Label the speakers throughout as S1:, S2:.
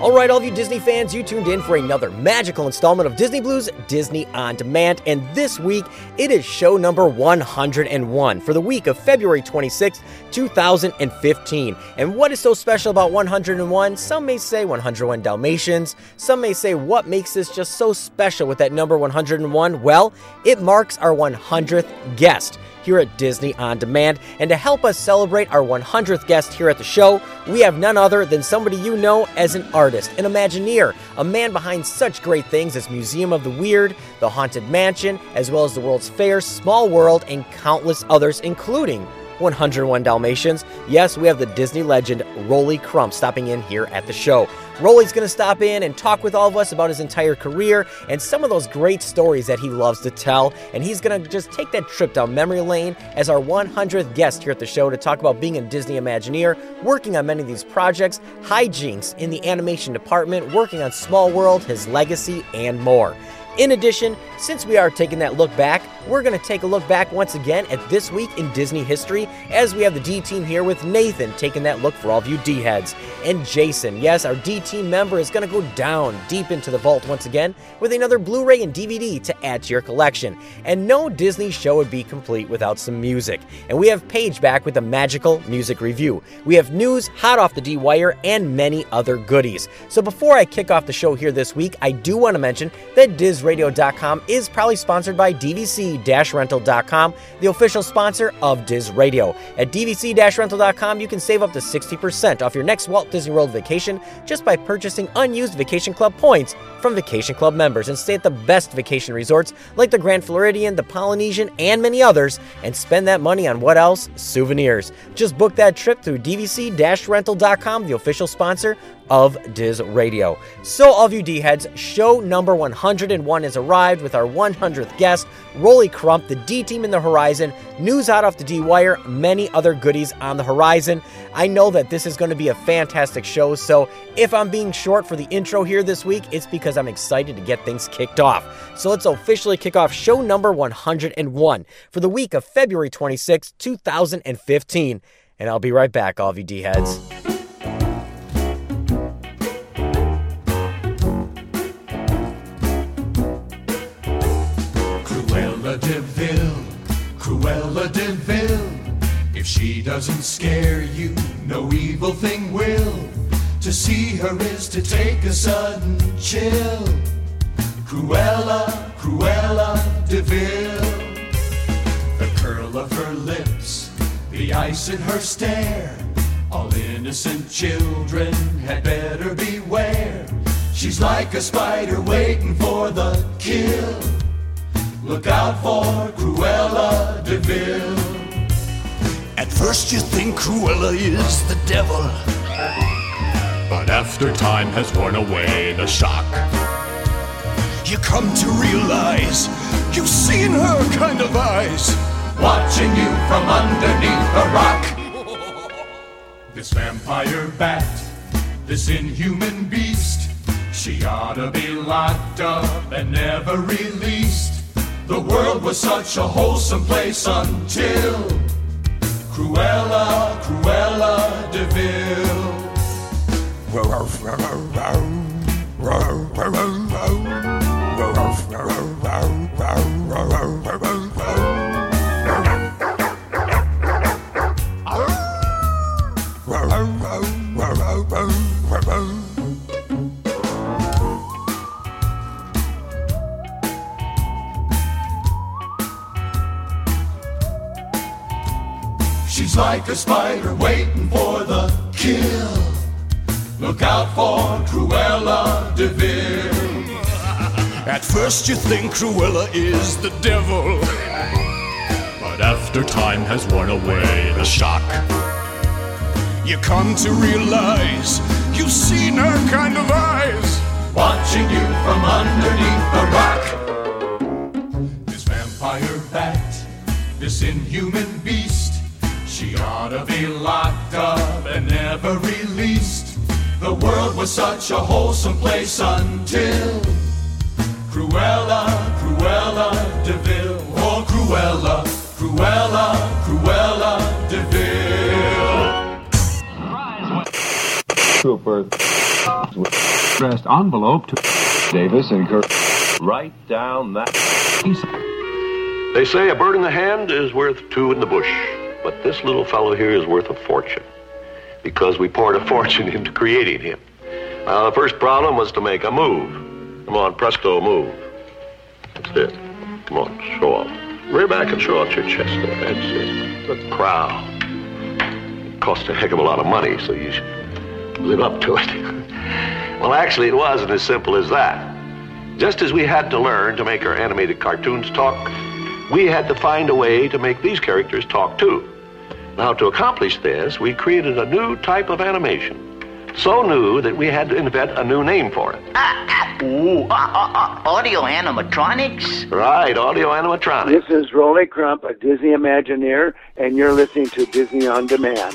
S1: All right, all of you Disney fans, you tuned in for another magical installment of Disney Blu's Disney on Demand. And this week, it is show number 101 for the week of February 26, 2015. And what is so special about 101? Some may say 101 Dalmatians. Some may say what makes this just so special with that number 101? Well, it marks our 100th guest here at Disney On Demand. And to help us celebrate our 100th guest here at the show, we have none other than somebody you know as an artist, an Imagineer, a man behind such great things as Museum of the Weird, the Haunted Mansion, as well as the World's Fair, Small World, and countless others, including 101 Dalmatians. Yes, we have the Disney legend Rolly Crump stopping in here at the show. Rolly's going to stop in and talk with all of us about his entire career and some of those great stories that he loves to tell. And he's going to just take that trip down memory lane as our 100th guest here at the show to talk about being a Disney Imagineer, working on many of these projects, hijinks in the animation department, working on Small World, his legacy, and more. In addition, since we are taking that look back, we're going to take a look back once again at this week in Disney history as we have the D team here with Nathan taking that look for all of you D heads. And Jason, yes, our D team member is going to go down deep into the vault once again with another Blu ray and DVD to add to your collection. And no Disney show would be complete without some music. And we have Paige back with a magical music review. We have news hot off the D wire and many other goodies. So before I kick off the show here this week, I do want to mention that DizRadio.com is proudly sponsored by DVC-rental.com, the official sponsor of Diz Radio. At DVC-rental.com, you can save up to 60% off your next Walt Disney World vacation just by purchasing unused Vacation Club points from Vacation Club members and stay at the best vacation resorts like the Grand Floridian, the Polynesian, and many others, and spend that money on what else? Souvenirs. Just book that trip through DVC-rental.com, the official sponsor of Diz Radio. So, all of you D heads, show number 101 has arrived with our 100th guest, Rolly Crump, the D team in the horizon, news out off the D wire, many other goodies on the horizon. I know that this is going to be a fantastic show, so if I'm being short for the intro here this week, it's because I'm excited to get things kicked off. So, let's officially kick off show number 101 for the week of February 26, 2015. And I'll be right back, all of you D heads.
S2: Doesn't scare you, no evil thing will. To see her is to take a sudden chill. Cruella, Cruella de. The curl of her lips, the ice in her stare. All innocent children had better beware. She's like a spider waiting for the kill. Look out for Cruella de.
S3: At first you think Cruella is the devil.
S2: But after time has worn away the shock,
S3: You come to realize you've seen her kind of eyes.
S2: watching you from underneath a rock. This vampire bat, this inhuman beast, she ought to be locked up and never released. The world was such a wholesome place until Cruella, Cruella de Vil. Like a spider waiting for the kill. Look out for Cruella de Vil.
S3: At first you think Cruella is the devil. But after time has worn away the shock, you come to realize you've seen her kind of eyes.
S2: watching you from underneath the rock. This vampire bat, this inhuman beast, she ought to be locked up and never released. The world was such a wholesome place until Cruella, Cruella de Vil, oh Cruella, Cruella, Cruella de Vil.
S4: Trooper addressed envelope to Davis and Kirk. Write down that.
S5: They say a bird in the hand is worth two in the bush, but this little fellow here is worth a fortune because we poured a fortune into creating him. Now, the first problem was to make a move. Come on, presto, move. That's it. Come on, show off. Rear back and show out your chest there. That's it. The crowd. It cost a heck of a lot of money, so you should live up to it. well, actually, it wasn't as simple as that. Just as we had to learn to make our animated cartoons talk, we had to find a way to make these characters talk too. Now, to accomplish this, we created a new type of animation. So new that we had to invent a new name for it.
S6: Ooh, uh, uh, uh, audio animatronics?
S5: Right, audio animatronics.
S7: This is Rolly Crump, a Disney Imagineer, and you're listening to Disney On Demand.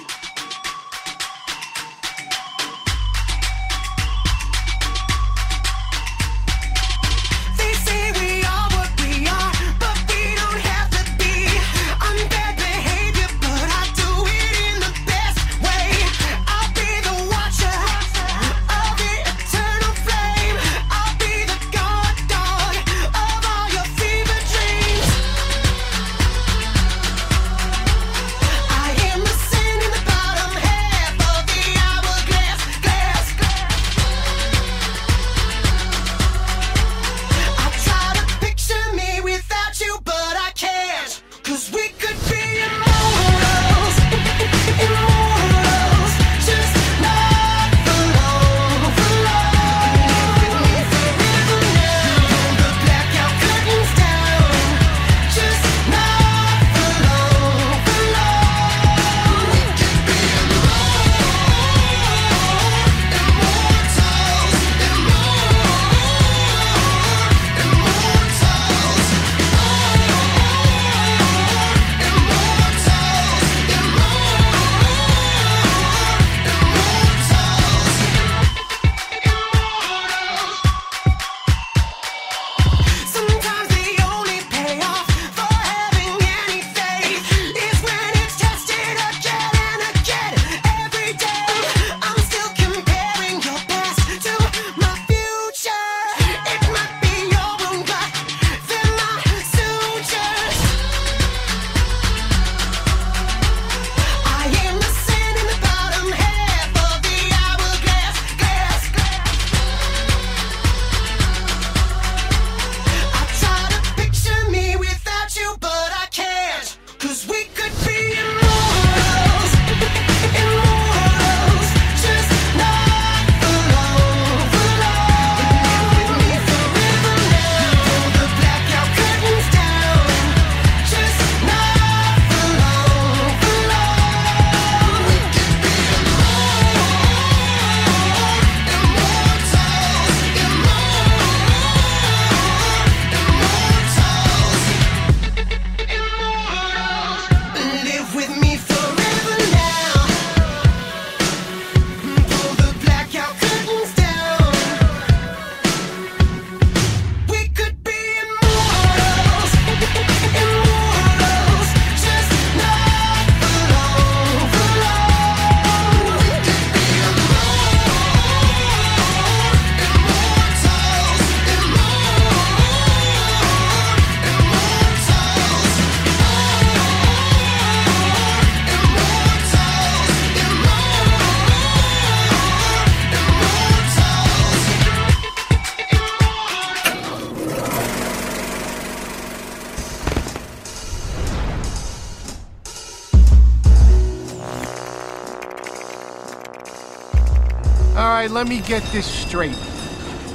S8: Let me get this straight.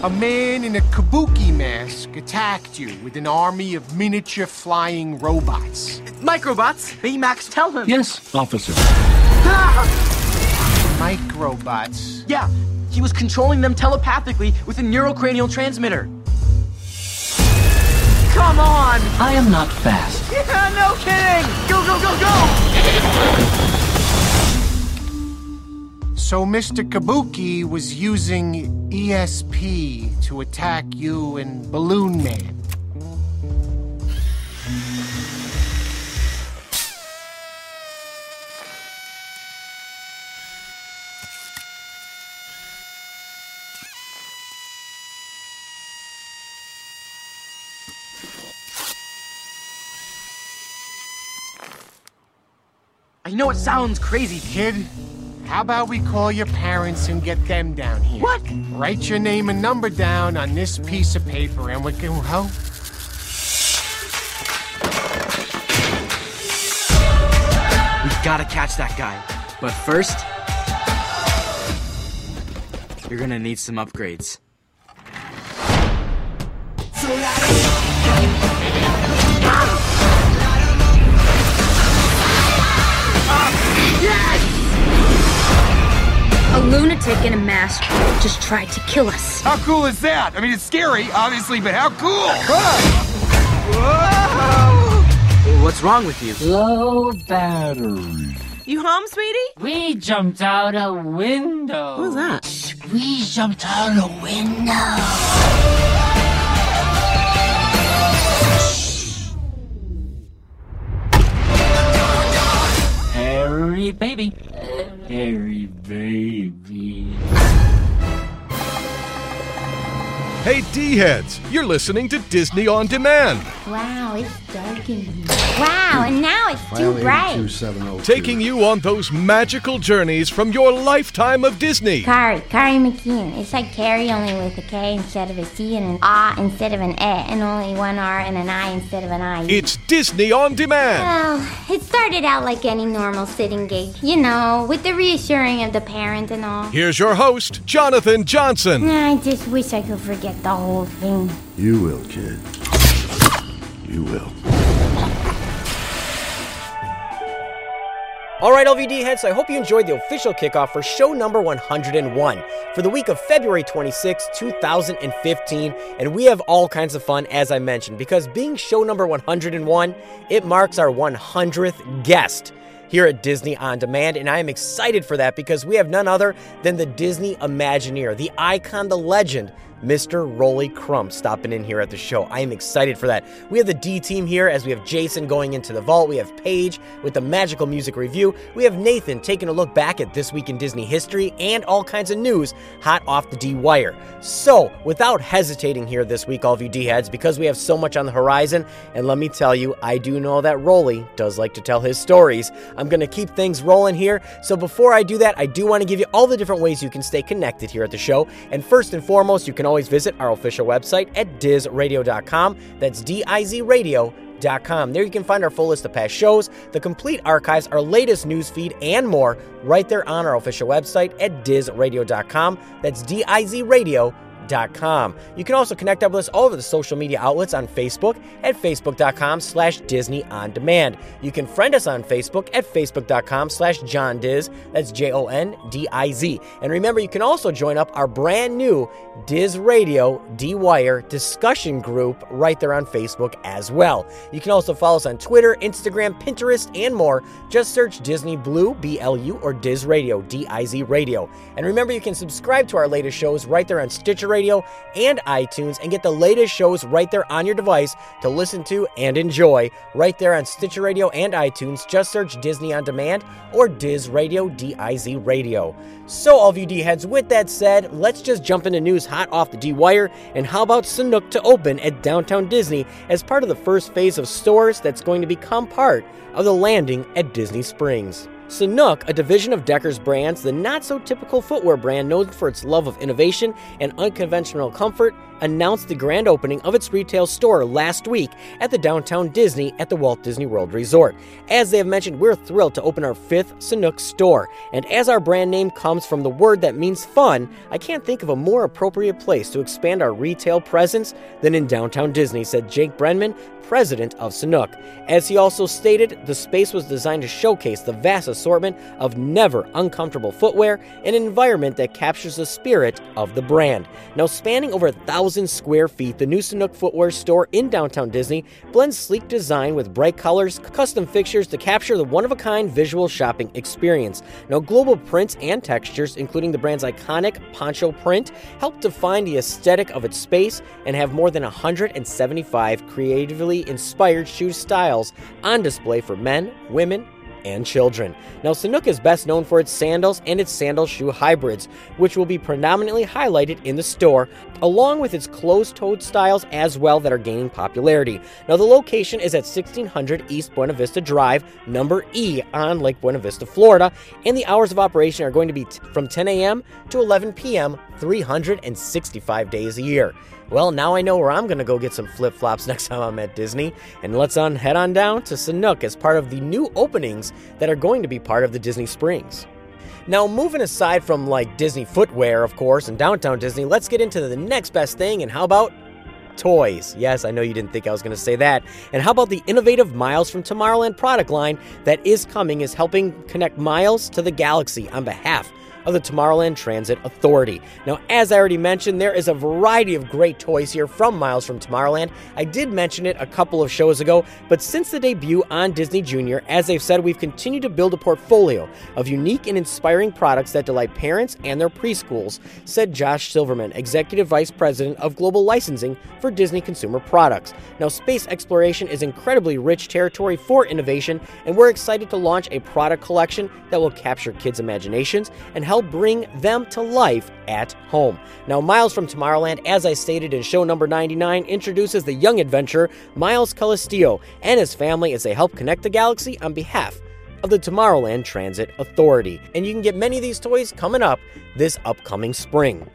S8: A man in a kabuki mask attacked you with an army of miniature flying robots.
S9: Microbots? Baymax, tell him.
S4: Yes, officer. Ah!
S8: Microbots.
S9: Yeah, he was controlling them telepathically with a neurocranial transmitter. Come on!
S4: I am not fast.
S9: Yeah, no kidding! Go, go, go, go!
S8: So Mr. Kabuki was using ESP to attack you and Balloon Man.
S9: I know it sounds crazy,
S8: Kid, how about we call your parents and get them down here?
S9: What?
S8: Write your name and number down on this piece of paper and we can help.
S9: We gotta catch that guy. But first, you're gonna need some upgrades.
S10: A lunatic in a mask just tried to kill us.
S11: How cool is that? I mean, it's scary, obviously, but how cool?
S9: What's wrong with you?
S4: Low battery.
S12: You home, sweetie?
S13: We jumped out a window.
S12: Who's that?
S13: We jumped out a window. Harry baby. Harry baby.
S14: Hey, D heads, you're listening to Disney On Demand,
S15: Wow, it's dark in here. Wow, and now it's too bright.
S14: Oh taking you on those magical journeys from your lifetime of Disney.
S15: Kari, Kari McKeen. It's like Carrie only with a K instead of a C and an A instead of an E, and only one R and an I instead of an I.
S14: It's Disney On Demand.
S15: Well, it started out like any normal sitting gig, you know, with the reassuring of the parent and all.
S14: Here's your host, Jonathan Johnson.
S15: I just wish I could forget the whole thing.
S16: You will, kid. You will.
S1: All right, LVD heads, I hope you enjoyed the official kickoff for show number 101 for the week of February 26, 2015. And we have all kinds of fun, as I mentioned, because being show number 101, it marks our 100th guest here at Disney On Demand. And I am excited for that because we have none other than the Disney Imagineer, the icon, the legend. Mr. Rolly Crump stopping in here at the show. I am excited for that. We have the D team here as we have Jason going into the vault. We have Paige with the magical music review. We have Nathan taking a look back at this week in Disney history and all kinds of news hot off the D wire. So, without hesitating here this week, all of you D heads, because we have so much on the horizon, and let me tell you, I do know that Rolly does like to tell his stories. I'm going to keep things rolling here. So, before I do that, I do want to give you all the different ways you can stay connected here at the show. And first and foremost, you can always visit our official website at dizradio.com. That's D I Z radio. There you can find our full list of past shows, the complete archives, our latest news feed, and more right there on our official website at dizradio.com. That's D I Z You can also connect up with us all over the social media outlets on Facebook at facebook.com slash Disney On Demand. You can friend us on Facebook at facebook.com slash Jon Diz. That's J-O-N-D-I-Z. And remember, you can also join up our brand new Diz Radio D-Wire discussion group right there on Facebook as well. You can also follow us on Twitter, Instagram, Pinterest, and more. Just search Disney Blu, B-L-U, or Diz Radio, D-I-Z Radio. And remember, you can subscribe to our latest shows right there on Stitcher Radio and iTunes and get the latest shows right there on your device to listen to and enjoy right there on Stitcher Radio and iTunes. Just search Disney On Demand or Diz Radio, D I Z Radio. So, all of you D heads, with that said, let's just jump into news hot off the D Wire. And how about Sanuk to open at Downtown Disney as part of the first phase of stores that's going to become part of the landing at Disney Springs? Sanuk, a division of Deckers brands, the not so typical footwear brand known for its love of innovation and unconventional comfort, announced the grand opening of its retail store last week at the downtown Disney at the Walt Disney World Resort. As they have mentioned, we're thrilled to open our fifth Sanuk store, and as our brand name comes from the word that means fun, I can't think of a more appropriate place to expand our retail presence than in downtown Disney, said Jake Brenman, president of Sanuk. As he also stated, the space was designed to showcase the vast assortment of never uncomfortable footwear in an environment that captures the spirit of the brand. Now, spanning over a thousand square feet, the new Sanuk footwear store in downtown Disney blends sleek design with bright colors, custom fixtures to capture the one of a kind visual shopping experience. Now, global prints and textures, including the brand's iconic poncho print, help define the aesthetic of its space and have more than 175 creatively inspired shoe styles on display for men, women, and children. Now, Sanuk is best known for its sandals and its sandal shoe hybrids, which will be predominantly highlighted in the store, along with its closed toed styles as well that are gaining popularity. Now, the location is at 1600 East Buena Vista Drive, number E, on Lake Buena Vista, Florida, and the hours of operation are going to be t- from 10 a.m. to 11 p.m., 365 days a year. Well, now I know where I'm going to go get some flip flops next time I'm at Disney. And let's on head on down to Sanuk as part of the new openings that are going to be part of the Disney Springs. Now, moving aside from like Disney footwear, of course, and downtown Disney, let's get into the next best thing. And how about toys? Yes, I know you didn't think I was going to say that. And how about the innovative Miles from Tomorrowland product line that is coming, is helping connect Miles to the galaxy on behalf of the Tomorrowland Transit Authority. Now, as I already mentioned, there is a variety of great toys here from Miles from Tomorrowland. I did mention it a couple of shows ago, but since the debut on Disney Junior, as they've said, we've continued to build a portfolio of unique and inspiring products that delight parents and their preschools, said Josh Silverman, Executive Vice President of Global Licensing for Disney Consumer Products. Now, space exploration is incredibly rich territory for innovation, and we're excited to launch a product collection that will capture kids' imaginations and help bring them to life at home. Now, Miles from Tomorrowland, as I stated in show number 99, introduces the young adventurer Miles Callistillo and his family as they help connect the galaxy on behalf of the Tomorrowland Transit Authority. And you can get many of these toys coming up this upcoming spring.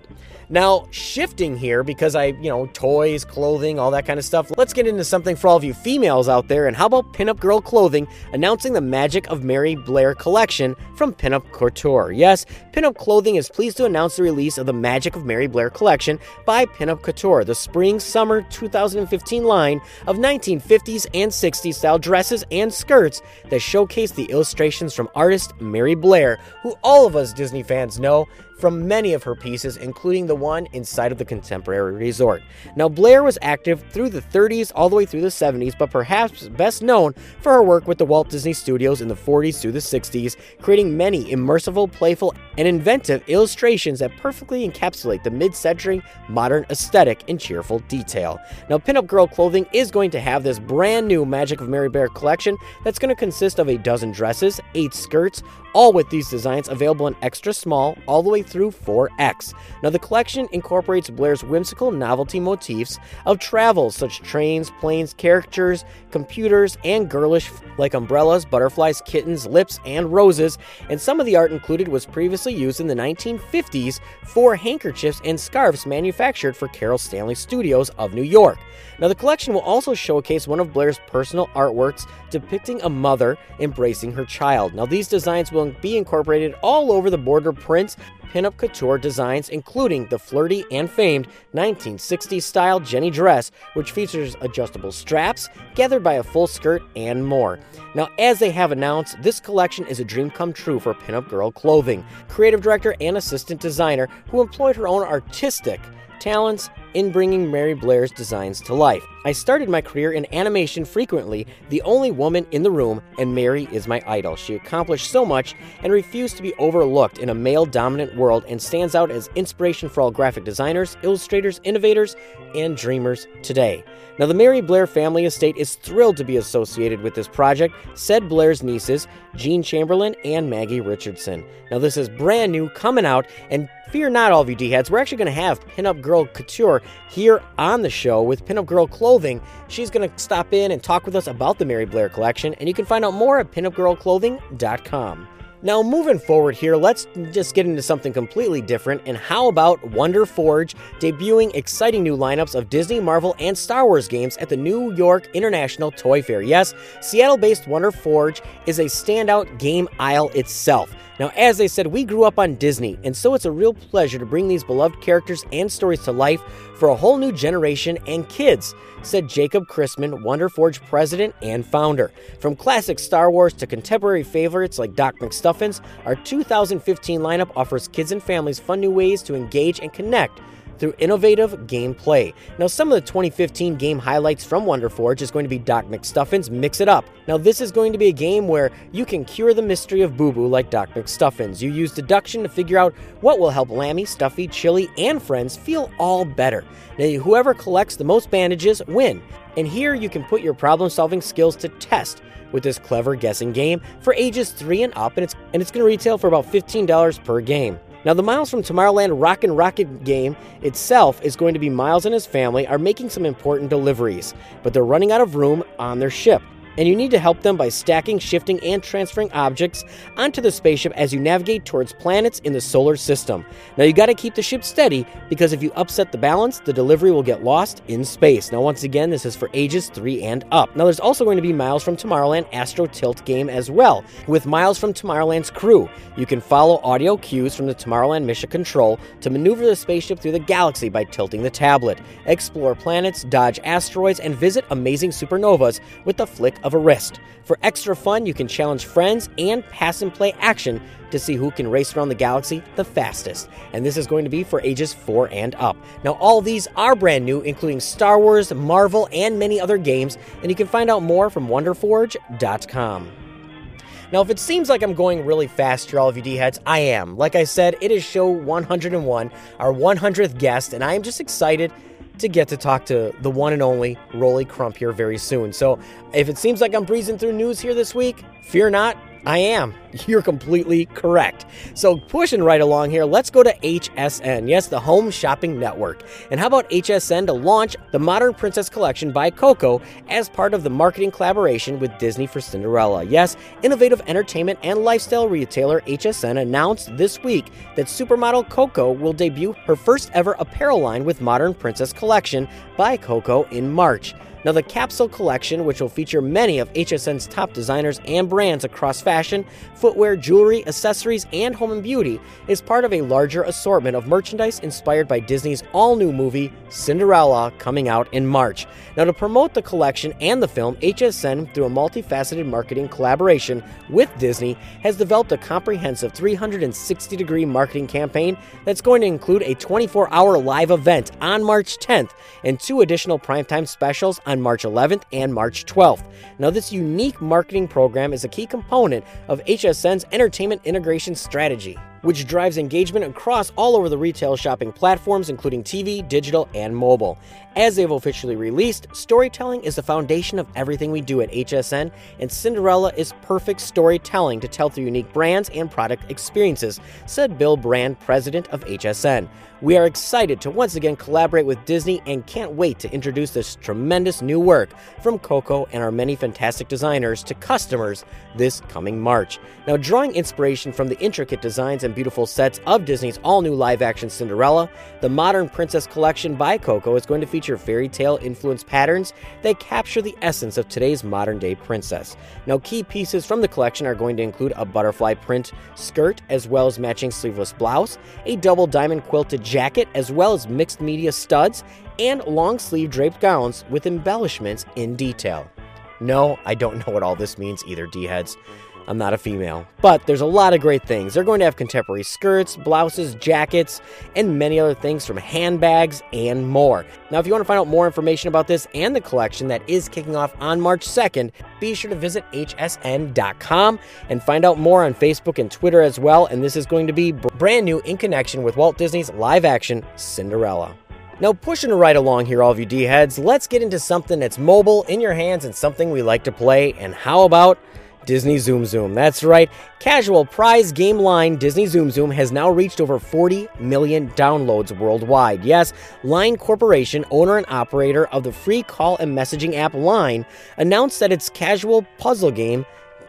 S1: Now, shifting here because I, you know, toys, clothing, all that kind of stuff, let's get into something for all of you females out there. And how about Pinup Girl Clothing announcing the Magic of Mary Blair collection from Pinup Couture? Yes, Pinup Clothing is pleased to announce the release of the Magic of Mary Blair collection by Pinup Couture, the spring summer 2015 line of 1950s and 60s style dresses and skirts that showcase the illustrations from artist Mary Blair, who all of us Disney fans know from many of her pieces, including the one inside of the Contemporary Resort. Now, Blair was active through the 30s all the way through the 70s, but perhaps best known for her work with the Walt Disney Studios in the 40s through the 60s, creating many immersive, playful, and inventive illustrations that perfectly encapsulate the mid century modern aesthetic in cheerful detail. Now, Pinup Girl Clothing is going to have this brand new Magic of Mary Blair collection that's going to consist of a dozen dresses, eight skirts, all with these designs available in extra small all the way through 4X. Now, the collection incorporates Blair's whimsical novelty motifs of travel, such trains, planes, characters, computers, and girlish like umbrellas, butterflies, kittens, lips, and roses. And some of the art included was previously used in the 1950s for handkerchiefs and scarves manufactured for Carol Stanley Studios of New York. Now, the collection will also showcase one of Blair's personal artworks depicting a mother embracing her child. Now, these designs be incorporated all over the border prints pinup couture designs, including the flirty and famed 1960s style Jenny dress, which features adjustable straps, gathered by a full skirt, and more. Now, as they have announced, this collection is a dream come true for pinup girl clothing. Creative director and assistant designer, who employed her own artistic talents in bringing Mary Blair's designs to life. I started my career in animation frequently, the only woman in the room, and Mary is my idol. She accomplished so much and refused to be overlooked in a male dominant world and stands out as inspiration for all graphic designers, illustrators, innovators, and dreamers today. Now, the Mary Blair family estate is thrilled to be associated with this project, said Blair's nieces, Jean Chamberlain and Maggie Richardson. Now, this is brand new, coming out, and fear not, all of you D heads, we're actually going to have Pinup Girl Couture here on the show with Pinup Girl Clothing. She's going to stop in and talk with us about the Mary Blair collection, and you can find out more at pinupgirlclothing.com. Now, moving forward here, let's just get into something completely different. And how about Wonder Forge debuting exciting new lineups of Disney, Marvel, and Star Wars games at the New York International Toy Fair? Yes, Seattle based Wonder Forge is a standout game aisle itself. Now, as they said, we grew up on Disney, and so it's a real pleasure to bring these beloved characters and stories to life for a whole new generation and kids, said Jacob Christman, Wonder Forge president and founder. From classic Star Wars to contemporary favorites like Doc McStuffins, our 2015 lineup offers kids and families fun new ways to engage and connect through innovative gameplay. Now, some of the 2015 game highlights from Wonder Forge is going to be Doc McStuffins Mix It Up. Now, this is going to be a game where you can cure the mystery of Boo Boo like Doc McStuffins. You use deduction to figure out what will help Lambie, Stuffy, Chilly, and friends feel all better. Now, whoever collects the most bandages win. And here you can put your problem solving skills to test with this clever guessing game for ages 3 and up, and it's, and it's going to retail for about $15 per game. Now, the Miles from Tomorrowland Rockin' Rocket game itself is going to be Miles and his family are making some important deliveries, but they're running out of room on their ship. And you need to help them by stacking, shifting, and transferring objects onto the spaceship as you navigate towards planets in the solar system. Now, you got to keep the ship steady because if you upset the balance, the delivery will get lost in space. Now, once again, this is for ages 3 and up. Now, there's also going to be Miles from Tomorrowland Astro Tilt game as well, with Miles from Tomorrowland's crew. You can follow audio cues from the Tomorrowland Mission Control to maneuver the spaceship through the galaxy by tilting the tablet, explore planets, dodge asteroids, and visit amazing supernovas with the flick of a wrist. For extra fun, you can challenge friends and pass and play action to see who can race around the galaxy the fastest. And this is going to be for ages 4 and up. Now, all these are brand new, including Star Wars, Marvel, and many other games, and you can find out more from WonderForge.com. Now, if it seems like I'm going really fast here, all of you D heads, I am. Like I said, it is show 101, our 100th guest, and I am just excited to get to talk to the one and only Rolly Crump here very soon. So, if it seems like I'm breezing through news here this week, fear not, I am. You're completely correct. So, pushing right along here, let's go to HSN. Yes, the Home Shopping Network. And how about HSN to launch the Modern Princess Collection by Coco as part of the marketing collaboration with Disney for Cinderella? Yes, innovative entertainment and lifestyle retailer HSN announced this week that supermodel Coco will debut her first ever apparel line with Modern Princess Collection by Coco in March. Now, the capsule collection, which will feature many of HSN's top designers and brands across fashion, footwear, jewelry, accessories, and home and beauty, is part of a larger assortment of merchandise inspired by Disney's all new movie, Cinderella, coming out in March. Now, to promote the collection and the film, HSN, through a multifaceted marketing collaboration with Disney, has developed a comprehensive 360 degree marketing campaign that's going to include a 24 hour live event on March 10th and two additional primetime specials on March 11th and March 12th. Now, this unique marketing program is a key component of HSN's entertainment integration strategy, which drives engagement across all over the retail shopping platforms, including TV, digital, and mobile. As they've officially released, storytelling is the foundation of everything we do at HSN, and Cinderella is perfect storytelling to tell through unique brands and product experiences, said Bill Brand, president of HSN. We are excited to once again collaborate with Disney and can't wait to introduce this tremendous new work from Coco and our many fantastic designers to customers this coming March. Now, drawing inspiration from the intricate designs and beautiful sets of Disney's all new live action Cinderella, the Modern Princess Collection by Coco is going to feature fairy tale influenced patterns that capture the essence of today's modern day princess. Now, key pieces from the collection are going to include a butterfly print skirt, as well as matching sleeveless blouse, a double diamond quilted jacket, as well as mixed media studs, and long sleeve draped gowns with embellishments in detail. No, I don't know what all this means either, D heads. I'm not a female. But there's a lot of great things. They're going to have contemporary skirts, blouses, jackets, and many other things from handbags and more. Now, if you want to find out more information about this and the collection that is kicking off on March 2nd, be sure to visit hsn.com and find out more on Facebook and Twitter as well. And this is going to be brand new in connection with Walt Disney's live action Cinderella. Now, pushing right along here, all of you D heads, let's get into something that's mobile, in your hands, and something we like to play. And how about Disney Tsum Tsum. That's right. Casual prize game line Disney Tsum Tsum has now reached over 40 million downloads worldwide. Yes, Line Corporation, owner and operator of the free call and messaging app Line, announced that its casual puzzle game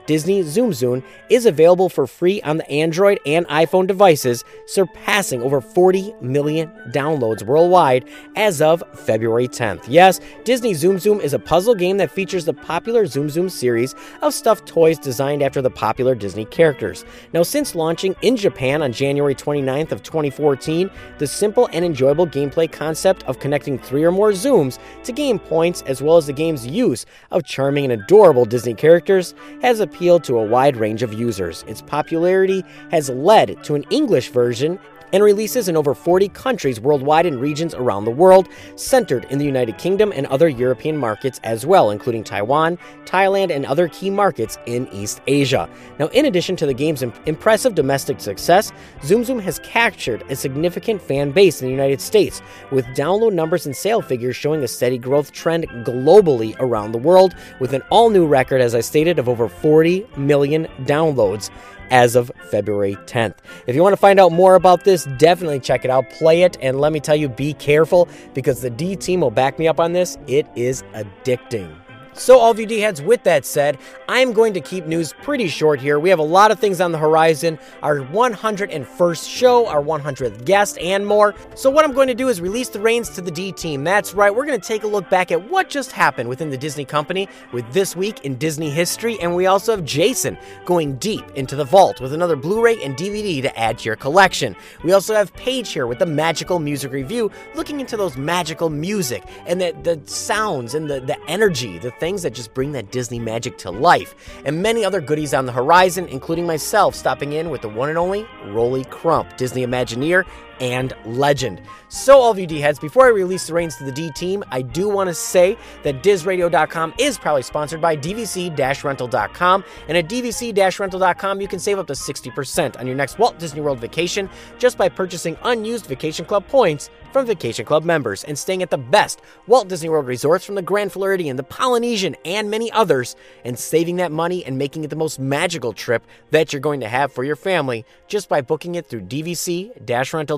S1: Disney Tsum Tsum is available for free on the Android and iPhone devices, surpassing over 40 million downloads worldwide as of February 10th. Yes, Disney Tsum Tsum is a puzzle game that features the popular Tsum Tsum series of stuffed toys designed after the popular Disney characters. Now, since launching in Japan on January 29th of 2014, the simple and enjoyable gameplay concept of connecting three or more tsums to gain points as well as the game's use of charming and adorable Disney characters has appealed to a wide range of users. Its popularity has led to an English version and releases in over 40 countries worldwide and regions around the world, centered in the United Kingdom and other European markets as well, including Taiwan, Thailand, and other key markets in East Asia. Now, in addition to the game's im- impressive domestic success, Tsum Tsum has captured a significant fan base in the United States, with download numbers and sale figures showing a steady growth trend globally around the world, with an all new record, as I stated, of over 40 million downloads as of February 10th. If you want to find out more about this, definitely check it out, play it, and let me tell you, be careful because the D team will back me up on this. It is addicting. So, all of you D heads, with that said, I'm going to keep news pretty short here. We have a lot of things on the horizon our 101st show, our 100th guest, and more. So, what I'm going to do is release the reins to the D team. That's right, we're going to take a look back at what just happened within the Disney company with This Week in Disney History. And we also have Jason going deep into the vault with another Blu ray and DVD to add to your collection. We also have Paige here with the Magical Music Review, looking into those magical music and the, the sounds and the, the energy, the things that just bring that Disney magic to life, and many other goodies on the horizon, including myself stopping in with the one and only Rolly Crump, Disney Imagineer and legend. So, all of you D heads, before I release the reins to the D team, I do want to say that DizRadio.com is proudly sponsored by DVC rental.com. And at DVC rental.com, you can save up to 60% on your next Walt Disney World vacation just by purchasing unused Vacation Club points from Vacation Club members and staying at the best Walt Disney World resorts from the Grand Floridian, the Polynesian, and many others, and saving that money and making it the most magical trip that you're going to have for your family just by booking it through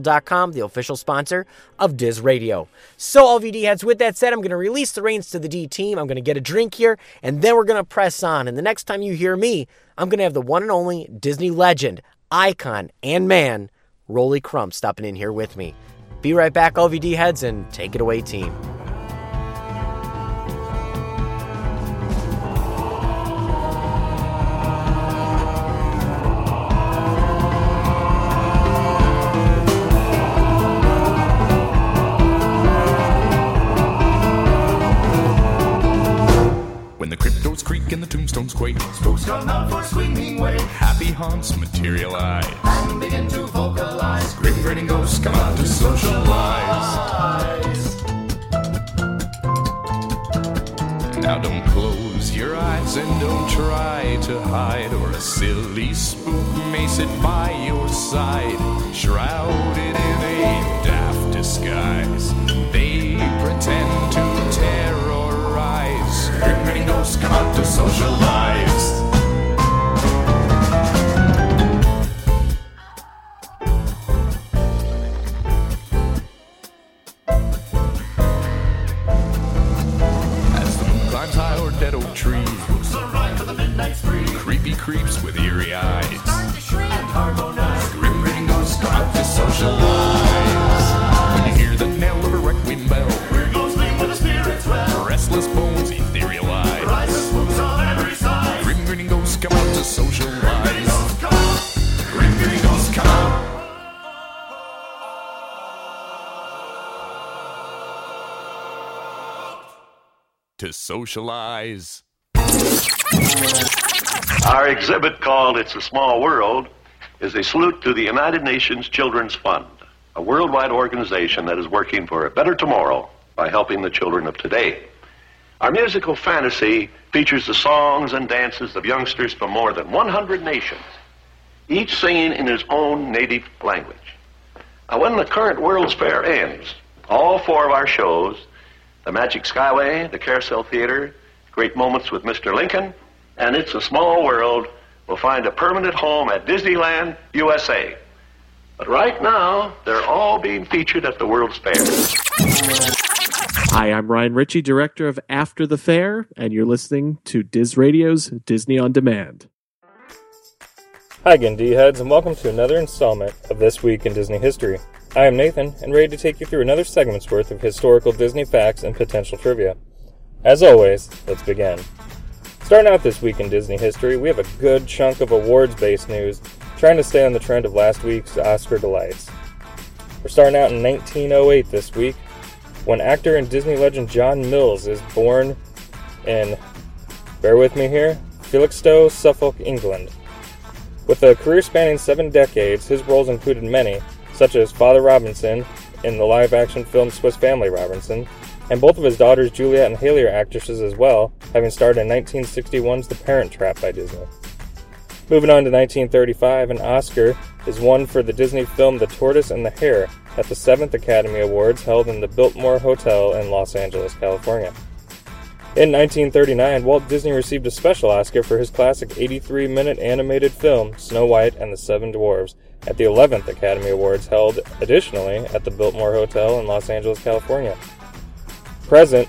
S1: The official sponsor of Diz Radio. So, all VD heads, with that said, I'm going to release the reins to the D team. I'm going to get a drink here, and then we're going to press on. And the next time you hear me, I'm going to have the one and only Disney legend, icon, and man, Rolly Crump stopping in here with me. Be right back, LVD heads, and take it away, team.
S3: Tombstones quake,
S2: Spooks come out for swinging way
S3: happy haunts materialize.
S2: and begin to vocalize.
S3: Grim grinning ghosts come out to socialize. Now don't close your eyes and don't try to hide, or a silly spook may sit by your side, shrouded in a daft disguise. Grim grinning come out to socialize. As the moon climbs high o'er dead oak trees,
S2: Spooks arrive for the midnight spree.
S3: creepy creeps with eerie eyes.
S2: Start to shriek and harmonize.
S3: Grim grinning ghosts come out to socialize. When you hear the knell of a requiem bell,
S2: We're ghostly with the spirits well.
S3: restless bones come out. To socialize.
S5: Our exhibit called It's a Small World is a salute to the United Nations Children's Fund, a worldwide organization that is working for a better tomorrow by helping the children of today. Our musical fantasy features the songs and dances of youngsters from more than 100 nations, each singing in his own native language. Now, when the current World's Fair ends, all four of our shows, the Magic Skyway, the Carousel Theater, Great Moments with Mr. Lincoln, and It's a Small World will find a permanent home at Disneyland, USA. But right now, they're all being featured at the World's Fair.
S12: Hi, I'm Ryan Ritchie, director of After the Fair, and you're listening to Diz Radio's Disney on Demand. Hi again, D-Heads, and welcome to another installment of This Week in Disney History. I am Nathan, and ready to take you through another segment's worth of historical Disney facts and potential trivia. As always, let's begin. Starting out this week in Disney history, we have a good chunk of awards-based news, trying to stay on the trend of last week's Oscar delights. We're starting out in 1908 this week, when actor and Disney legend John Mills is born in, bear with me here, Felixstowe, Suffolk, England. With a career spanning seven decades, his roles included many, such as Father Robinson in the live action film Swiss Family Robinson, and both of his daughters Juliet and Hayley are actresses as well, having starred in 1961's The Parent Trap by Disney. Moving on to 1935, an Oscar is won for the Disney film The Tortoise and the Hare at the 7th Academy Awards held in the Biltmore Hotel in Los Angeles, California. In 1939, Walt Disney received a special Oscar for his classic 83 minute animated film Snow White and the Seven Dwarfs at the 11th Academy Awards held additionally at the Biltmore Hotel in Los Angeles, California. Present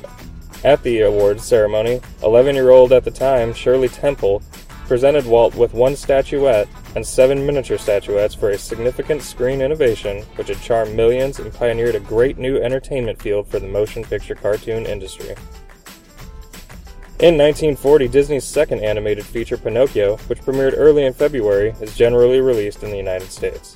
S12: at the awards ceremony, 11 year old at the time, Shirley Temple, presented Walt with one statuette and seven miniature statuettes for a significant screen innovation which had charmed millions and pioneered a great new entertainment field for the motion picture cartoon industry. In 1940, Disney's second animated feature, Pinocchio, which premiered early in February, is generally released in the United States.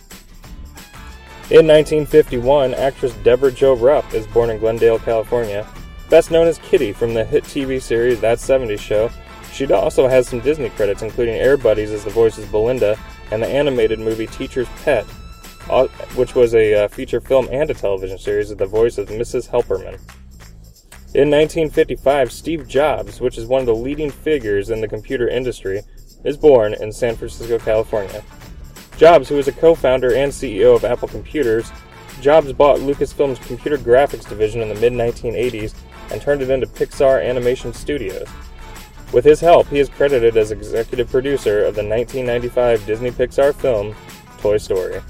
S12: In 1951, actress Deborah Jo Rupp is born in Glendale, California. Best known as Kitty from the hit TV series That 70s Show, she also has some Disney credits, including Air Buddies as the voice of Belinda and the animated movie Teacher's Pet, uh, which was a uh, feature film and a television series as the voice of Mrs. Helperman. In 1955, Steve Jobs, which is one of the leading figures in the computer industry, is born in San Francisco, California. Jobs, who is a co founder and CEO of Apple Computers, Jobs bought Lucasfilm's computer graphics division in the mid 1980s and turned it into Pixar Animation Studios. With his help, he is credited as executive producer of the 1995 Disney Pixar film Toy Story.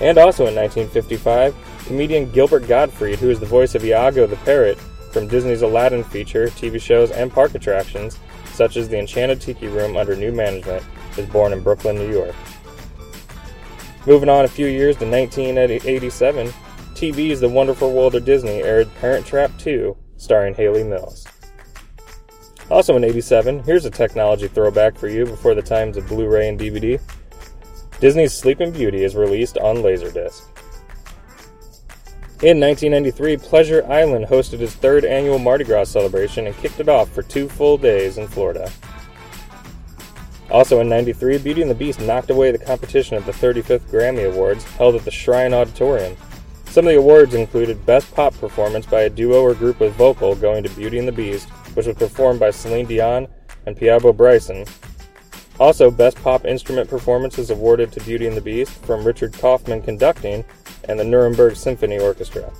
S12: And also in 1955, comedian Gilbert Gottfried, who is the voice of Iago the Parrot from Disney's Aladdin feature, TV shows, and park attractions, such as the Enchanted Tiki Room under new management, is born in Brooklyn, New York. Moving on a few years to 1987, TV's The Wonderful World of Disney aired Parent Trap 2, starring Hayley Mills. Also in 87, here's a technology throwback for you before the times of Blu ray and DVD. Disney's Sleeping Beauty is released on Laserdisc. In 1993, Pleasure Island hosted its third annual Mardi Gras celebration and kicked it off for two full days in Florida. Also in 93, Beauty and the Beast knocked away the competition at the 35th Grammy Awards held at the Shrine Auditorium. Some of the awards included Best Pop Performance by a duo or group with vocal going to Beauty and the Beast, which was performed by Celine Dion and Peabo Bryson. Also, Best Pop Instrument Performance is awarded to Beauty and the Beast from Richard Kaufman conducting and the Nuremberg Symphony Orchestra.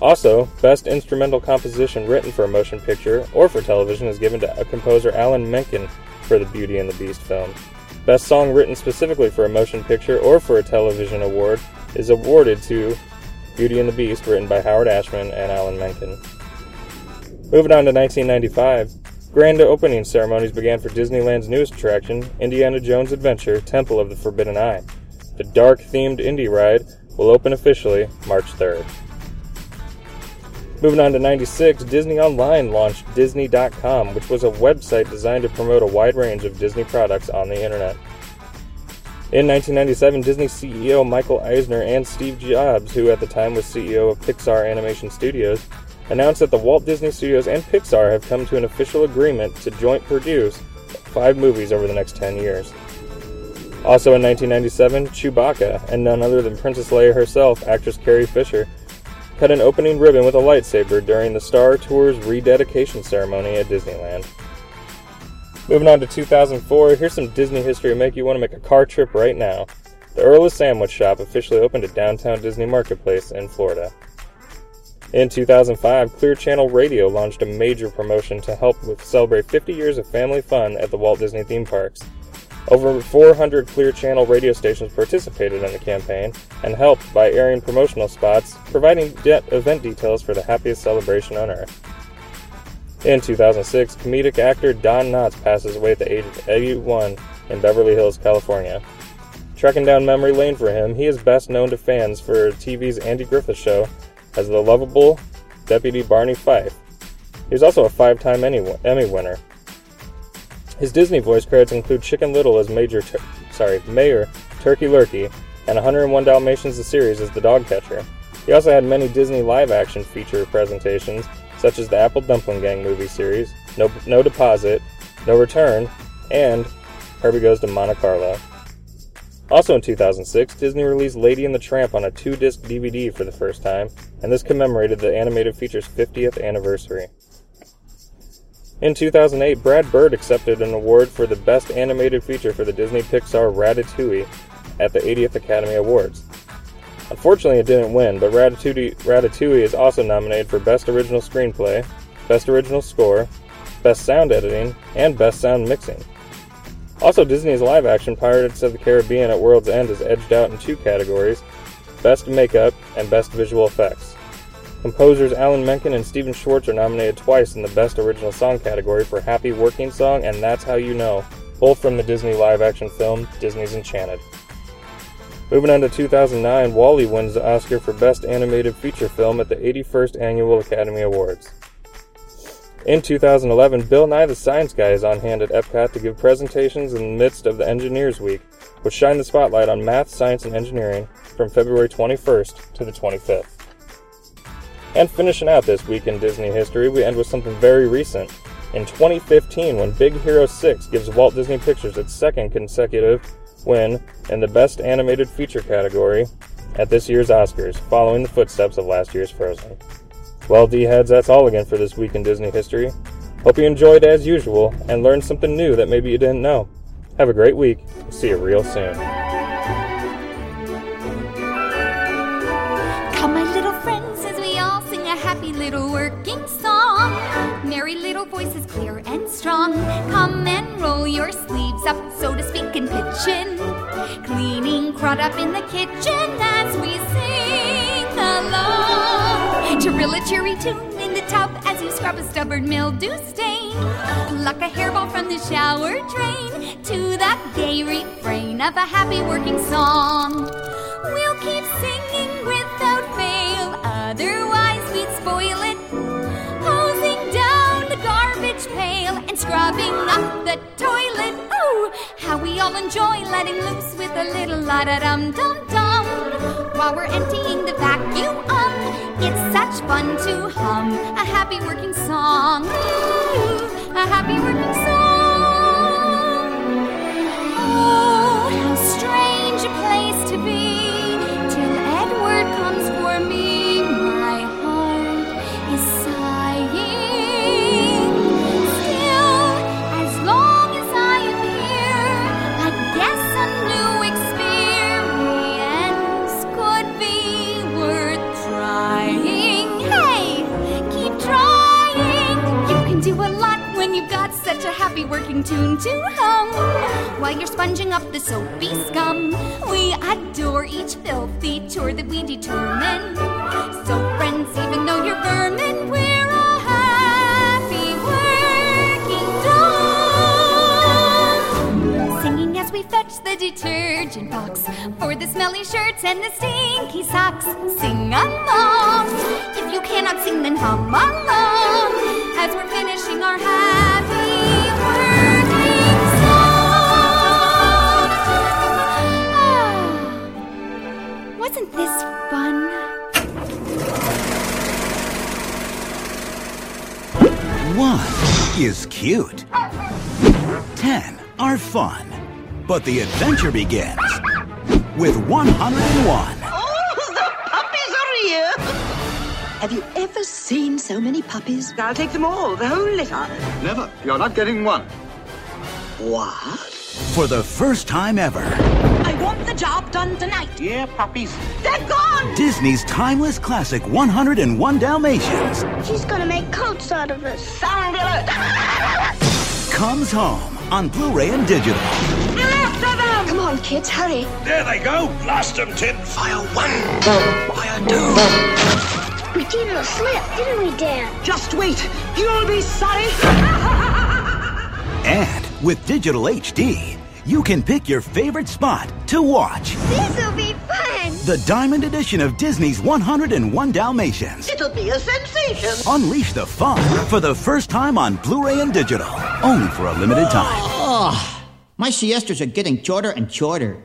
S12: Also, Best Instrumental Composition written for a motion picture or for television is given to composer Alan Menken for the Beauty and the Beast film. Best Song written specifically for a motion picture or for a television award is awarded to Beauty and the Beast, written by Howard Ashman and Alan Menken. Moving on to 1995, grand opening ceremonies began for Disneyland's newest attraction, Indiana Jones Adventure Temple of the Forbidden Eye. The dark themed Indy ride will open officially March 3rd. Moving on to 96, Disney Online launched Disney.com, which was a website designed to promote a wide range of Disney products on the internet. In 1997, Disney CEO Michael Eisner and Steve Jobs, who at the time was CEO of Pixar Animation Studios, announced that the Walt Disney Studios and Pixar have come to an official agreement to joint produce five movies over the next 10 years. Also in 1997, Chewbacca, and none other than Princess Leia herself, actress Carrie Fisher, cut an opening ribbon with a lightsaber during the Star Tours rededication ceremony at Disneyland. Moving on to 2004, here's some Disney history to make you want to make a car trip right now. The Earl of Sandwich Shop officially opened at downtown Disney Marketplace in Florida. In 2005, Clear Channel Radio launched a major promotion to help with celebrate 50 years of family fun at the Walt Disney theme parks. Over 400 Clear Channel radio stations participated in the campaign and helped by airing promotional spots, providing de- event details for the happiest celebration on earth. In 2006, comedic actor Don Knotts passes away at the age of 81 in Beverly Hills, California. Trekking down memory lane for him, he is best known to fans for TV's Andy Griffith Show as the lovable Deputy Barney Fife. He also a five time Emmy winner. His Disney voice credits include Chicken Little as Major, Tur- sorry, Mayor Turkey Lurkey, and 101 Dalmatians the series as the dog catcher. He also had many Disney live-action feature presentations, such as the Apple Dumpling Gang movie series, No, no Deposit, No Return, and Herbie Goes to Monte Carlo. Also in 2006, Disney released Lady and the Tramp on a two disc DVD for the first time, and this commemorated the animated feature's 50th anniversary. In 2008, Brad Bird accepted an award for the Best Animated Feature for the Disney Pixar Ratatouille at the 80th Academy Awards. Unfortunately, it didn't win, but Ratatouille, Ratatouille is also nominated for Best Original Screenplay, Best Original Score, Best Sound Editing, and Best Sound Mixing. Also, Disney's live action Pirates of the Caribbean at World's End is edged out in two categories Best Makeup and Best Visual Effects. Composers Alan Menken and Stephen Schwartz are nominated twice in the Best Original Song category for Happy Working Song and That's How You Know, both from the Disney live action film Disney's Enchanted. Moving on to 2009, WALL-E wins the Oscar for Best Animated Feature Film at the 81st Annual Academy Awards. In 2011, Bill Nye the Science Guy is on hand at Epcot to give presentations in the midst of the Engineers Week, which shine the spotlight on math, science, and engineering from February 21st to the 25th. And finishing out this week in Disney history, we end with something very recent. In 2015, when Big Hero 6 gives Walt Disney Pictures its second consecutive win in the Best Animated Feature category at this year's Oscars, following the footsteps of last year's Frozen. Well, D heads, that's all again for this week in Disney history. Hope you enjoyed as usual and learned something new that maybe you didn't know. Have a great week. See you real soon.
S17: Come, my little friends, as we all sing a happy little working song. Merry little voices, clear and strong. Come and roll your sleeves up, so to speak, and pitch in. Cleaning crud up in the kitchen as we sing along. Trill a cheery tune in the tub as you scrub a stubborn mildew stain. Pluck a hairball from the shower drain to that gay refrain of a happy working song. We'll keep singing without fail, otherwise scrubbing up the toilet. Oh, how we all enjoy letting loose with a little la da dum dum dum. While we're emptying the vacuum, um, it's such fun to hum a happy working song. Ooh, a happy working song. Oh, how strange a place to be working tune to hum. While you're sponging up the soapy scum, we adore each filthy chore that we determine. So, friends, even though you're vermin, we're a happy working dog. Singing as we fetch the detergent box for the smelly shirts and the stinky socks. Sing along. If you cannot sing, then hum along as we're finishing our happy wasn't this fun?
S18: One is cute. Ten are fun. But the adventure begins with 101.
S19: Oh, the Puppies are here! Have you ever seen so many puppies? I'll take them all, the whole litter.
S18: Never. You're not getting one.
S19: What?
S18: For the first time ever,
S19: I want the job done tonight. Yeah, puppies. They're gone!
S18: Disney's timeless classic 101 Dalmatians
S20: She's gonna make coats out of us.
S19: Sound alert!
S18: comes home on Blu-ray and digital.
S20: After them! Come on, kids, hurry.
S21: There they go. Blast them, Tin. Fire one. Fire two.
S22: We gave him a slip, didn't we, Dan?
S7: Just wait. You'll be sorry.
S18: And with digital HD, you can pick your favorite spot to watch.
S22: This'll be fun.
S18: The Diamond Edition of Disney's 101 Dalmatians.
S7: It'll be a sensation.
S18: Unleash the fun for the first time on Blu-ray and digital, only for a limited time.
S23: Oh, my siestas are getting shorter and shorter.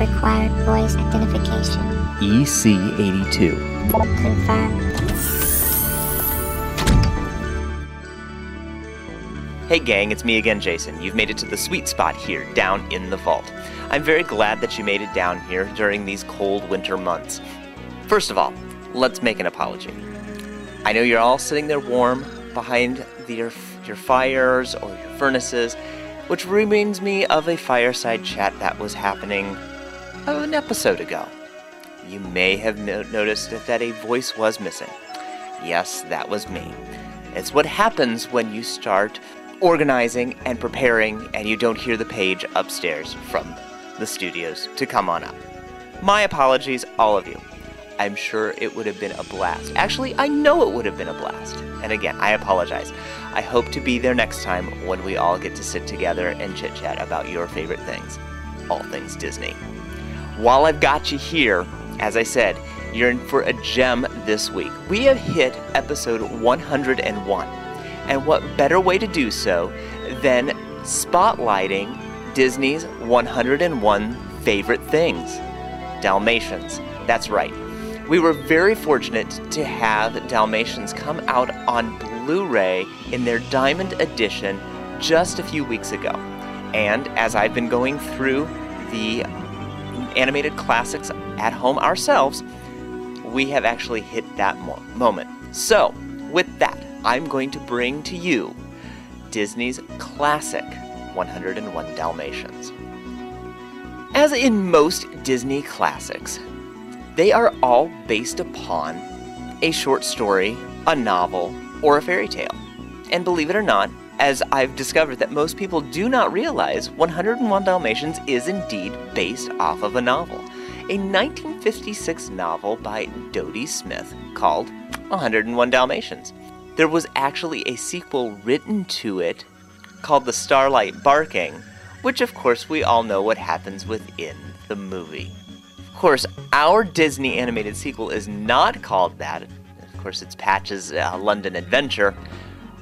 S24: Required voice identification.
S25: E EC82.
S24: Confirm.
S25: Hey gang, it's me again, Jason. You've made it to the sweet spot here, down in the vault. I'm very glad that you made it down here during these cold winter months. First of all, let's make an apology. I know you're all sitting there warm behind the, your, your fires or your furnaces, which reminds me of a fireside chat that was happening an episode ago. You may have no- noticed that a voice was missing. Yes, that was me. It's what happens when you start organizing and preparing and you don't hear the page upstairs from the studios to come on up. My apologies, all of you. I'm sure it would have been a blast. Actually, I know it would have been a blast. And again, I apologize. I hope to be there next time when we all get to sit together and chit chat about your favorite things, all things Disney. While I've got you here, as I said, you're in for a gem this week. We have hit episode 101. And what better way to do so than spotlighting Disney's 101 favorite things? Dalmatians. That's right. We were very fortunate to have Dalmatians come out on Blu ray in their Diamond Edition just a few weeks ago. And as I've been going through the animated classics at home ourselves, we have actually hit that mo- moment. So, with that, I'm going to bring to you Disney's classic 101 Dalmatians. As in most Disney classics, they are all based upon a short story, a novel, or a fairy tale. And believe it or not, as I've discovered that most people do not realize, 101 Dalmatians is indeed based off of a novel. A 1956 novel by Dodie Smith called 101 Dalmatians. There was actually a sequel written to it called The Starlight Barking, which of course we all know what happens within the movie. Of course, our Disney animated sequel is not called that. Of course, it's Patch's uh, London Adventure.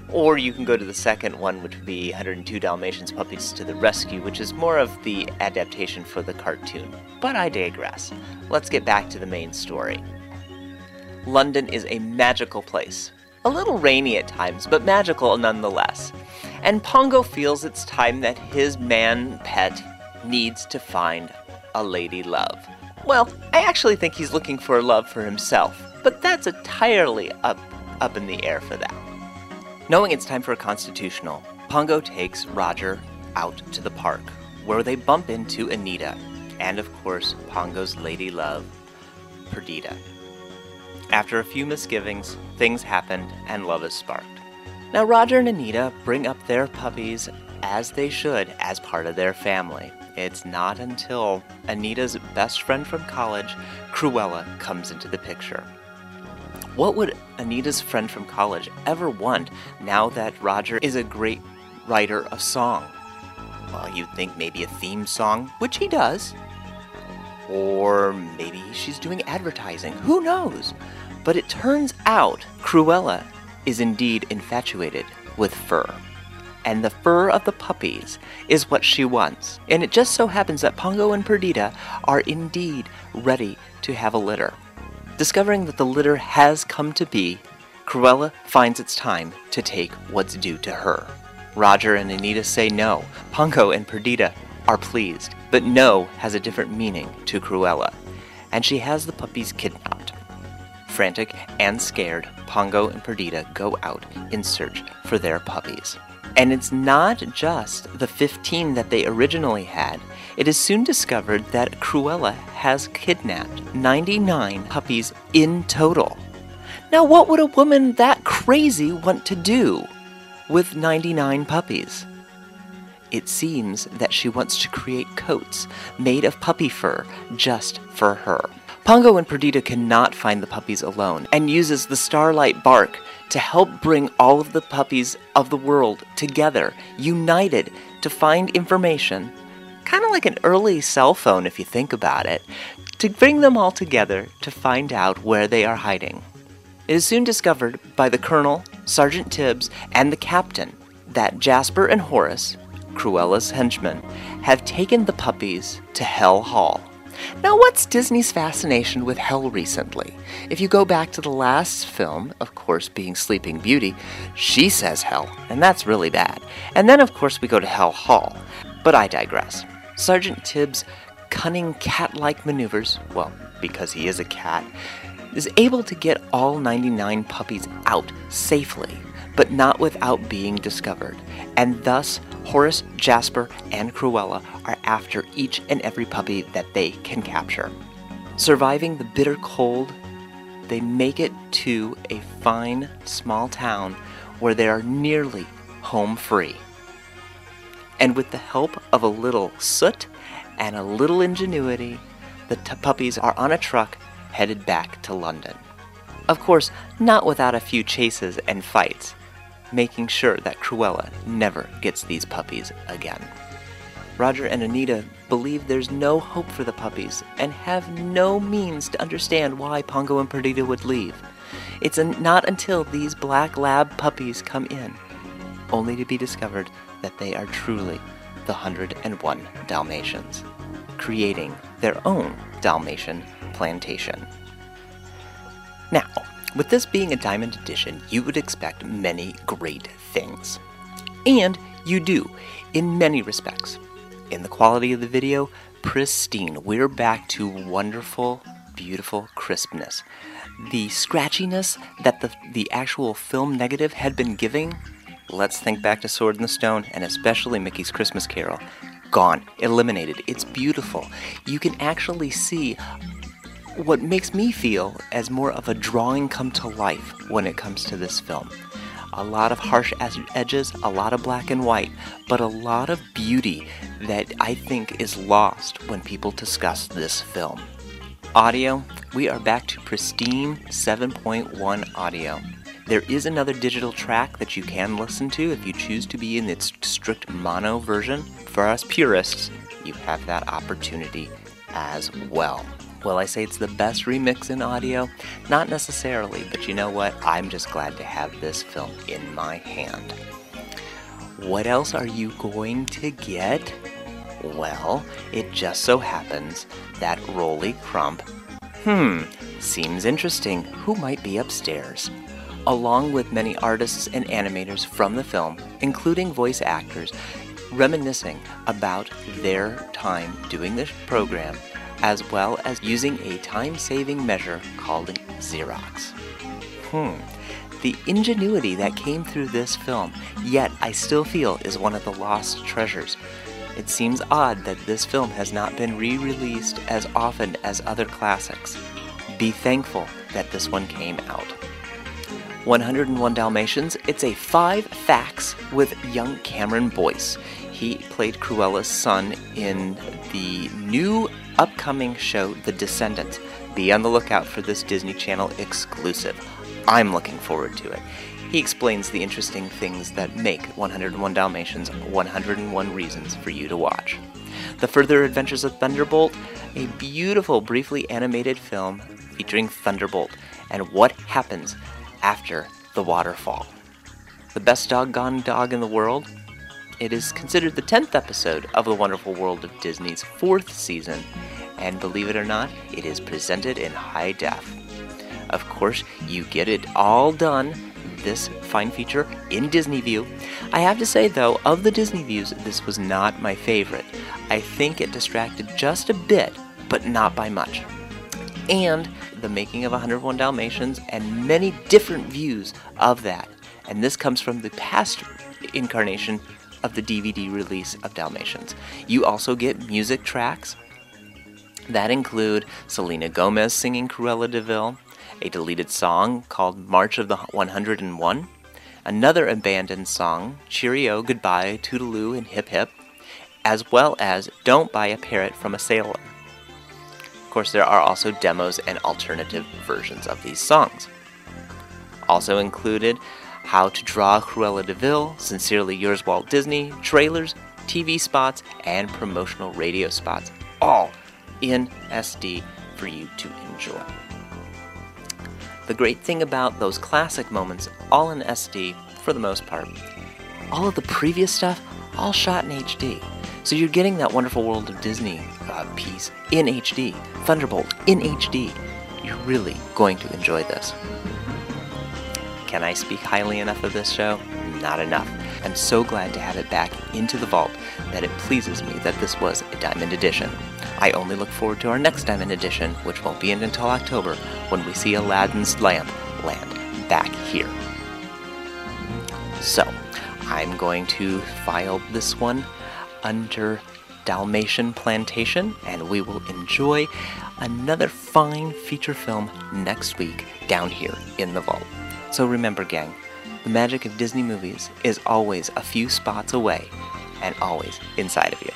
S25: Or you can go to the second one, which would be 102 Dalmatians Puppies to the Rescue, which is more of the adaptation for the cartoon. But I digress. Let's get back to the main story. London is a magical place. A little rainy at times, but magical nonetheless. And Pongo feels it's time that his man pet needs to find a lady love. Well, I actually think he's looking for love for himself, but that's entirely up up in the air for that. Knowing it's time for a constitutional, Pongo takes Roger out to the park, where they bump into Anita, and of course, Pongo's lady love, Perdita. After a few misgivings, things happened and love is sparked. Now, Roger and Anita bring up their puppies as they should as part of their family. It's not until Anita's best friend from college, Cruella, comes into the picture. What would Anita's friend from college ever want now that Roger is a great writer of song? Well, you'd think maybe a theme song, which he does. Or maybe she's doing advertising. Who knows? But it turns out Cruella is indeed infatuated with fur. And the fur of the puppies is what she wants. And it just so happens that Pongo and Perdita are indeed ready to have a litter. Discovering that the litter has come to be, Cruella finds it's time to take what's due to her. Roger and Anita say no. Pongo and Perdita are pleased, but no has a different meaning to Cruella, and she has the puppies kidnapped. Frantic and scared, Pongo and Perdita go out in search for their puppies. And it's not just the 15 that they originally had. It is soon discovered that Cruella has kidnapped 99 puppies in total. Now, what would a woman that crazy want to do with 99 puppies? it seems that she wants to create coats made of puppy fur just for her. Pongo and Perdita cannot find the puppies alone and uses the starlight bark to help bring all of the puppies of the world together, united to find information, kind of like an early cell phone if you think about it, to bring them all together to find out where they are hiding. It is soon discovered by the Colonel, Sergeant Tibbs, and the Captain that Jasper and Horace, Cruella's henchmen, have taken the puppies to Hell Hall. Now, what's Disney's fascination with hell recently? If you go back to the last film, of course, being Sleeping Beauty, she says hell, and that's really bad. And then, of course, we go to Hell Hall. But I digress. Sergeant Tibbs' cunning cat like maneuvers, well, because he is a cat, is able to get all 99 puppies out safely, but not without being discovered. And thus, Horace, Jasper, and Cruella are after each and every puppy that they can capture. Surviving the bitter cold, they make it to a fine small town where they are nearly home free. And with the help of a little soot and a little ingenuity, the t- puppies are on a truck headed back to London. Of course, not without a few chases and fights, making sure that Cruella never gets these puppies again. Roger and Anita believe there's no hope for the puppies and have no means to understand why Pongo and Perdita would leave. It's not until these black lab puppies come in, only to be discovered that they are truly the 101 Dalmatians, creating their own Dalmatian plantation. Now, with this being a diamond edition, you would expect many great things. And you do, in many respects. In the quality of the video, pristine. We're back to wonderful, beautiful crispness. The scratchiness that the, the actual film negative had been giving, let's think back to Sword in the Stone and especially Mickey's Christmas Carol. Gone, eliminated. It's beautiful. You can actually see what makes me feel as more of a drawing come to life when it comes to this film. A lot of harsh edges, a lot of black and white, but a lot of beauty that I think is lost when people discuss this film. Audio, we are back to pristine 7.1 audio. There is another digital track that you can listen to if you choose to be in its strict mono version. For us purists, you have that opportunity as well. Will I say it's the best remix in audio? Not necessarily, but you know what? I'm just glad to have this film in my hand. What else are you going to get? Well, it just so happens that Rolly Crump, hmm, seems interesting. Who might be upstairs? Along with many artists and animators from the film, including voice actors, reminiscing about their time doing this program, as well as using a time saving measure called Xerox. Hmm. The ingenuity that came through this film, yet I still feel is one of the lost treasures. It seems odd that this film has not been re released as often as other classics. Be thankful that this one came out. 101 Dalmatians, it's a five facts with young Cameron Boyce. He played Cruella's son in the new upcoming show, The Descendants. Be on the lookout for this Disney Channel exclusive. I'm looking forward to it. He explains the interesting things that make 101 Dalmatians 101 reasons for you to watch. The Further Adventures of Thunderbolt, a beautiful, briefly animated film featuring Thunderbolt and what happens after the waterfall. The best doggone dog in the world? It is considered the 10th episode of The Wonderful World of Disney's fourth season, and believe it or not, it is presented in high def. Of course, you get it all done, this fine feature, in Disney View. I have to say, though, of the Disney Views, this was not my favorite. I think it distracted just a bit, but not by much. And the making of 101 Dalmatians and many different views of that. And this comes from the past incarnation of the DVD release of Dalmatians. You also get music tracks that include Selena Gomez singing Cruella de Vil, a deleted song called March of the 101, another abandoned song, Cheerio, Goodbye, Toodaloo, and Hip Hip, as well as Don't Buy a Parrot from a Sailor. Of course, there are also demos and alternative versions of these songs. Also included How to Draw Cruella de Vil, Sincerely Yours Walt Disney, trailers, TV spots, and promotional radio spots, all in SD for you to enjoy. The great thing about those classic moments, all in SD for the most part, all of the previous stuff, all shot in HD. So you're getting that wonderful world of Disney uh, piece in HD, Thunderbolt in HD. You're really going to enjoy this. Can I speak highly enough of this show? Not enough. I'm so glad to have it back into the vault that it pleases me that this was a Diamond Edition. I only look forward to our next Diamond Edition, which won't be in until October, when we see Aladdin's lamp land back here. So, I'm going to file this one under Dalmatian Plantation, and we will enjoy another fine feature film next week down here in the vault. So remember, gang, the magic of Disney movies is always a few spots away and always inside of you.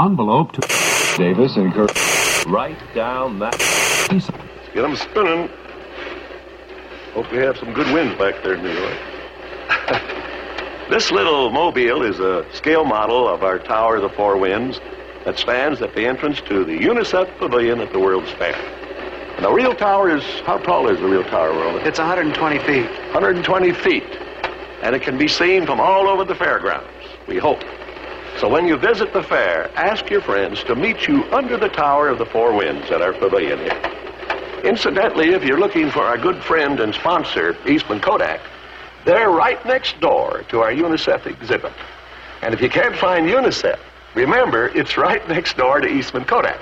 S4: Envelope to Davis and Kirk. Write down that. piece.
S5: Get them spinning. Hope we have some good winds back there in New York. this little mobile is a scale model of our Tower of the Four Winds that stands at the entrance to the UNICEF Pavilion at the World's Fair. And the real tower is, how tall is the real tower, Roland?
S26: It's 120 feet.
S5: 120 feet. And it can be seen from all over the fairgrounds, we hope. So when you visit the fair, ask your friends to meet you under the Tower of the Four Winds at our pavilion here. Incidentally, if you're looking for our good friend and sponsor, Eastman Kodak, they're right next door to our UNICEF exhibit. And if you can't find UNICEF, remember it's right next door to Eastman Kodak.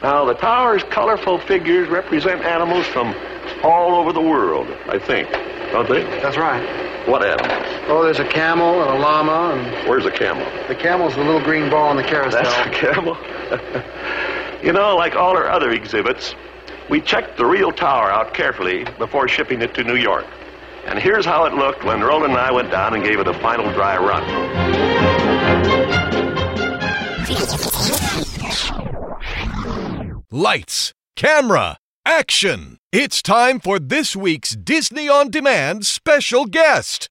S5: Now, the tower's colorful figures represent animals from all over the world, I think, don't they?
S26: That's right.
S5: What animals?
S26: Oh, there's a camel and a llama, and
S5: Where's the camel?
S26: the camel's the little green ball on the carousel.
S5: That's the camel. you know, like all our other exhibits, we checked the real tower out carefully before shipping it to New York. And here's how it looked when Roland and I went down and gave it a final dry run.
S14: Lights, camera, action! It's time for this week's Disney On Demand special guest.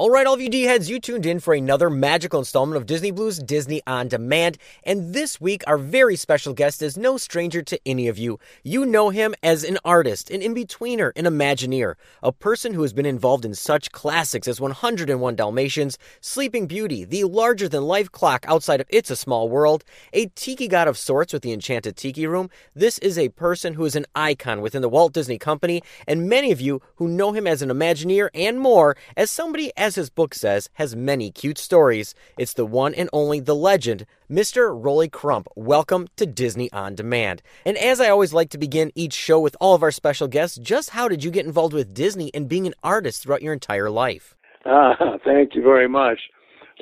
S1: All right, all of you D heads, you tuned in for another magical installment of Disney Blu's Disney on Demand. And this week, our very special guest is no stranger to any of you. You know him as an artist, an in betweener, an Imagineer, a person who has been involved in such classics as 101 Dalmatians, Sleeping Beauty, the larger than life clock outside of It's a Small World, a tiki god of sorts with the Enchanted Tiki Room. This is a person who is an icon within the Walt Disney Company, and many of you who know him as an Imagineer and more as somebody as his book says, has many cute stories. It's the one and only the legend, Mr. Rolly Crump. Welcome to Disney On Demand. And as I always like to begin each show with all of our special guests, just how did you get involved with Disney and being an artist throughout your entire life?
S27: Uh, thank you very much.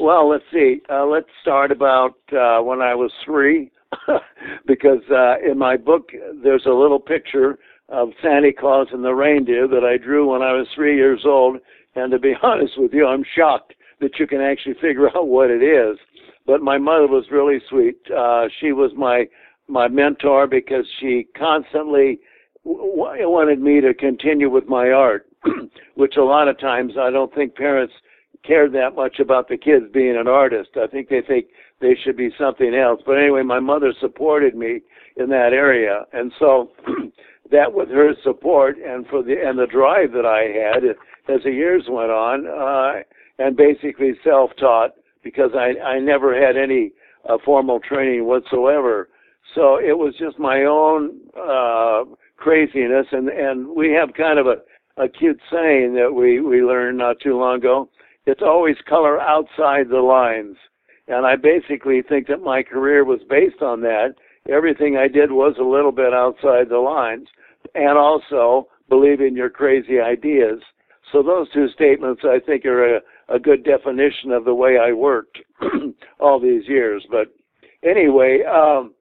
S27: Well, let's see. Uh, let's start about uh, when I was three, because uh, in my book there's a little picture of Santa Claus and the reindeer that I drew when I was three years old, and to be honest with you, I'm shocked that you can actually figure out what it is. But my mother was really sweet. Uh, she was my my mentor because she constantly w- wanted me to continue with my art, which a lot of times I don't think parents cared that much about the kids being an artist. I think they think they should be something else. But anyway, my mother supported me in that area, and so that with her support and for the and the drive that I had, as the years went on, uh, and basically self-taught because I, I never had any uh, formal training whatsoever. So it was just my own uh, craziness, and and we have kind of a, a cute saying that we we learned not too long ago. It's always color outside the lines, and I basically think that my career was based on that. Everything I did was a little bit outside the lines, and also believing your crazy ideas so those two statements, I think, are a, a good definition of the way I worked all these years. But anyway, um,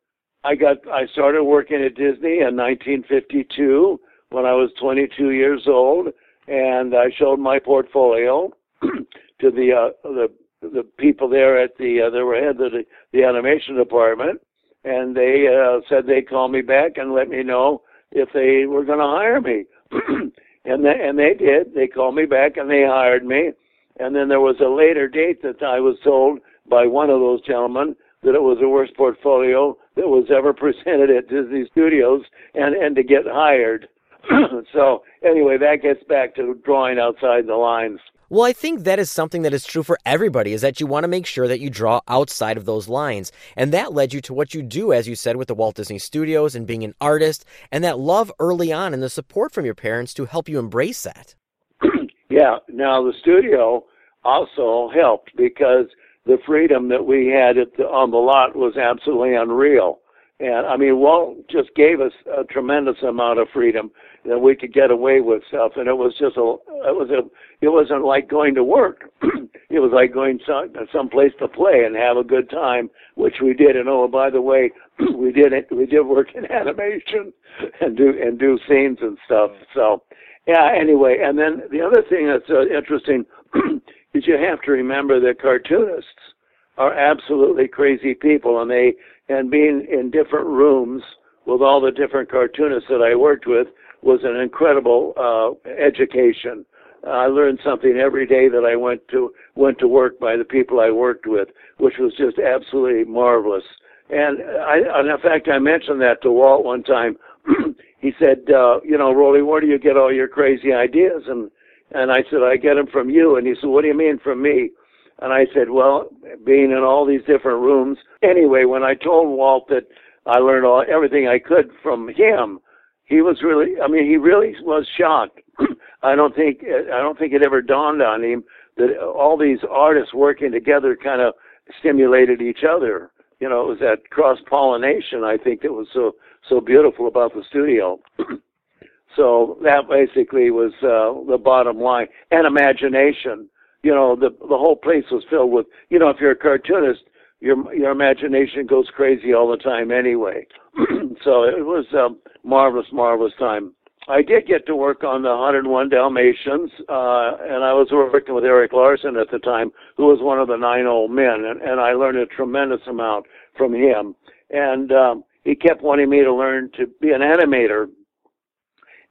S27: I got I started working at Disney in 1952 when I was 22 years old, and I showed my portfolio to the uh, the the people there at the uh, they were head of the, the animation department, and they uh, said they'd call me back and let me know if they were going to hire me. and they, and they did. They called me back and they hired me. And then there was a later date that I was told by one of those gentlemen that it was the worst portfolio that was ever presented at Disney Studios and and to get hired. so anyway, that gets back to drawing outside the lines.
S1: Well, I think that is something that is true for everybody is that you want to make sure that you draw outside of those lines. And that led you to what you do, as you said, with the Walt Disney Studios and being an artist and that love early on and the support from your parents to help you embrace that.
S27: yeah. Now, the studio also helped because the freedom that we had the, on the lot was absolutely unreal. And I mean, Walt just gave us a tremendous amount of freedom that we could get away with stuff, and it was just a, it was a, it wasn't like going to work. it was like going to some someplace to play and have a good time, which we did. And oh, by the way, we did it. We did work in animation and do and do scenes and stuff. So, yeah. Anyway, and then the other thing that's uh, interesting is you have to remember that cartoonists are absolutely crazy people, and they and being in different rooms with all the different cartoonists that I worked with was an incredible uh, education. I learned something every day that I went to went to work by the people I worked with, which was just absolutely marvelous. And I, and in fact, I mentioned that to Walt one time. he said, uh, "You know, Rolly, where do you get all your crazy ideas?" And and I said, "I get them from you." And he said, "What do you mean from me?" And I said, well, being in all these different rooms. Anyway, when I told Walt that I learned all everything I could from him, he was really, I mean, he really was shocked. I don't think, I don't think it ever dawned on him that all these artists working together kind of stimulated each other. You know, it was that cross pollination I think that was so so beautiful about the studio. so that basically was uh, the bottom line, and imagination you know the the whole place was filled with you know if you're a cartoonist your your imagination goes crazy all the time anyway so it was a marvelous marvelous time I did get to work on the 101 Dalmatians, uh, and I was working with Eric Larson at the time, who was one of the nine old men, and, and I learned a tremendous amount from him. And um, he kept wanting me to learn to be an animator.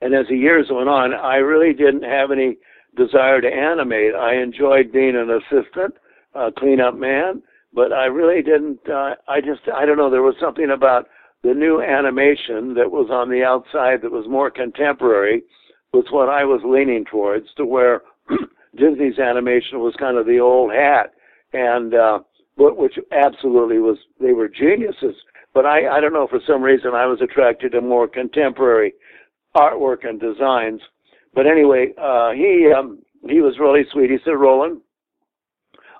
S27: And as the years went on, I really didn't have any desire to animate. I enjoyed being an assistant, uh, cleanup man, but I really didn't. Uh, I just, I don't know. There was something about the new animation that was on the outside that was more contemporary, was what I was leaning towards. To where Disney's animation was kind of the old hat, and uh, but which absolutely was. They were geniuses, but I, I don't know. For some reason, I was attracted to more contemporary artwork and designs. But anyway, uh, he um, he was really sweet. He said, Roland,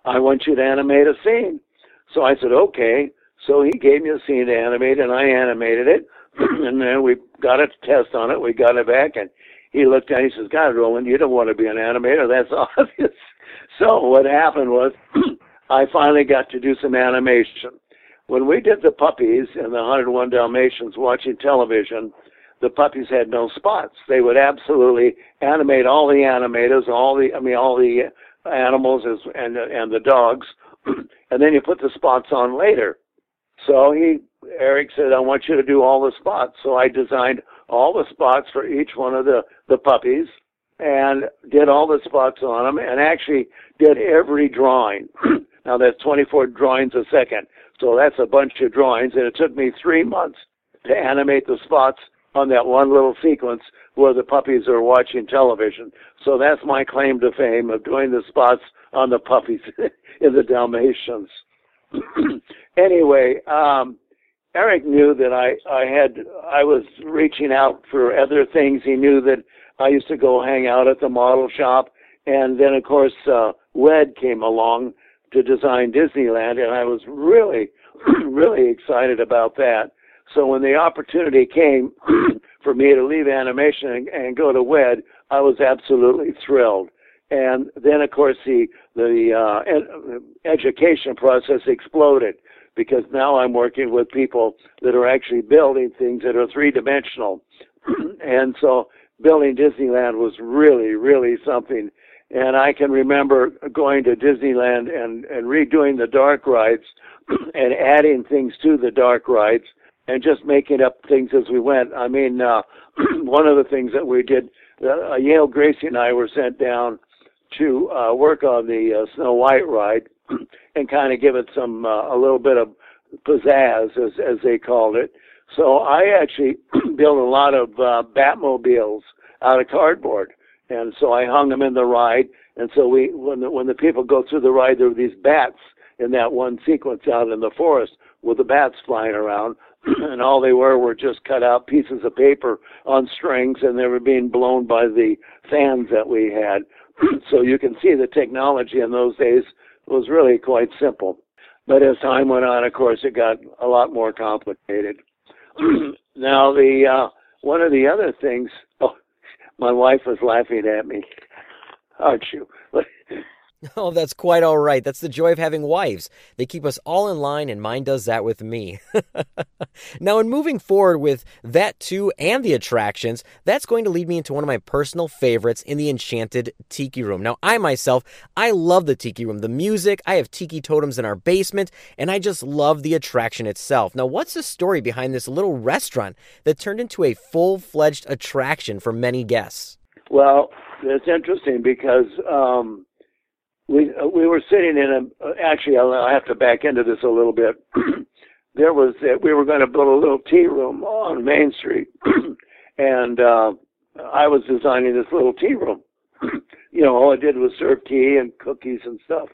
S27: I want you to animate a scene. So I said, okay. So he gave me a scene to animate, and I animated it. and then we got a test on it. We got it back, and he looked at it. He says, God, Roland, you don't want to be an animator. That's obvious. So what happened was I finally got to do some animation. When we did the puppies and the 101 Dalmatians watching television, the puppies had no spots. They would absolutely animate all the animators, all the I mean all the animals and and the dogs, and then you put the spots on later. So he Eric said, I want you to do all the spots. So I designed all the spots for each one of the the puppies and did all the spots on them and actually did every drawing. now that's 24 drawings a second. So that's a bunch of drawings and it took me 3 months to animate the spots on that one little sequence where the puppies are watching television. So that's my claim to fame of doing the spots on the puppies in the Dalmatians. anyway, um, Eric knew that I, I had I was reaching out for other things. He knew that I used to go hang out at the model shop, and then of course uh, WED came along to design Disneyland, and I was really, really excited about that. So when the opportunity came for me to leave animation and, and go to WED, I was absolutely thrilled. And then, of course, the the uh, ed- education process exploded because now I'm working with people that are actually building things that are three dimensional. and so building Disneyland was really, really something. And I can remember going to Disneyland and, and redoing the dark rides and adding things to the dark rides and just making up things as we went. I mean, uh, one of the things that we did, uh, Yale Gracie and I were sent down to uh, work on the uh, Snow White ride and kind of give it some uh, a little bit of pizzazz, as as they called it. So I actually built a lot of uh, Batmobiles out of cardboard, and so I hung them in the ride. And so we, when the, when the people go through the ride, there were these bats in that one sequence out in the forest with the bats flying around. and all they were were just cut out pieces of paper on strings, and they were being blown by the fans that we had. so you can see the technology in those days was really quite simple. But as time went on, of course, it got a lot more complicated. now, the uh, one of the other things. Oh, my wife was laughing at me. Aren't you?
S1: Oh, that's quite all right. That's the joy of having wives. They keep us all in line, and mine does that with me. now, in moving forward with that too and the attractions, that's going to lead me into one of my personal favorites in the Enchanted Tiki Room. Now, I myself, I love the Tiki Room, the music. I have tiki totems in our basement, and I just love the attraction itself. Now, what's the story behind this little restaurant that turned into a full fledged attraction for many guests?
S27: Well, it's interesting because. Um, we uh, we were sitting in a actually I'll have to back into this a little bit. there was uh, we were going to build a little tea room on Main Street, and uh, I was designing this little tea room. you know, all I did was serve tea and cookies and stuff.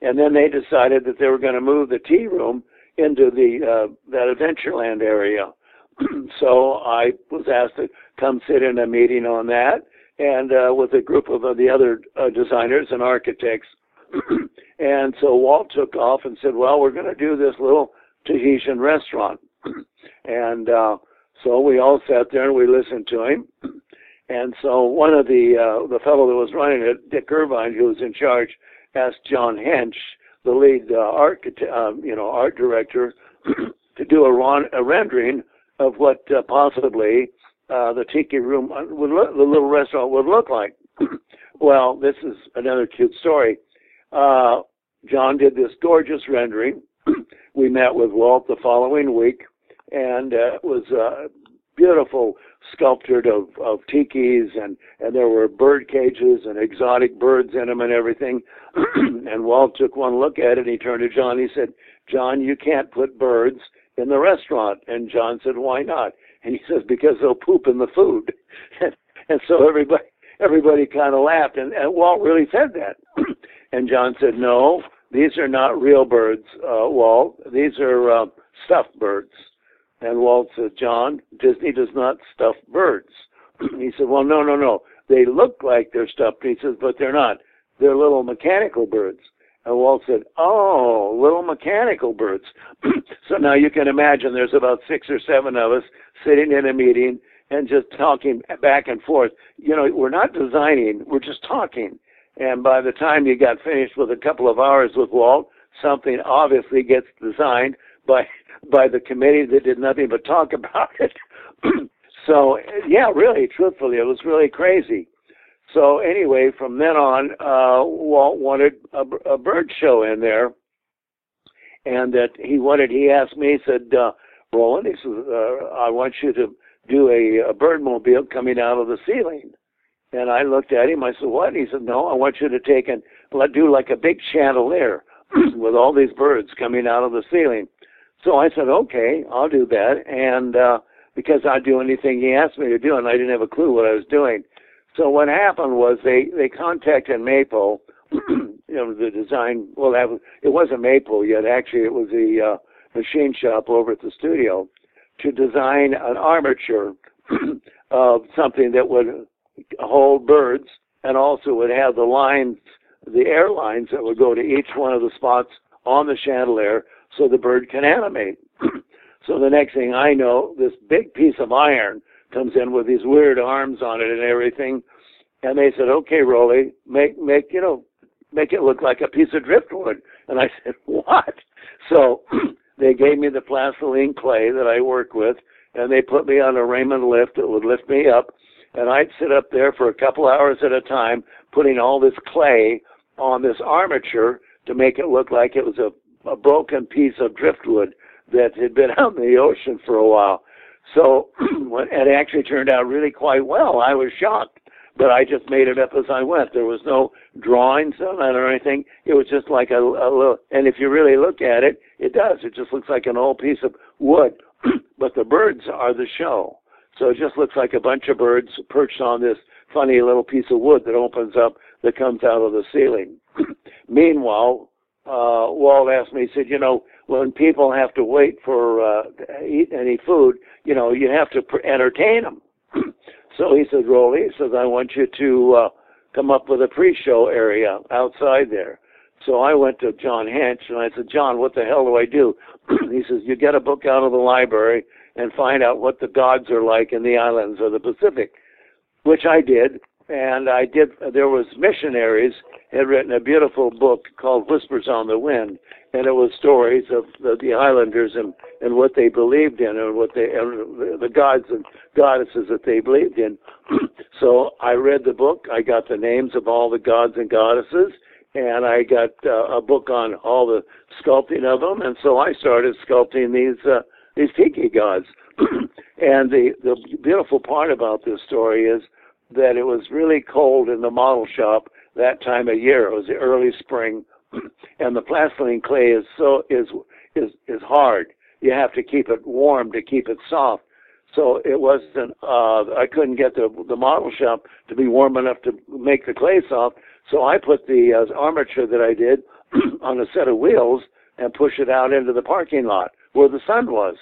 S27: and then they decided that they were going to move the tea room into the uh, that Adventureland area. so I was asked to come sit in a meeting on that and uh, with a group of uh, the other uh, designers and architects. and so Walt took off and said, "Well, we're going to do this little Tahitian restaurant." and uh, so we all sat there and we listened to him. And so one of the uh, the fellow that was running it, Dick Irvine, who was in charge, asked John Hench, the lead uh, architect, um, you know, art director, to do a, ron- a rendering of what uh, possibly uh, the tiki room uh, would look, the little restaurant would look like. well, this is another cute story. Uh, John did this gorgeous rendering. we met with Walt the following week, and uh, it was uh, beautiful sculptured of, of tikis and, and there were bird cages and exotic birds in them and everything. and Walt took one look at it and he turned to John. He said, John, you can't put birds in the restaurant. And John said, why not? And he says, because they'll poop in the food. and, so everybody, everybody kind of laughed and, and Walt really said that. and John said, no, these are not real birds, uh, Walt. These are uh, stuffed birds. And Walt said, John, Disney does not stuff birds. he said, well, no, no, no. They look like they're stuffed. He says, but they're not. They're little mechanical birds. And Walt said, oh, little mechanical birds. so now you can imagine there's about six or seven of us sitting in a meeting and just talking back and forth. You know, we're not designing, we're just talking. And by the time you got finished with a couple of hours with Walt, something obviously gets designed by by the committee that did nothing but talk about it. so yeah, really, truthfully, it was really crazy. So anyway, from then on, uh, Walt wanted a, a bird show in there, and that he wanted. He asked me, he said, uh, "Roland, he said, uh, I want you to do a, a birdmobile coming out of the ceiling." And I looked at him. I said, "What?" He said, "No, I want you to take and do like a big chandelier with all these birds coming out of the ceiling." So I said, okay, I'll do that. And uh, because I'd do anything he asked me to do, and I didn't have a clue what I was doing. So what happened was they they contacted MAPO, you know, the design. Well, that was, it wasn't MAPO yet. Actually, it was the uh, machine shop over at the studio to design an armature of something that would hold birds and also would have the lines, the air lines that would go to each one of the spots on the chandelier so the bird can animate. so the next thing I know, this big piece of iron comes in with these weird arms on it and everything. And they said, okay, Rolly, make, make, you know, make it look like a piece of driftwood. And I said, what? So they gave me the plastiline clay that I work with and they put me on a Raymond lift that would lift me up. And I'd sit up there for a couple hours at a time, putting all this clay on this armature to make it look like it was a a broken piece of driftwood that had been out in the ocean for a while. So it actually turned out really quite well. I was shocked, but I just made it up as I went. There was no drawings on it or anything. It was just like a, a little, and if you really look at it, it does. It just looks like an old piece of wood, but the birds are the show. So it just looks like a bunch of birds perched on this funny little piece of wood that opens up that comes out of the ceiling. Meanwhile, uh, Walt asked me, he said, you know, when people have to wait for uh, to eat any food, you know, you have to pr- entertain them. so he said, Rolly, he says, I want you to uh, come up with a pre-show area outside there. So I went to John Hench and I said, John, what the hell do I do? he says, you get a book out of the library and find out what the gods are like in the islands of the Pacific, which I did. And I did, there was missionaries had written a beautiful book called Whispers on the Wind, and it was stories of the, the islanders and, and what they believed in and what they and the gods and goddesses that they believed in. so I read the book. I got the names of all the gods and goddesses, and I got uh, a book on all the sculpting of them. And so I started sculpting these uh, these tiki gods. and the the beautiful part about this story is that it was really cold in the model shop that time of year. It was the early spring, and the plastiline clay is so is is is hard. You have to keep it warm to keep it soft. So it wasn't. Uh, I couldn't get the the model shop to be warm enough to make the clay soft. So I put the uh, armature that I did on a set of wheels and push it out into the parking lot where the sun was.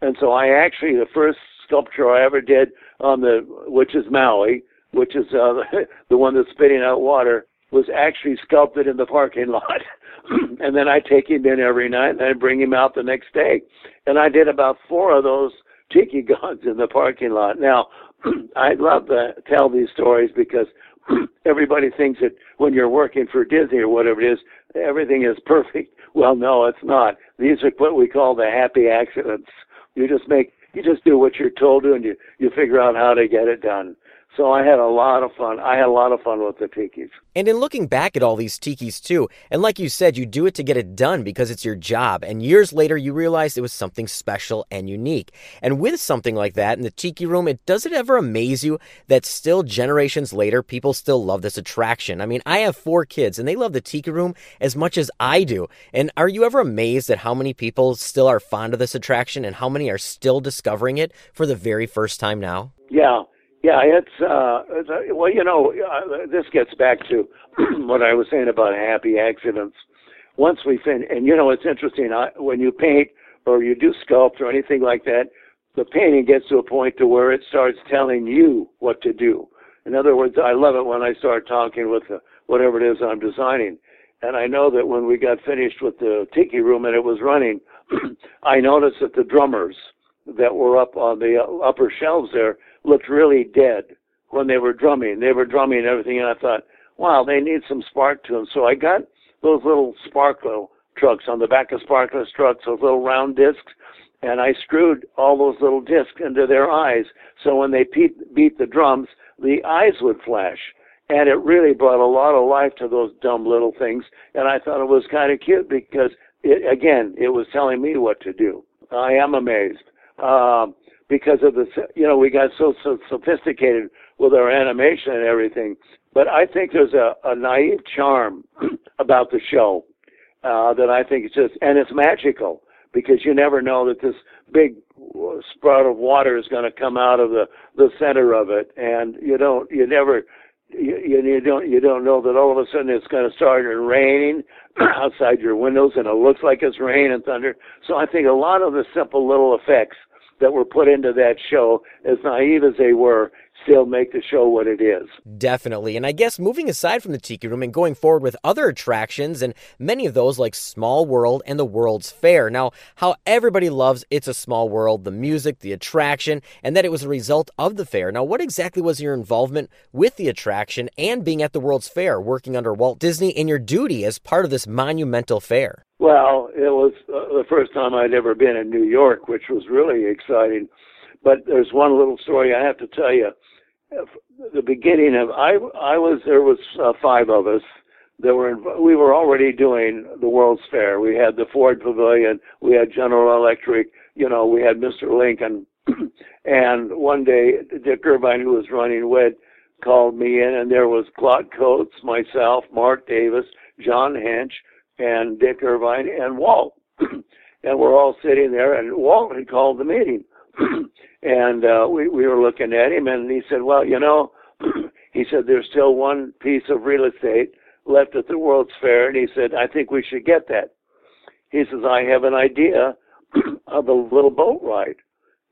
S27: And so I actually the first sculpture I ever did on the which is Maui which is uh, the one that's spitting out water, was actually sculpted in the parking lot. and then I take him in every night and I bring him out the next day. And I did about four of those tiki gods in the parking lot. Now, I love to tell these stories because everybody thinks that when you're working for Disney or whatever it is, everything is perfect. Well, no, it's not. These are what we call the happy accidents. You just make, you just do what you're told to and you, you figure out how to get it done. So I had a lot of fun. I had a lot of fun with the tikis.
S1: And in looking back at all these tikis too, and like you said, you do it to get it done because it's your job. And years later, you realize it was something special and unique. And with something like that in the tiki room, it does it ever amaze you that still generations later, people still love this attraction? I mean, I have four kids and they love the tiki room as much as I do. And are you ever amazed at how many people still are fond of this attraction and how many are still discovering it for the very first time now?
S27: Yeah, yeah, it's uh, it's, uh well, you know, uh, this gets back to what I was saying about happy accidents. Once we fin, and you know, it's interesting I, when you paint or you do sculpt or anything like that, the painting gets to a point to where it starts telling you what to do. In other words, I love it when I start talking with the, whatever it is I'm designing. And I know that when we got finished with the tiki room and it was running, I noticed that the drummers that were up on the upper shelves there looked really dead when they were drumming. They were drumming and everything, and I thought, wow, they need some spark to them. So I got those little sparkle trucks on the back of Sparkletts trucks, those little round discs, and I screwed all those little discs into their eyes. So when they beat, beat the drums, the eyes would flash. And it really brought a lot of life to those dumb little things. And I thought it was kind of cute because, it, again, it was telling me what to do. I am amazed. Um, because of the you know we got so so sophisticated with our animation and everything. But I think there's a, a naive charm about the show uh, that I think it's just and it's magical because you never know that this big sprout of water is going to come out of the the center of it, and you don't you never you, you don't you don't know that all of a sudden it's going to start raining outside your windows and it looks like it's rain and thunder. So I think a lot of the simple little effects that were put into that show, as naive as they were, still make the show what it is.
S1: Definitely. And I guess moving aside from the Tiki Room and going forward with other attractions, and many of those like Small World and the World's Fair. Now, how everybody loves It's a Small World, the music, the attraction, and that it was a result of the fair. Now, what exactly was your involvement with the attraction and being at the World's Fair, working under Walt Disney in your duty as part of this monumental fair?
S27: Well, it was uh, the first time I'd ever been in New York, which was really exciting. But there's one little story I have to tell you. The beginning of I I was there was uh, five of us that were we were already doing the World's Fair. We had the Ford Pavilion, we had General Electric, you know, we had Mr. Lincoln. and one day Dick Irvine, who was running WED, called me in, and there was Claude Coats, myself, Marc Davis, John Hench, and Dick Irvine and Walt. and we're all sitting there, and Walt had called the meeting. and uh, we, we were looking at him, and he said, Well, you know, he said, there's still one piece of real estate left at the World's Fair, and he said, I think we should get that. He says, I have an idea of a little boat ride.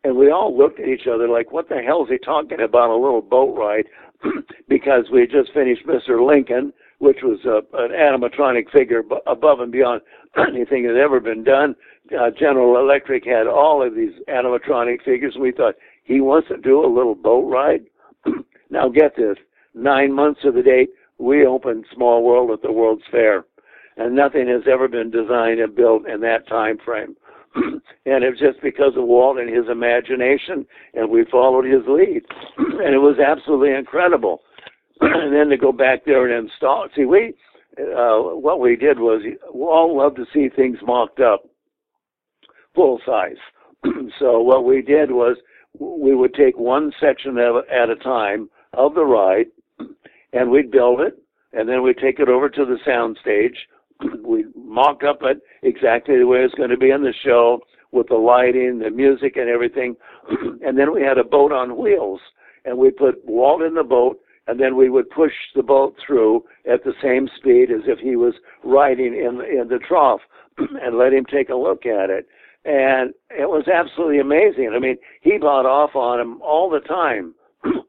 S27: And we all looked at each other like, what the hell is he talking about, a little boat ride? because we just finished Mr. Lincoln, which was a, an animatronic figure above and beyond anything that had ever been done. Uh, General Electric had all of these animatronic figures, we thought he wants to do a little boat ride. now get this: nine months of the date, we opened Small World at the World's Fair, and nothing has ever been designed and built in that time frame. and it was just because of Walt and his imagination, and we followed his lead, and it was absolutely incredible. and then to go back there and install. See, we uh, what we did was we all love to see things mocked up, full size. so what we did was we would take one section at a time of the ride, and we'd build it, and then we'd take it over to the sound stage. we'd mock up it exactly the way it's going to be in the show with the lighting, the music, and everything. and then we had a boat on wheels, and we put Walt in the boat and then we would push the boat through at the same speed as if he was riding in in the trough and let him take a look at it and it was absolutely amazing. I mean he bought off on him all the time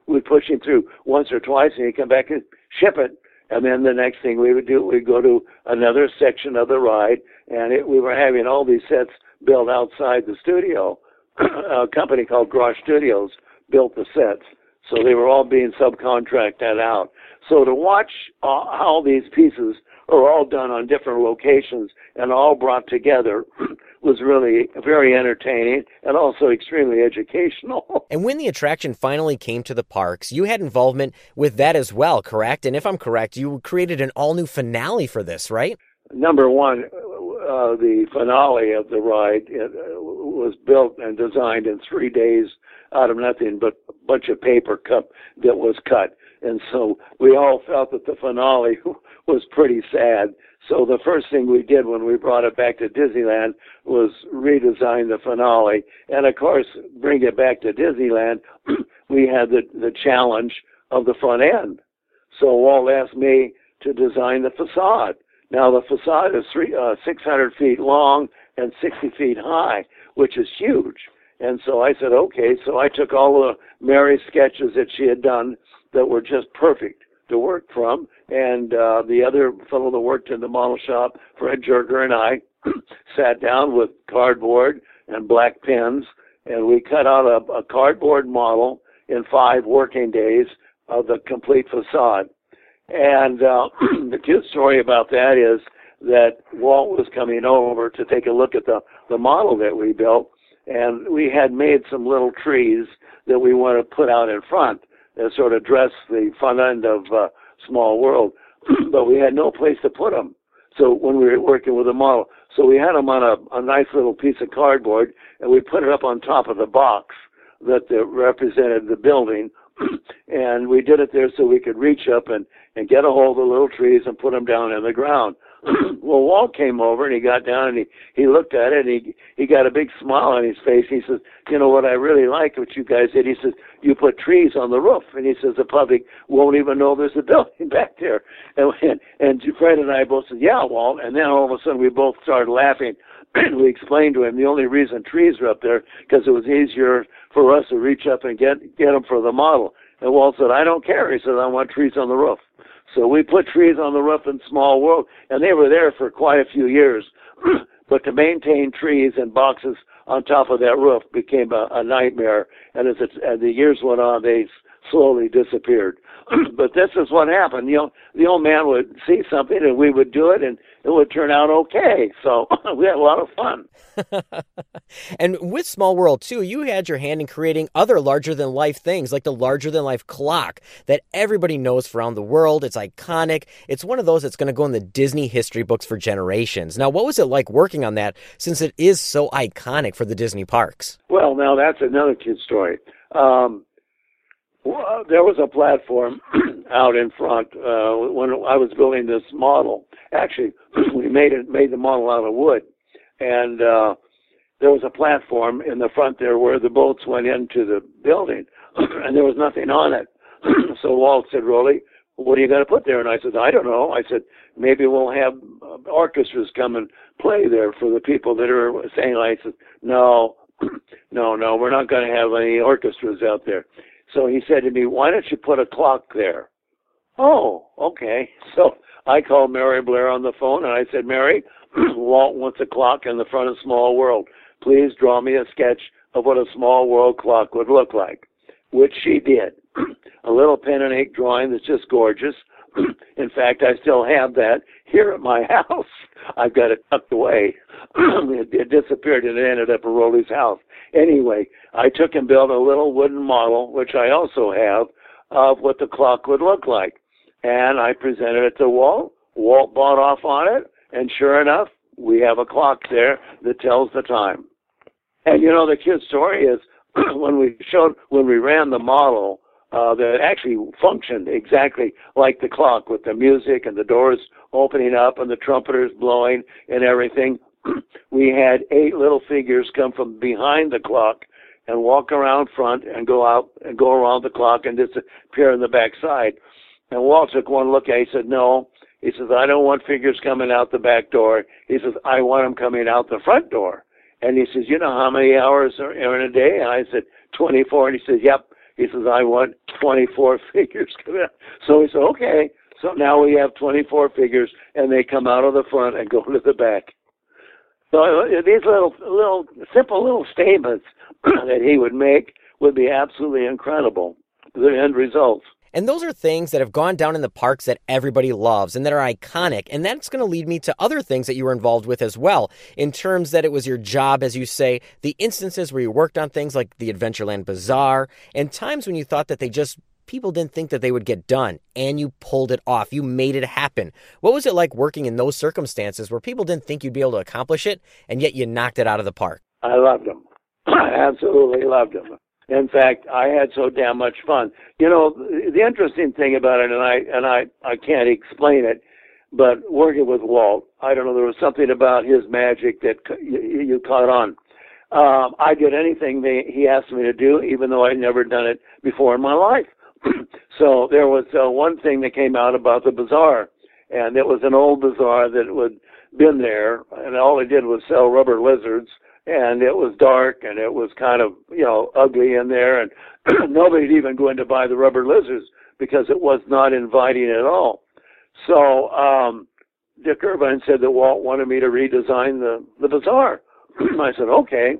S27: we'd push him through once or twice and he'd come back and ship it. And then the next thing we would do we'd go to another section of the ride and it, we were having all these sets built outside the studio. A company called Grosh Studios built the sets. So they were all being subcontracted out. So to watch uh, how these pieces are all done on different locations and all brought together was really very entertaining and also extremely educational.
S1: And when the attraction finally came to the parks, you had involvement with that as well, correct? And if I'm correct, you created an all new finale for this, right?
S27: Number one, uh, the finale of the ride uh, was built and designed in three days out of nothing but a bunch of paper cup that was cut. And so we all felt that the finale was pretty sad. So the first thing we did when we brought it back to Disneyland was redesign the finale. And of course, bring it back to Disneyland, we had the, the challenge of the front end. So Walt asked me to design the facade. Now the facade is three, uh, 600 feet long and 60 feet high, which is huge. And so I said, okay. So I took all the Mary sketches that she had done that were just perfect to work from, and uh, the other fellow that worked in the model shop, Fred Joerger, and I sat down with cardboard and black pens, and we cut out a, a cardboard model in five working days of the complete facade. And uh, the cute story about that is that Walt was coming over to take a look at the, the model that we built, and we had made some little trees that we want to put out in front that sort of dress the front end of uh, Small World, but we had no place to put them. So when we were working with the model, so we had them on a, a nice little piece of cardboard, and we put it up on top of the box that the, represented the building, and we did it there so we could reach up and and get a hold of the little trees and put them down in the ground. well, Walt came over and he got down and he he looked at it and he he got a big smile on his face. He says, "You know what I really like what you guys did." He says, "You put trees on the roof," and he says the public won't even know there's a building back there. And and, and Fred and I both said, "Yeah, Walt." And then all of a sudden we both started laughing. we explained to him the only reason trees are up there because it was easier for us to reach up and get get them for the model. And Walt said, "I don't care." He said, "I want trees on the roof." So we put trees on the roof in Small World, and they were there for quite a few years. but to maintain trees and boxes on top of that roof became a, a nightmare. And as, it, as the years went on, they slowly disappeared. but this is what happened. You know, the old man would see something, and we would do it, and it would turn out okay. So we had a lot of fun.
S1: and with Small World too, you had your hand in creating other larger than life things, like the larger than life clock that everybody knows around the world. It's iconic. It's one of those that's going to go in the Disney history books for generations. Now, what was it like working on that since it is so iconic for the Disney parks?
S27: Well, now that's another kid story. Um, well, there was a platform out in front uh, when I was building this model. Actually, we made it made the model out of wood, and uh, there was a platform in the front there where the boats went into the building, and there was nothing on it. so Walt said, "Rolly, what are you going to put there?" And I said, "I don't know." I said, "Maybe we'll have uh, orchestras come and play there for the people that are saying." I said, "No, no, no, we're not going to have any orchestras out there." So he said to me, "Why don't you put a clock there?" Oh, okay. So I called Mary Blair on the phone and I said, Mary, Walt wants a clock in the front of Small World. Please draw me a sketch of what a Small World clock would look like, which she did. a little pen and ink drawing that's just gorgeous. in fact, I still have that here at my house. I've got it tucked away. it, it disappeared and it ended up at Rolly's house. Anyway, I took and built a little wooden model, which I also have, of what the clock would look like. And I presented it to Walt. Walt bought off on it, and sure enough, we have a clock there that tells the time. And you know, the cute story is when we showed, when we ran the model, uh, that actually functioned exactly like the clock with the music and the doors opening up and the trumpeters blowing and everything. we had eight little figures come from behind the clock and walk around front and go out and go around the clock and disappear in the back side. And Walt took one look at it. He said, no. He says, I don't want figures coming out the back door. He says, I want them coming out the front door. And he says, you know how many hours are in a day? And I said, 24. And he says, yep. He says, I want 24 figures. So he said, okay. So now we have 24 figures, and they come out of the front and go to the back. So these little, little, simple little statements that he would make would be absolutely incredible. The end results.
S1: And those are things that have gone down in the parks that everybody loves and that are iconic. And that's going to lead me to other things that you were involved with as well, in terms that it was your job, as you say, the instances where you worked on things like the Adventureland Bazaar, and times when you thought that they just people didn't think that they would get done and you pulled it off. You made it happen. What was it like working in those circumstances where people didn't think you'd be able to accomplish it and yet you knocked it out of the park?
S27: I loved them. I absolutely loved them. In fact, I had so damn much fun. You know, the interesting thing about it, and I and I I can't explain it, but working with Walt, I don't know, there was something about his magic that you, you caught on. Um, I did anything they, he asked me to do, even though I'd never done it before in my life. so there was uh, one thing that came out about the bazaar, and it was an old bazaar that had been there, and all it did was sell rubber lizards and it was dark and it was kind of you know ugly in there and nobody'd even go in to buy the rubber lizards because it was not inviting at all. So um dick irvine said that walt wanted me to redesign the the bazaar. I said okay.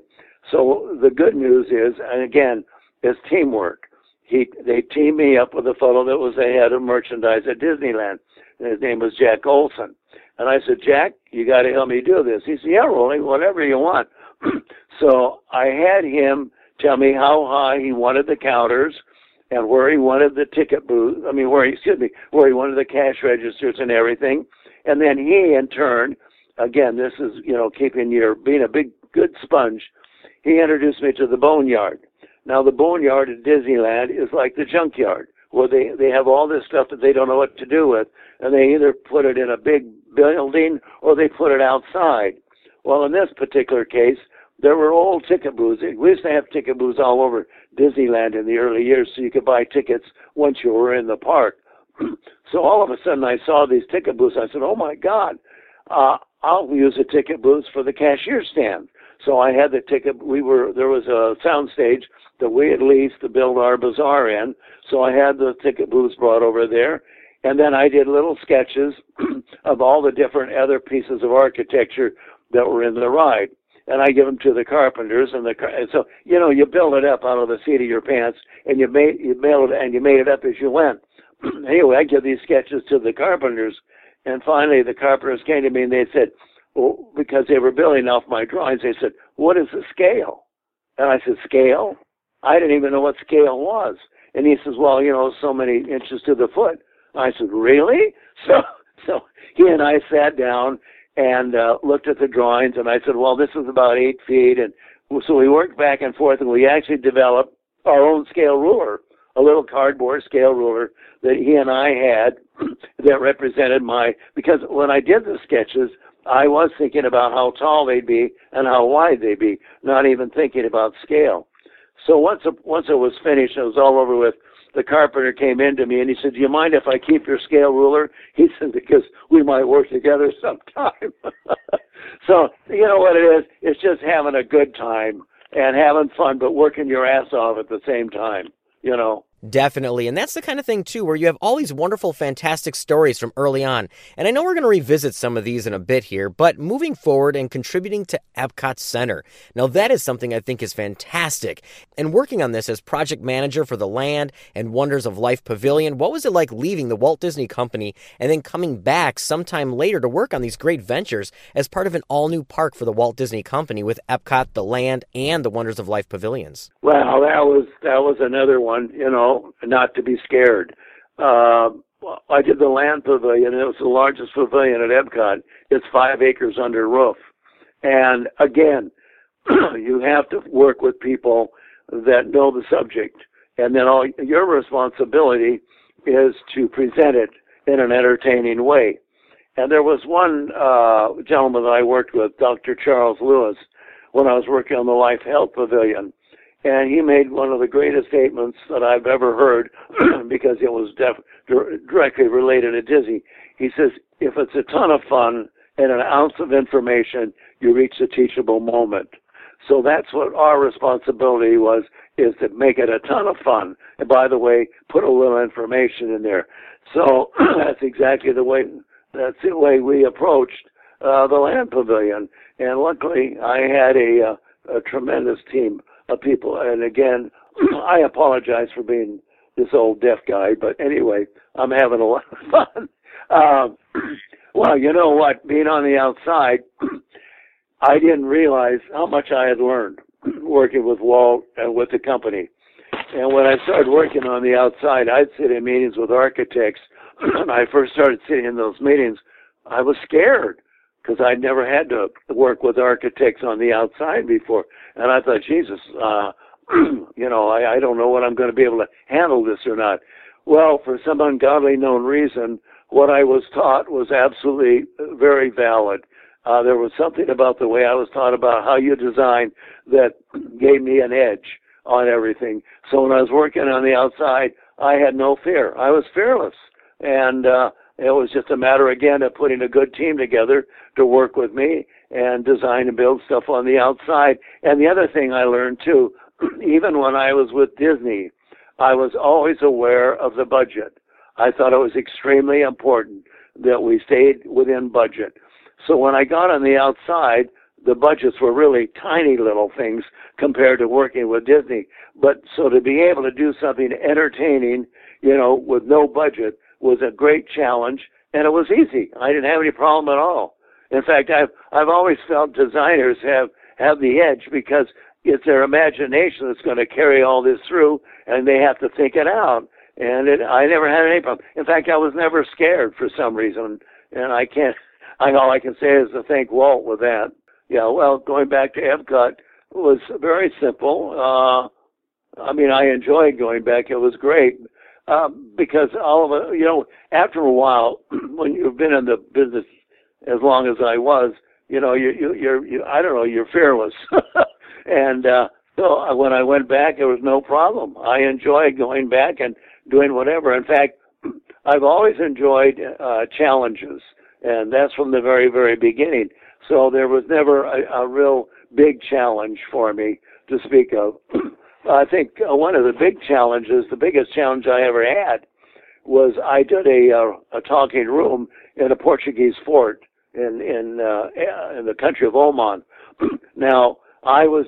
S27: So the good news is and again it's teamwork. He they teamed me up with a fellow that was the head of merchandise at disneyland and his name was Jack Olsen. And I said, Jack, you got to help me do this. He said, Yeah, Rolly, whatever you want. so I had him tell me how high he wanted the counters and where he wanted the ticket booth. I mean, where he, excuse me, where he wanted the cash registers and everything. And then he, in turn, again, this is, you know, keeping your, being a big, good sponge, he introduced me to the boneyard. Now, the boneyard at Disneyland is like the junkyard, where they, they have all this stuff that they don't know what to do with, and they either put it in a big building or they put it outside. Well, in this particular case, there were old ticket booths. We used to have ticket booths all over Disneyland in the early years, so you could buy tickets once you were in the park. so all of a sudden, I saw these ticket booths. I said, "Oh my God, uh, I'll use the ticket booths for the cashier stand." So I had the ticket. We were there was a sound stage that we had leased to build our bazaar in. So I had the ticket booths brought over there, and then I did little sketches of all the different other pieces of architecture that were in the ride and I give them to the carpenters, and the and so you know you build it up out of the seat of your pants, and you made you mailed and you made it up as you went. anyway, I give these sketches to the carpenters, and finally the carpenters came to me and they said, well, because they were building off my drawings, they said, "What is the scale?" And I said, "Scale." I didn't even know what scale was. And he says, "Well, you know, so many inches to the foot." I said, "Really?" So so he and I sat down and uh, looked at the drawings, and I said, well, this is about eight feet, and so we worked back and forth, and we actually developed our own scale ruler, a little cardboard scale ruler that he and I had that represented my. Because when I did the sketches, I was thinking about how tall they'd be and how wide they'd be, not even thinking about scale. So once once it was finished, it was all over with the carpenter came in to me and he said, Do you mind if I keep your scale ruler? He said, Because we might work together sometime. so, you know what it is? It's just having a good time and having fun, but working your ass off at the same time, you know.
S1: Definitely. And that's the kind of thing, too, where you have all these wonderful, fantastic stories from early on. And I know we're going to revisit some of these in a bit here, but moving forward and contributing to Epcot Center. Now, that is something I think is fantastic. And working on this as project manager for the Land and Wonders of Life Pavilion, what was it like leaving the Walt Disney Company and then coming back sometime later to work on these great ventures as part of an all new park for the Walt Disney Company with Epcot, the Land, and the Wonders of Life Pavilions?
S27: Well, that was that was another one, you know not to be scared. Uh, I did the land pavilion, and it was the largest pavilion at Epcot. It's five acres under roof. And again, you have to work with people that know the subject. And then all your responsibility is to present it in an entertaining way. And there was one uh, gentleman that I worked with, Dr. Charles Lewis, when I was working on the Life Health Pavilion and he made one of the greatest statements that I've ever heard because it was def- directly related to Disney. He says, if it's a ton of fun and an ounce of information, you reach the teachable moment. So that's what our responsibility was, is to make it a ton of fun. And by the way, put a little information in there. So that's exactly the way, that's the way we approached uh, the land pavilion. And luckily, I had a, uh, a tremendous team of people. And again, I apologize for being this old deaf guy. But anyway, I'm having a lot of fun. Um, well, you know what? Being on the outside, I didn't realize how much I had learned working with Walt and with the company. And when I started working on the outside, I'd sit in meetings with architects. when I first started sitting in those meetings, I was scared because I'd never had to work with architects on the outside before. And I thought, Jesus, uh, you know, I, I don't know what I'm going to be able to handle this or not. Well, for some ungodly known reason, what I was taught was absolutely very valid. Uh, there was something about the way I was taught about how you design that gave me an edge on everything. So when I was working on the outside, I had no fear. I was fearless. And, uh, it was just a matter again of putting a good team together to work with me and design and build stuff on the outside. And the other thing I learned too, even when I was with Disney, I was always aware of the budget. I thought it was extremely important that we stayed within budget. So when I got on the outside, the budgets were really tiny little things compared to working with Disney. But so to be able to do something entertaining, you know, with no budget was a great challenge and it was easy. I didn't have any problem at all. In fact, I've I've always felt designers have have the edge because it's their imagination that's going to carry all this through, and they have to think it out. And it, I never had any problem. In fact, I was never scared for some reason, and I can't. I all I can say is to thank Walt with that. Yeah, well, going back to Epcot was very simple. Uh, I mean, I enjoyed going back. It was great uh, because all of it, you know, after a while, when you've been in the business as long as I was, you know, you, you, you're, you, I don't know, you're fearless. and uh, so when I went back, there was no problem. I enjoyed going back and doing whatever. In fact, I've always enjoyed uh, challenges, and that's from the very, very beginning. So there was never a, a real big challenge for me to speak of. I think uh, one of the big challenges, the biggest challenge I ever had, was I did a uh, a talking room in a Portuguese fort in in uh, in the country of Oman. now I was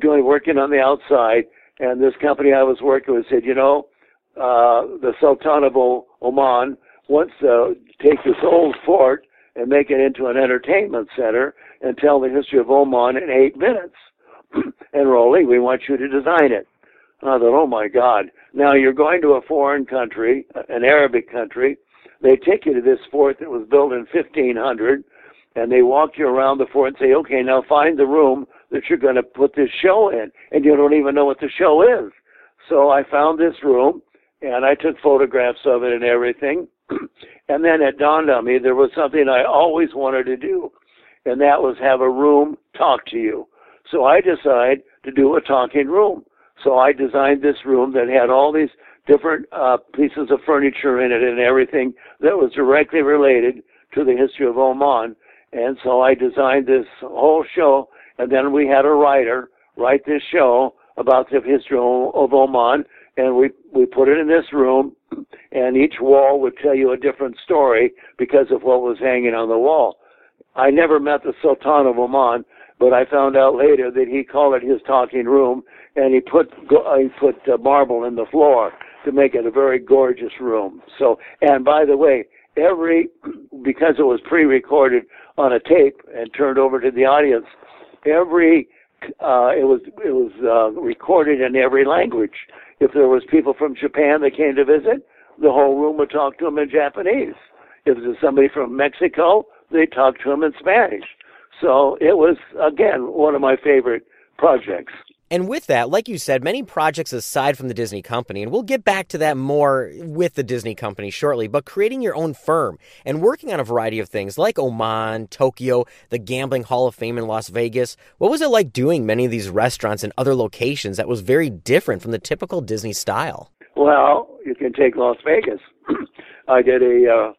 S27: doing working on the outside, and this company I was working with said, you know, uh, the Sultan of o- Oman wants to take this old fort and make it into an entertainment center and tell the history of Oman in eight minutes. Rolly, we want you to design it. And I thought, oh my God. Now you're going to a foreign country, an Arabic country. They take you to this fort that was built in 1500, and they walk you around the fort and say, okay, now find the room that you're going to put this show in. And you don't even know what the show is. So I found this room, and I took photographs of it and everything. and then it dawned on me there was something I always wanted to do, and that was have a room talk to you. So I decided to do a talking room. So I designed this room that had all these different uh, pieces of furniture in it and everything that was directly related to the history of Oman. And so I designed this whole show, and then we had a writer write this show about the history of Oman, and we we put it in this room, and each wall would tell you a different story because of what was hanging on the wall. I never met the Sultan of Oman, but I found out later that he called it his talking room, and he put he put uh, marble in the floor to make it a very gorgeous room. So, and by the way, every because it was pre-recorded on a tape and turned over to the audience, every uh, it was it was uh, recorded in every language. If there was people from Japan that came to visit, the whole room would talk to them in Japanese. If there was somebody from Mexico, they talked to them in Spanish. So it was, again, one of my favorite projects.
S1: And with that, like you said, many projects aside from the Disney company, and we'll get back to that more with the Disney company shortly, but creating your own firm and working on a variety of things like Oman, Tokyo, the Gambling Hall of Fame in Las Vegas. What was it like doing many of these restaurants in other locations that was very different from the typical Disney style?
S27: Well, you can take Las Vegas. I did a uh,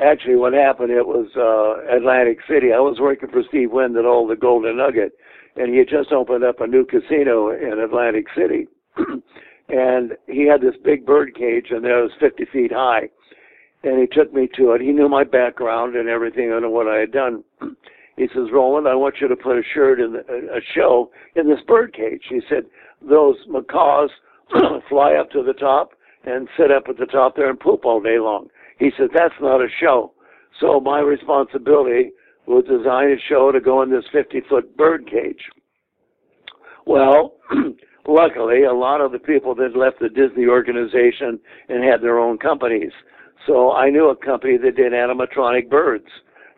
S27: actually what happened it was uh Atlantic City. I was working for Steve Wynn that owned the Golden Nugget and he had just opened up a new casino in Atlantic City. and he had this big bird cage and it was fifty feet high. And he took me to it. He knew my background and everything and what I had done. He says, Roland, I want you to put a shirt in the, a show in this bird cage. He said, those macaws fly up to the top and sit up at the top there and poop all day long. He said, that's not a show. So my responsibility was design a show to go in this 50 foot bird cage. Well, luckily, a lot of the people that left the Disney organization and had their own companies. So I knew a company that did animatronic birds.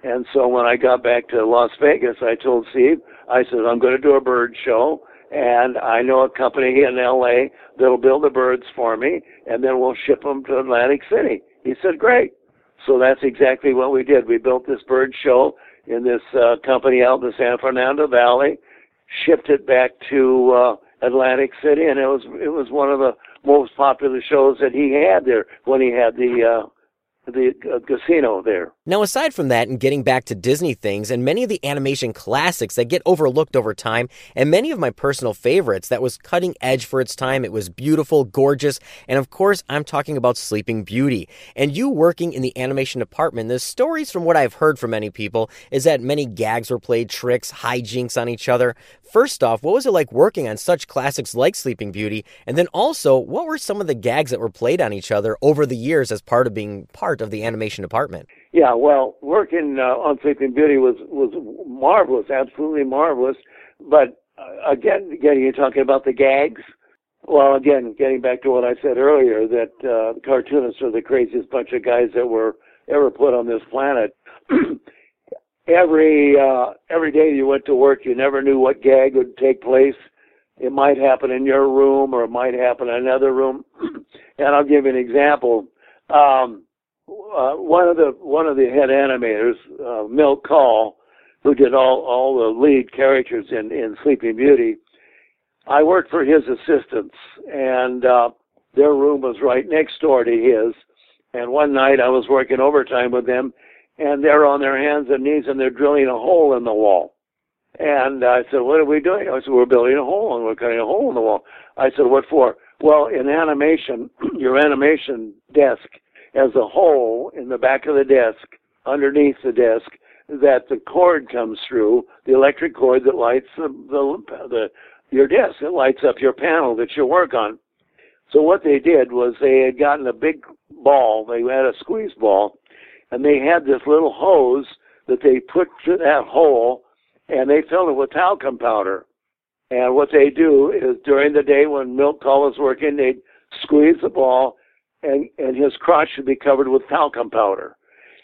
S27: And so when I got back to Las Vegas, I told Steve, I said, I'm going to do a bird show. And I know a company in LA that'll build the birds for me, and then we'll ship them to Atlantic City. He said, Great. So that's exactly what we did. We built this bird show in this uh, company out in the San Fernando Valley, shipped it back to uh, Atlantic City, and it was it was one of the most popular shows that he had there when he had the uh, the uh, casino there.
S1: Now, aside from that, and getting back to Disney things and many of the animation classics that get overlooked over time, and many of my personal favorites that was cutting edge for its time, it was beautiful, gorgeous, and of course, I'm talking about Sleeping Beauty. And you working in the animation department, the stories from what I've heard from many people is that many gags were played, tricks, hijinks on each other. First off, what was it like working on such classics like Sleeping Beauty? And then also, what were some of the gags that were played on each other over the years as part of being part of the animation department?
S27: Yeah, well, working uh, on Sleeping Beauty was was marvelous, absolutely marvelous. But uh, again, again, you're talking about the gags. Well, again, getting back to what I said earlier, that uh, cartoonists are the craziest bunch of guys that were ever put on this planet. every uh, every day you went to work, you never knew what gag would take place. It might happen in your room, or it might happen in another room. and I'll give you an example. Um, uh, one of the one of the head animators, uh, Milt Kahl, who did all all the lead characters in in Sleeping Beauty. I worked for his assistants, and uh, their room was right next door to his. And one night I was working overtime with them, and they're on their hands and knees and they're drilling a hole in the wall. And I said, "What are we doing?" I said, "We're building a hole and we're cutting a hole in the wall." I said, "What for?" Well, in animation, your animation desk has a hole in the back of the desk, underneath the desk, that the cord comes through, the electric cord that lights the, the, the your desk. It lights up your panel that you work on. So what they did was they had gotten a big ball. They had a squeeze ball, and they had this little hose that they put to that hole, and they filled it with talcum powder. And what they do is during the day when Milt Kahl is working, they'd squeeze the ball, and and his crotch should be covered with talcum powder.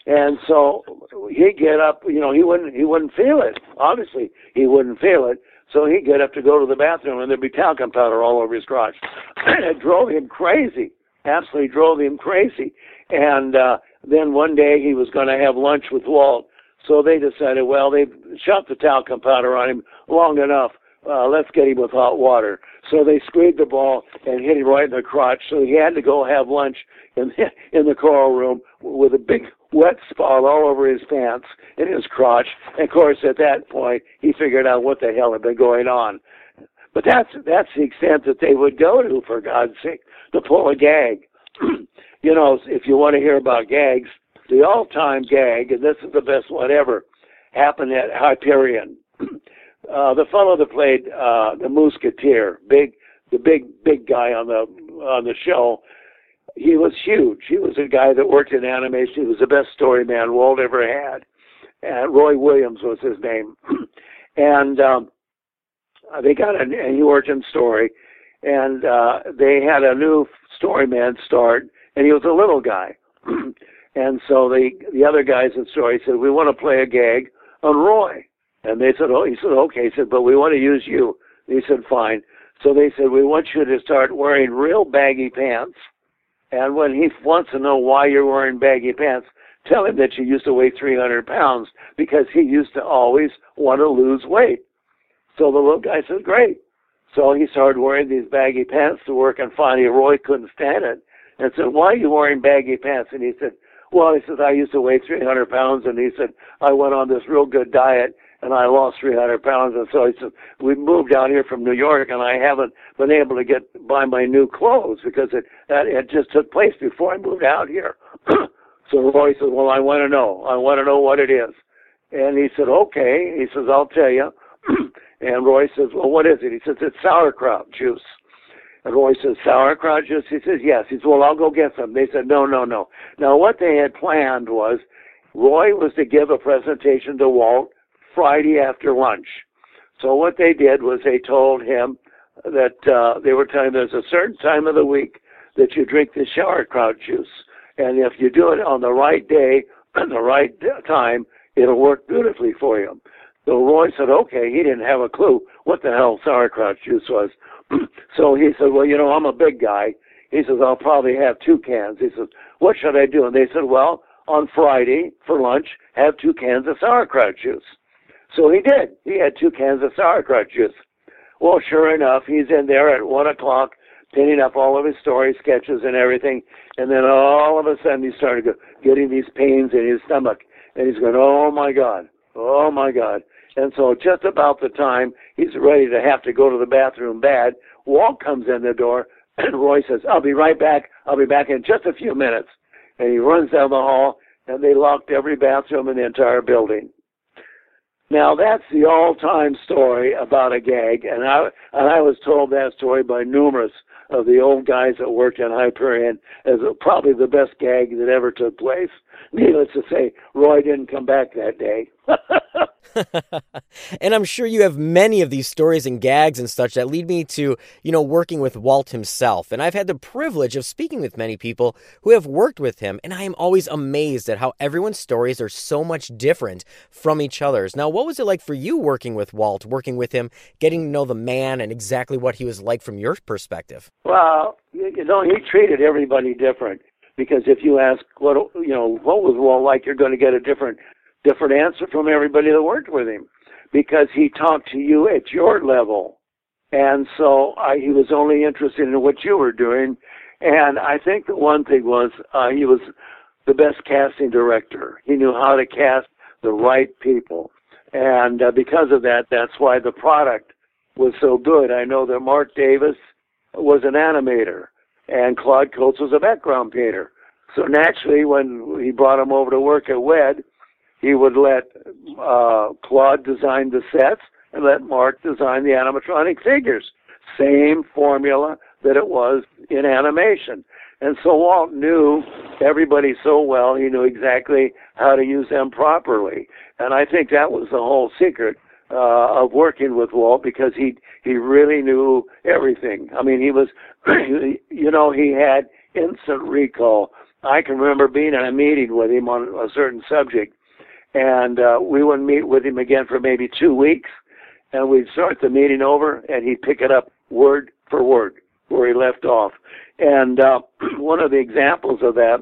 S27: And so he'd get up, you know, he wouldn't he wouldn't feel it. Obviously, he wouldn't feel it. So he'd get up to go to the bathroom, and there'd be talcum powder all over his crotch. It drove him crazy. Absolutely drove him crazy. And uh, then one day he was going to have lunch with Walt. So they decided, well, they've shot the talcum powder on him long enough. Uh, let's get him with hot water. So they squeezed the ball and hit him right in the crotch. So he had to go have lunch in the, in the coral room with a big wet spot all over his pants and his crotch. And of course, at that point, he figured out what the hell had been going on. But that's that's the extent that they would go to, for God's sake, to pull a gag. you know, if you want to hear about gags, the all-time gag, and this is the best one ever, happened at Hyperion. uh, the fellow that played uh, the Mouseketeer, big, the big, big guy on the on the show, he was huge. He was a guy that worked in animation. He was the best story man Walt ever had. And Roy Williams was his name. and um, they got a, and he worked in story. And uh, they had a new story man start, and he was a little guy. and so the the other guys in story said, "We want to play a gag on Roy." And they said, "Oh," he said, "Okay." He said, "But we want to use you." And he said, "Fine." So they said, "We want you to start wearing real baggy pants." And when he wants to know why you're wearing baggy pants, tell him that you used to weigh 300 pounds because he used to always want to lose weight. So the little guy said, great. So he started wearing these baggy pants to work, and finally Roy couldn't stand it and said, why are you wearing baggy pants? And he said, well, he says, I used to weigh 300 pounds, and he said, I went on this real good diet, and I lost 300 pounds. And so he said, we moved down here from New York, and I haven't been able to get buy my new clothes because it that it just took place before I moved out here. so Roy said, well, I want to know. I want to know what it is. And he said, okay. He says, I'll tell you. and Roy says, well, what is it? He says, it's sauerkraut juice. And Roy says, sauerkraut juice? He says, yes. He says, well, I'll go get some. They said, no, no, no. Now, what they had planned was Roy was to give a presentation to Walt Friday after lunch. So what they did was they told him that uh, they were telling him there's a certain time of the week that you drink the sauerkraut juice. And if you do it on the right day and the right time, it'll work beautifully for you. So Roy said, okay. He didn't have a clue what the hell sauerkraut juice was. so he said, well, you know, I'm a big guy. He says, I'll probably have two cans. He says, what should I do? And they said, well, on Friday for lunch, have two cans of sauerkraut juice. So he did. He had two cans of sauerkraut juice. Well, sure enough, he's in there at one o'clock, pinning up all of his story sketches and everything. And then all of a sudden, he started getting these pains in his stomach. And he's going, oh my God, oh my God. And so just about the time he's ready to have to go to the bathroom bad, Walt comes in the door and Roy says, I'll be right back. I'll be back in just a few minutes. And he runs down the hall and they locked every bathroom in the entire building. Now that's the all-time story about a gag, and I and I was told that story by numerous of the old guys that worked in Hyperion as probably the best gag that ever took place. Needless to say, Roy didn't come back that day.
S1: and I'm sure you have many of these stories and gags and such that lead me to, you know, working with Walt himself. And I've had the privilege of speaking with many people who have worked with him, and I am always amazed at how everyone's stories are so much different from each other's. Now, what was it like for you working with Walt, working with him, getting to know the man and exactly what he was like from your perspective?
S27: Well, you know, he treated everybody different because if you ask what you know what was Walt like, you're going to get a different different answer from everybody that worked with him because he talked to you at your level. And so I, he was only interested in what you were doing. And I think the one thing was uh, he was the best casting director. He knew how to cast the right people. And uh, because of that, that's why the product was so good. I know that Marc Davis was an animator and Claude Coats was a background painter. So naturally, when he brought him over to work at WED, he would let uh, Claude design the sets and let Marc design the animatronic figures. Same formula that it was in animation. And so Walt knew everybody so well, he knew exactly how to use them properly. And I think that was the whole secret uh, of working with Walt because he he really knew everything. I mean, he was, you know, he had instant recall. I can remember being in a meeting with him on a certain subject, and uh, we would meet with him again for maybe two weeks, and we'd start the meeting over, and he'd pick it up word for word where he left off. And uh, one of the examples of that,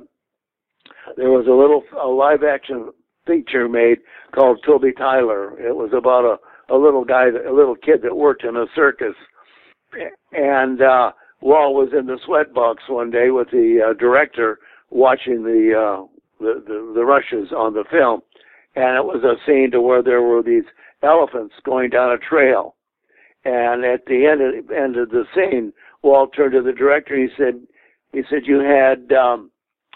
S27: there was a little a live action feature made called Toby Tyler. It was about a, a little guy, a little kid that worked in a circus, and uh, Walt was in the sweatbox one day with the uh, director watching the, uh, the the the rushes on the film, and it was a scene to where there were these elephants going down a trail. And at the end of, end of the scene, Walt turned to the director. And he said, "He said you had um,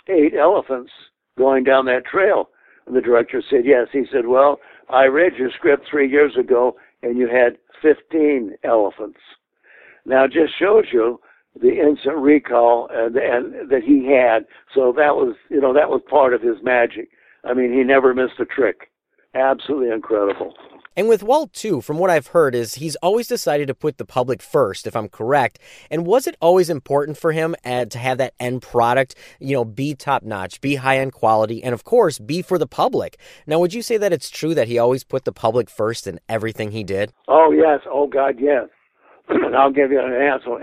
S27: eight elephants going down that trail." And the director said, "Yes." He said, "Well, I read your script three years ago, and you had 15 elephants." Now, it just shows you the instant recall and, and that he had. So that was, you know, that was part of his magic. I mean, he never missed a trick. Absolutely incredible.
S1: And with Walt, too, from what I've heard, is he's always decided to put the public first, if I'm correct. And was it always important for him uh, to have that end product, you know, be top notch, be high end quality, and of course, be for the public? Now, would you say that it's true that he always put the public first in everything he did?
S27: Oh, yes. Oh, God, yes. And I'll give you an answer,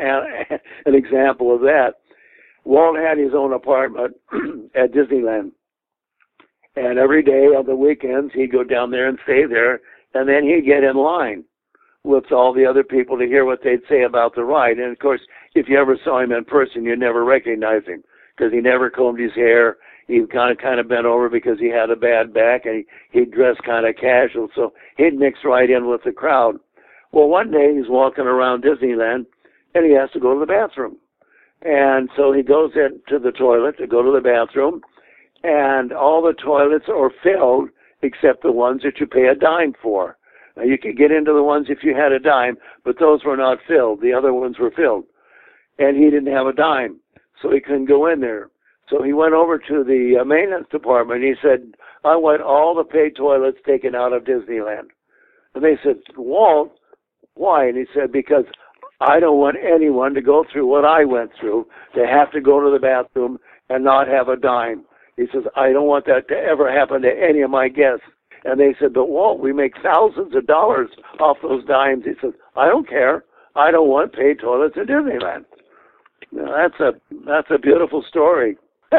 S27: an example of that. Walt had his own apartment at Disneyland and every day on the weekends, he'd go down there and stay there, and then he'd get in line with all the other people to hear what they'd say about the ride. And of course, if you ever saw him in person, you'd never recognize him because he never combed his hair. He kind of kind of bent over because he had a bad back, and he he'd dress kind of casual, so he'd mix right in with the crowd. Well, one day he's walking around Disneyland, and he has to go to the bathroom, and so he goes into the toilet to go to the bathroom, and all the toilets are filled except the ones that you pay a dime for. Now you could get into the ones if you had a dime, but those were not filled. The other ones were filled. and he didn't have a dime, so he couldn't go in there. So he went over to the uh, maintenance department. He said, "I want all the paid toilets taken out of Disneyland." And they said, "Walt, why?" And he said, "Because I don't want anyone to go through what I went through, to have to go to the bathroom and not have a dime." He says, "I don't want that to ever happen to any of my guests." And they said, "But Walt, we make thousands of dollars off those dimes." He says, "I don't care. I don't want paid toilets at Disneyland." Now, that's a that's a beautiful story.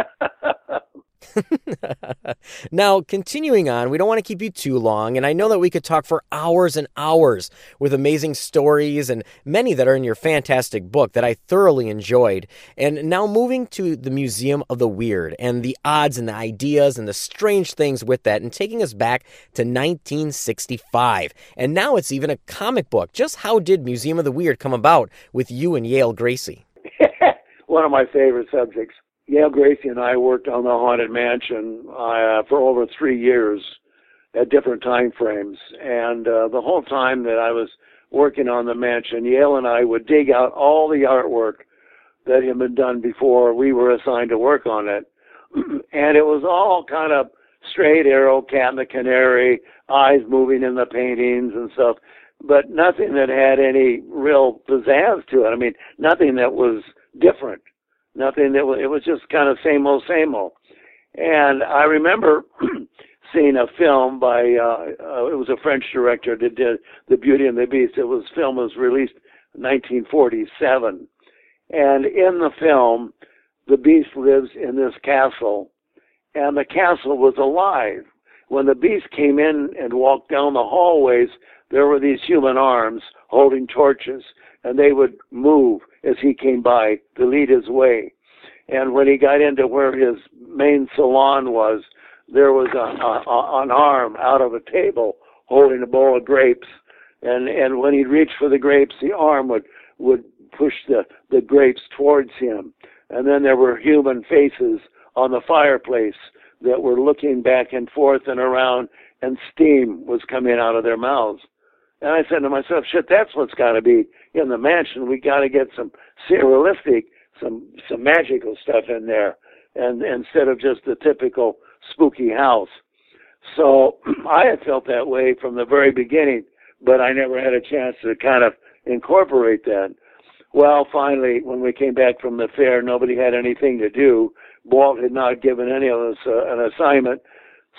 S1: now, continuing on, we don't want to keep you too long, and I know that we could talk for hours and hours with amazing stories and many that are in your fantastic book that I thoroughly enjoyed. And now, moving to the Museum of the Weird and the odds and the ideas and the strange things with that, and taking us back to 1965. And now it's even a comic book. Just how did Museum of the Weird come about with you and Yale Gracey?
S27: One of my favorite subjects. Yale Gracey and I worked on the Haunted Mansion uh, for over three years at different time frames. And uh, the whole time that I was working on the mansion, Yale and I would dig out all the artwork that had been done before we were assigned to work on it. and it was all kind of straight arrow, cat and the canary, eyes moving in the paintings and stuff, but nothing that had any real pizzazz to it. I mean, nothing that was different nothing that was, it was just kind of same old, same old. And I remember seeing a film by, uh, uh, it was a French director that did The Beauty and the Beast. It was, film was released in 1947. And in the film, the beast lives in this castle, and the castle was alive. When the beast came in and walked down the hallways, there were these human arms holding torches, and they would move as he came by to lead his way. And when he got into where his main salon was, there was a, a, an arm out of a table holding a bowl of grapes. And and when he'd reach for the grapes, the arm would would push the the grapes towards him. And then there were human faces on the fireplace that were looking back and forth and around, and steam was coming out of their mouths. And I said to myself, shit, that's what's got to be in the mansion. We got to get some surrealistic, some some magical stuff in there, and instead of just the typical spooky house. So I had felt that way from the very beginning, but I never had a chance to kind of incorporate that. Well, finally, when we came back from the fair, nobody had anything to do. Walt had not given any of us uh, an assignment.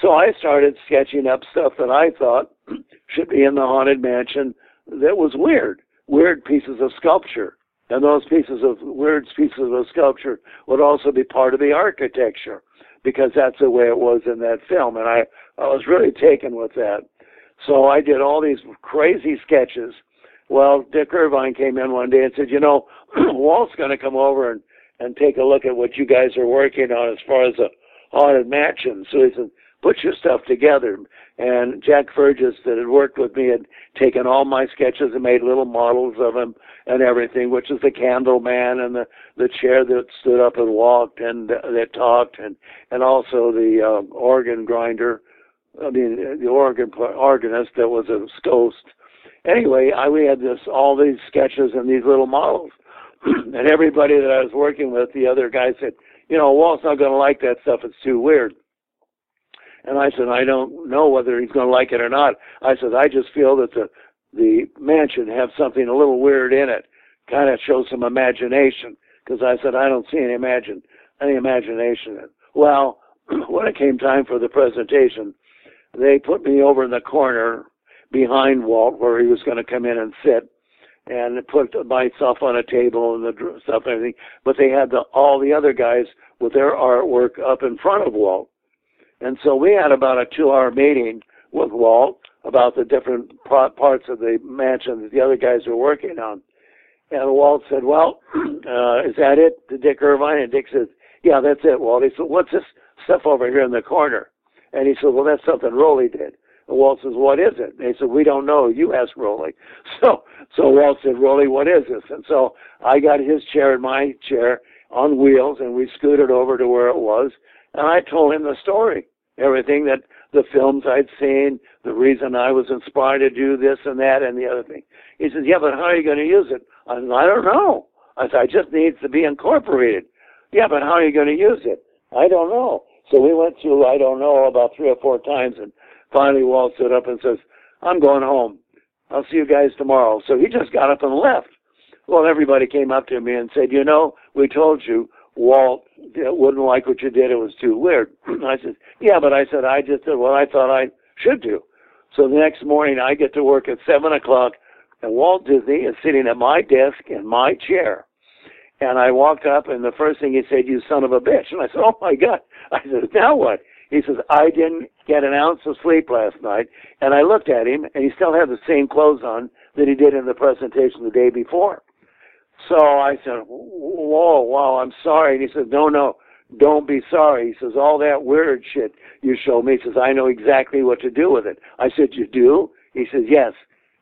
S27: So I started sketching up stuff that I thought should be in the haunted mansion that was weird, weird pieces of sculpture. And those pieces of weird pieces of sculpture would also be part of the architecture because that's the way it was in that film. And I, I was really taken with that. So I did all these crazy sketches. Well, Dick Irvine came in one day and said, you know, Walt's going to come over and, and take a look at what you guys are working on as far as a haunted mansion. So he said, put your stuff together. And Jack Ferges, that had worked with me, had taken all my sketches and made little models of them and everything, which is the candle man and the the chair that stood up and walked and uh, that talked, and and also the uh, organ grinder. I mean, the organ organist that was a ghost. Anyway, I we had this all these sketches and these little models, and everybody that I was working with, the other guy said, you know, Walt's not going to like that stuff. It's too weird. And I said, I don't know whether he's going to like it or not. I said, I just feel that the the mansion have something a little weird in it, kind of shows some imagination. Because I said, I don't see any imagine any imagination in. Well, when it came time for the presentation, they put me over in the corner behind Walt where he was going to come in and sit and put myself on a table and the stuff and everything. But they had the, all the other guys with their artwork up in front of Walt. And so we had about a two hour meeting with Walt about the different parts of the mansion that the other guys were working on. And Walt said, well, uh, is that it to Dick Irvine? And Dick says, yeah, that's it, Walt. He said, what's this stuff over here in the corner? And he said, well, that's something Rolly did. And Walt says, what is it? And he said, we don't know. You ask Rolly. So, so Walt said, Rolly, what is this? And so I got his chair and my chair on wheels and we scooted over to where it was. And I told him the story, everything that the films I'd seen, the reason I was inspired to do this and that and the other thing. He says, yeah, but how are you going to use it? I said, I don't know. I said, I just needs to be incorporated. Yeah, but how are you going to use it? I don't know. So we went through, I don't know, about three or four times, and finally Walt stood up and says, I'm going home. I'll see you guys tomorrow. So he just got up and left. Well, everybody came up to me and said, you know, we told you Walt wouldn't like what you did. It was too weird. I said, yeah, but I said, I just did what I thought I should do. So the next morning I get to work at seven o'clock and Walt Disney is sitting at my desk in my chair. And I walked up and the first thing he said, you son of a bitch. And I said, oh my God. I said, now what? He says, I didn't get an ounce of sleep last night. And I looked at him and he still had the same clothes on that he did in the presentation the day before. So I said, whoa, wow, I'm sorry. And he said, no, no, don't be sorry. He says, all that weird shit you showed me. He says, I know exactly what to do with it. I said, you do? He says, yes.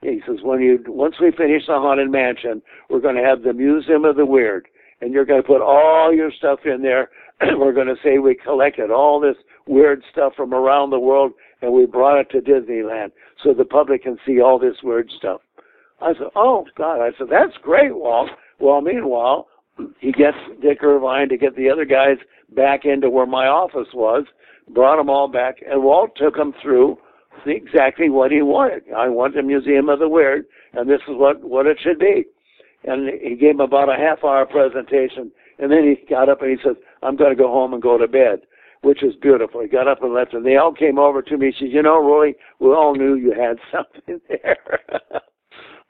S27: He says, when you, once we finish the Haunted Mansion, we're going to have the Museum of the Weird. And you're going to put all your stuff in there. And we're going to say we collected all this weird stuff from around the world and we brought it to Disneyland so the public can see all this weird stuff. I said, oh, God. I said, that's great, Walt. Well, meanwhile, he gets Dick Irvine to get the other guys back into where my office was, brought them all back, and Walt took them through exactly what he wanted. I want a Museum of the Weird, and this is what, what it should be. And he gave him about a half hour presentation, and then he got up and he says, I'm going to go home and go to bed, which is beautiful. He got up and left, and they all came over to me. He said, you know, Roy, we all knew you had something there.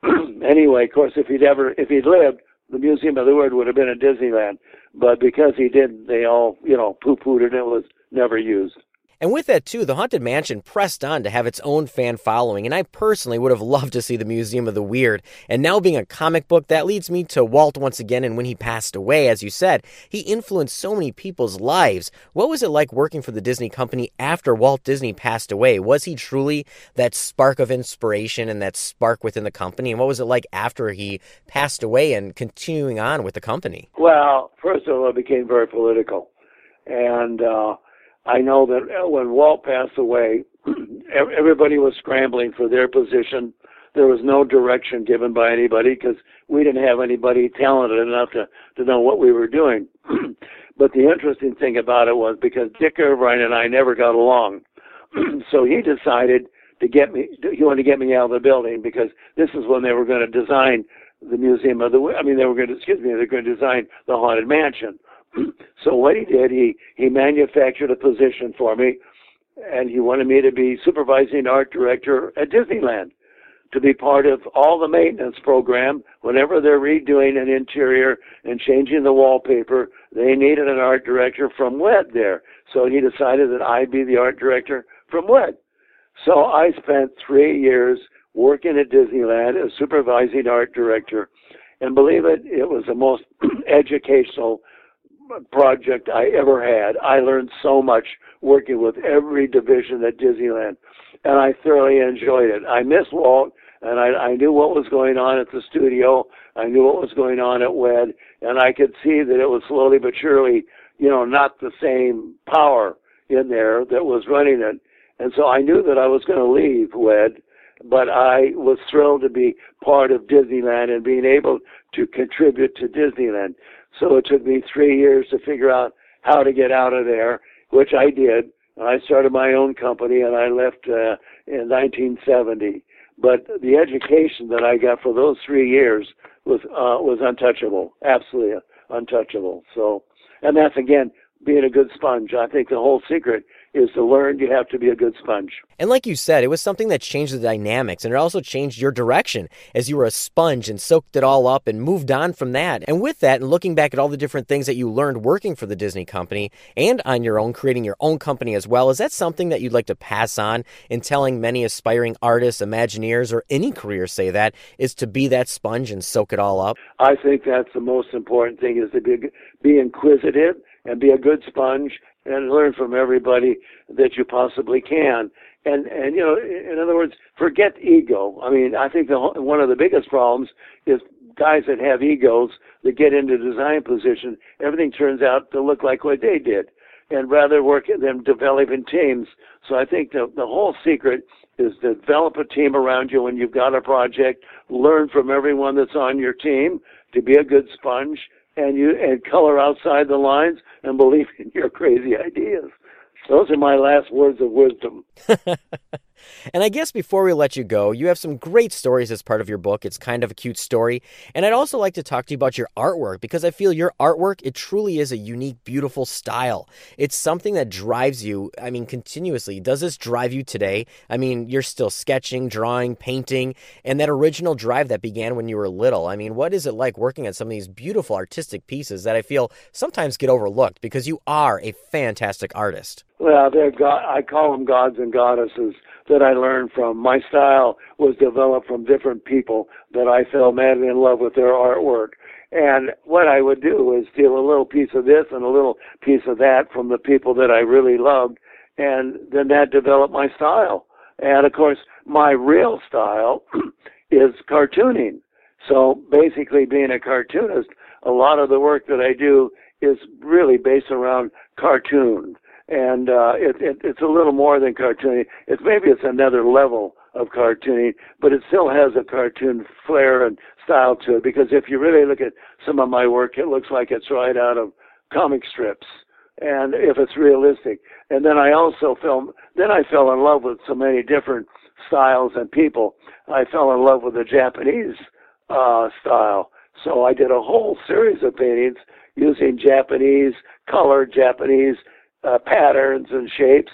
S27: anyway, of course, if he'd ever, if he'd lived, the Museum of the Weird would have been at Disneyland. But because he didn't, they all, you know, poo-pooed it. It was never used.
S1: And with that, too, the Haunted Mansion pressed on to have its own fan following, and I personally would have loved to see the Museum of the Weird. And now being a comic book, that leads me to Walt once again, and when he passed away, as you said, he influenced so many people's lives. What was it like working for the Disney company after Walt Disney passed away? Was he truly that spark of inspiration and that spark within the company? And what was it like after he passed away and continuing on with the company?
S27: Well, first of all, it became very political. And, uh, I know that uh, when Walt passed away, everybody was scrambling for their position. There was no direction given by anybody because we didn't have anybody talented enough to, to know what we were doing. but the interesting thing about it was because Dick Irvine and I never got along. so he decided to get me, he wanted to get me out of the building because this is when they were going to design the Museum of the, I mean, they were going to, excuse me, they were going to design the Haunted Mansion. So what he did, he he manufactured a position for me, and he wanted me to be supervising art director at Disneyland, to be part of all the maintenance program. Whenever they're redoing an interior and changing the wallpaper, they needed an art director from WED there. So he decided that I'd be the art director from WED. So I spent three years working at Disneyland as supervising art director. And believe it, it was the most educational project I ever had. I learned so much working with every division at Disneyland, and I thoroughly enjoyed it. I miss Walt, and I, I knew what was going on at the studio. I knew what was going on at WED, and I could see that it was slowly but surely, you know, not the same power in there that was running it. And so I knew that I was going to leave WED, but I was thrilled to be part of Disneyland and being able to contribute to Disneyland. So it took me three years to figure out how to get out of there, which I did. I started my own company and I left uh, in 1970. But the education that I got for those three years was uh, was untouchable, absolutely untouchable. So, and that's again being a good sponge. I think the whole secret is to learn you have to be a good sponge.
S1: And like you said, it was something that changed the dynamics and it also changed your direction as you were a sponge and soaked it all up and moved on from that. And with that, and looking back at all the different things that you learned working for the Disney company and on your own, creating your own company as well, is that something that you'd like to pass on in telling many aspiring artists, Imagineers, or any career say that, is to be that sponge and soak it all up?
S27: I think that's the most important thing is to be, be inquisitive and be a good sponge and learn from everybody that you possibly can. And and you know, in other words, forget ego. I mean, I think the one of the biggest problems is guys that have egos that get into design position. Everything turns out to look like what they did, and rather work them developing teams. So I think the the whole secret is develop a team around you when you've got a project, learn from everyone that's on your team to be a good sponge and you and color outside the lines and believe in your crazy ideas. Those are my last words of wisdom.
S1: And I guess before we let you go, you have some great stories as part of your book. It's kind of a cute story. And I'd also like to talk to you about your artwork because I feel your artwork, it truly is a unique, beautiful style. It's something that drives you, I mean, continuously. Does this drive you today? I mean, you're still sketching, drawing, painting, and that original drive that began when you were little. I mean, what is it like working on some of these beautiful artistic pieces that I feel sometimes get overlooked because you are a fantastic artist?
S27: Well, they're God, I call them gods and goddesses that I learned from. My style was developed from different people that I fell madly in love with their artwork. And what I would do is steal a little piece of this and a little piece of that from the people that I really loved, and then that developed my style. And of course, my real style is cartooning. So basically, being a cartoonist, a lot of the work that I do is really based around cartoons and uh, it, it, it's a little more than cartooning. It's maybe it's another level of cartooning, but it still has a cartoon flair and style to it. Because if you really look at some of my work, it looks like it's right out of comic strips, and if it's realistic. And then I also film. Then I fell in love with so many different styles and people. I fell in love with the Japanese uh, style. So I did a whole series of paintings using Japanese color, Japanese uh, patterns and shapes.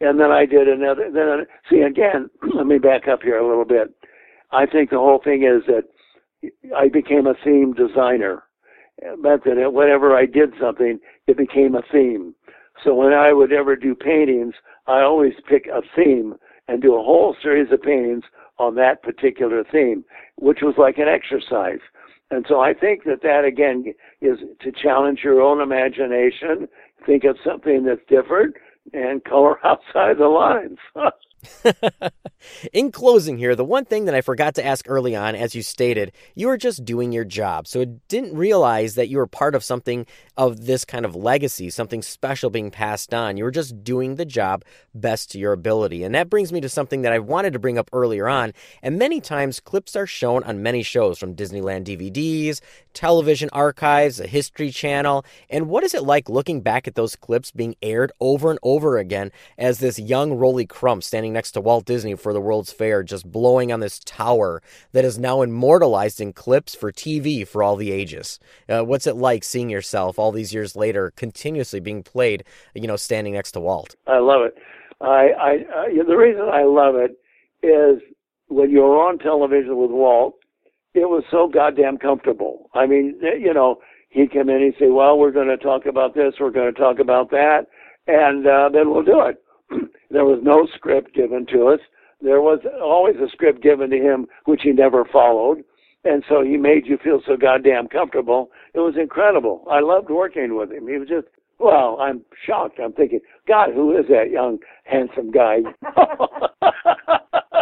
S27: And then I did another. Then see again. let me back up here a little bit. I think the whole thing is that I became a theme designer. It meant that whenever I did something, it became a theme. So when I would ever do paintings, I always pick a theme and do a whole series of paintings on that particular theme, which was like an exercise. And so I think that that again is to challenge your own imagination think of something that's different and color outside the lines.
S1: In closing, here, the one thing that I forgot to ask early on, as you stated, you were just doing your job. So it didn't realize that you were part of something of this kind of legacy, something special being passed on. You were just doing the job best to your ability. And that brings me to something that I wanted to bring up earlier on. And many times, clips are shown on many shows from Disneyland DVDs, television archives, a history channel. And what is it like looking back at those clips being aired over and over again as this young Rolly Crump standing next to Walt Disney for the World's Fair, just blowing on this tower that is now immortalized in clips for TV for all the ages? Uh, what's it like seeing yourself all these years later continuously being played, you know, standing next to Walt?
S27: I love it. I, I, I the reason I love it is when you're on television with Walt, it was so goddamn comfortable. I mean, you know, he'd come in, he'd say, "Well, we're going to talk about this, we're going to talk about that," and uh, then we'll do it. there was no script given to us. There was always a script given to him, which he never followed. And so he made you feel so goddamn comfortable. It was incredible. I loved working with him. He was just, well, I'm shocked. I'm thinking, God, who is that young, handsome guy?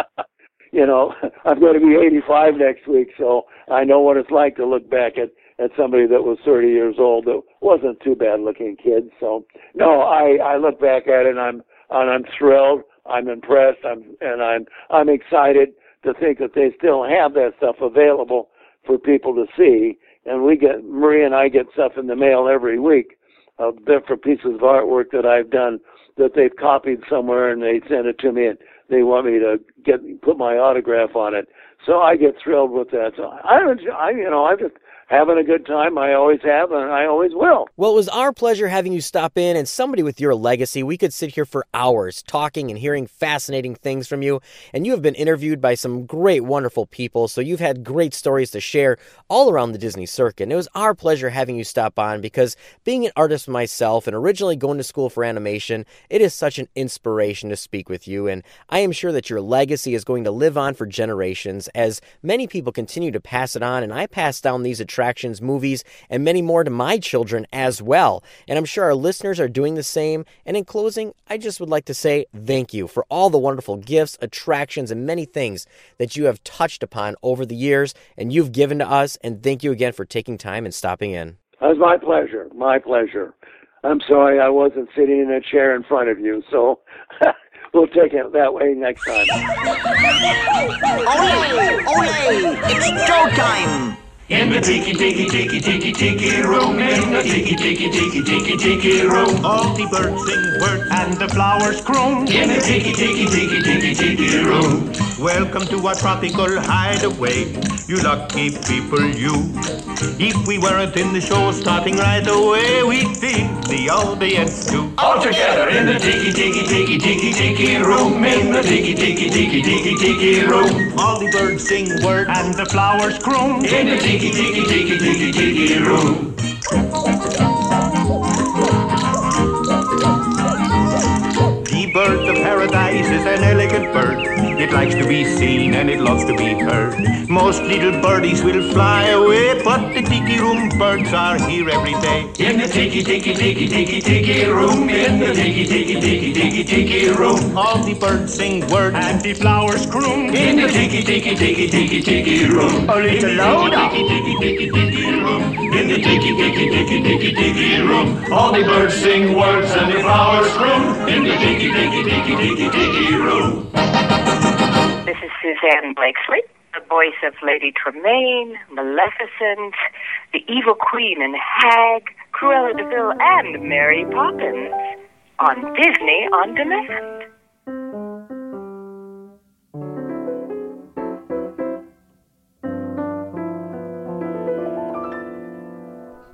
S27: you know, I'm going to be 85 next week, so I know what it's like to look back at at somebody that was 30 years old that wasn't too bad looking kid. So no, I I look back at it and I'm and I'm thrilled. I'm impressed. I'm and I'm I'm excited to think that they still have that stuff available for people to see. And we get Marie and I get stuff in the mail every week of different pieces of artwork that I've done that they've copied somewhere and they send it to me and they want me to get put my autograph on it. So I get thrilled with that. So I, don't, I you know, I just having a good time. I always have, and I always will.
S1: Well, it was our pleasure having you stop in, and somebody with your legacy. We could sit here for hours talking and hearing fascinating things from you. And you have been interviewed by some great, wonderful people, so you've had great stories to share all around the Disney circuit. And it was our pleasure having you stop on because being an artist myself and originally going to school for animation, it is such an inspiration to speak with you. And I am sure that your legacy is going to live on for generations as many people continue to pass it on. And I pass down these movies, and many more to my children as well. And I'm sure our listeners are doing the same. And in closing, I just would like to say thank you for all the wonderful gifts, attractions, and many things that you have touched upon over the years and you've given to us. And thank you again for taking time and stopping in.
S27: It was my pleasure. My pleasure. I'm sorry I wasn't sitting in a chair in front of you. So we'll take it that way next time.
S19: Ole! Ole! It's Joe time!
S2: In the tiki tiki tiki tiki tiki room, in the tiki tiki tiki tiki tiki room, all the birds sing word and the flowers croon. In the tiki tiki tiki tiki tiki room. Welcome to our tropical hideaway, you lucky people, you. If we weren't in the show starting right away, we'd feel the audience too. All together in the tiki tiki tiki tiki tiki room, in the tiki tiki tiki tiki tiki room. All the birds sing word and the flowers croon. In the tiki tiki tiki tiki tiki room. The bird of paradise is an elegant bird. It likes to be seen and it loves to be heard. Most little birdies will fly away, but the tiki room birds are here every day. In the tiki tiki tiki tiki tiki room, in the tiki tiki tiki tiki tiki room, all the birds sing word and the flowers croon. In the tiki tiki tiki tiki tiki room, a little louder. Tiki tiki tiki room, in the tiki tiki tiki tiki tiki room, all the birds sing words and the flowers croon. In the tiki tiki tiki tiki tiki room.
S28: This is Susanne Blakeslee, the voice of Lady Tremaine, Maleficent, the Evil Queen and Hag, Cruella de Vil, and Mary Poppins on Disney On Demand.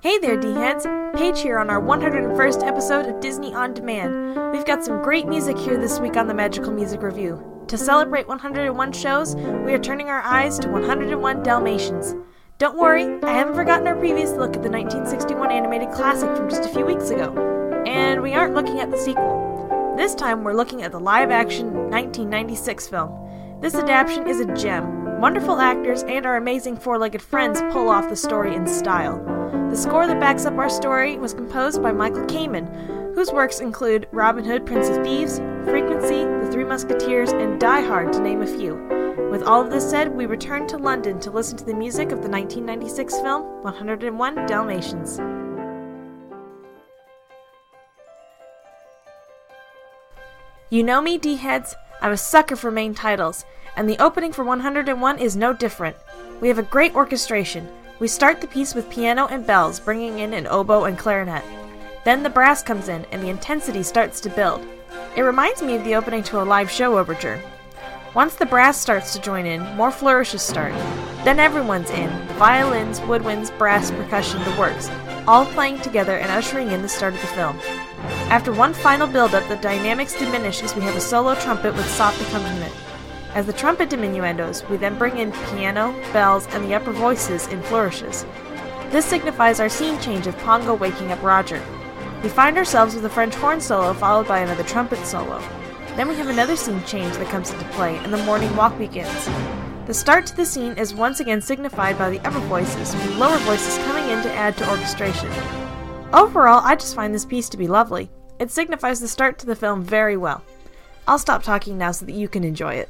S21: Hey there, D-heads! Paige here on our 101st episode of Disney On Demand. We've got some great music here this week on the Magical Music Review. To celebrate 101 shows, we are turning our eyes to 101 Dalmatians. Don't worry, I haven't forgotten our previous look at the 1961 animated classic from just a few weeks ago. And we aren't looking at the sequel. This time we're looking at the live action 1996 film. This adaptation is a gem. Wonderful actors and our amazing four legged friends pull off the story in style. The score that backs up our story was composed by Michael Kamen, whose works include Robin Hood, Prince of Thieves, Frequency, The Three Musketeers, and Die Hard, to name a few. With all of this said, we return to London to listen to the music of the 1996 film 101 Dalmatians. You know me, D heads. I'm a sucker for main titles, and the opening for 101 is no different. We have a great orchestration. We start the piece with piano and bells, bringing in an oboe and clarinet. Then the brass comes in, and the intensity starts to build. It reminds me of the opening to a live show overture. Once the brass starts to join in, more flourishes start. Then everyone's in violins, woodwinds, brass, percussion, the works, all playing together and ushering in the start of the film. After one final build-up, the dynamics diminish as we have a solo trumpet with soft accompaniment. As the trumpet diminuendos, we then bring in piano, bells, and the upper voices in flourishes. This signifies our scene change of Pongo waking up Roger. We find ourselves with a French horn solo followed by another trumpet solo. Then we have another scene change that comes into play, and the morning walk begins. The start to the scene is once again signified by the upper voices, with lower voices coming in to add to orchestration. Overall, I just find this piece to be lovely. It signifies the start to the film very well. I'll stop talking now so that you can enjoy it.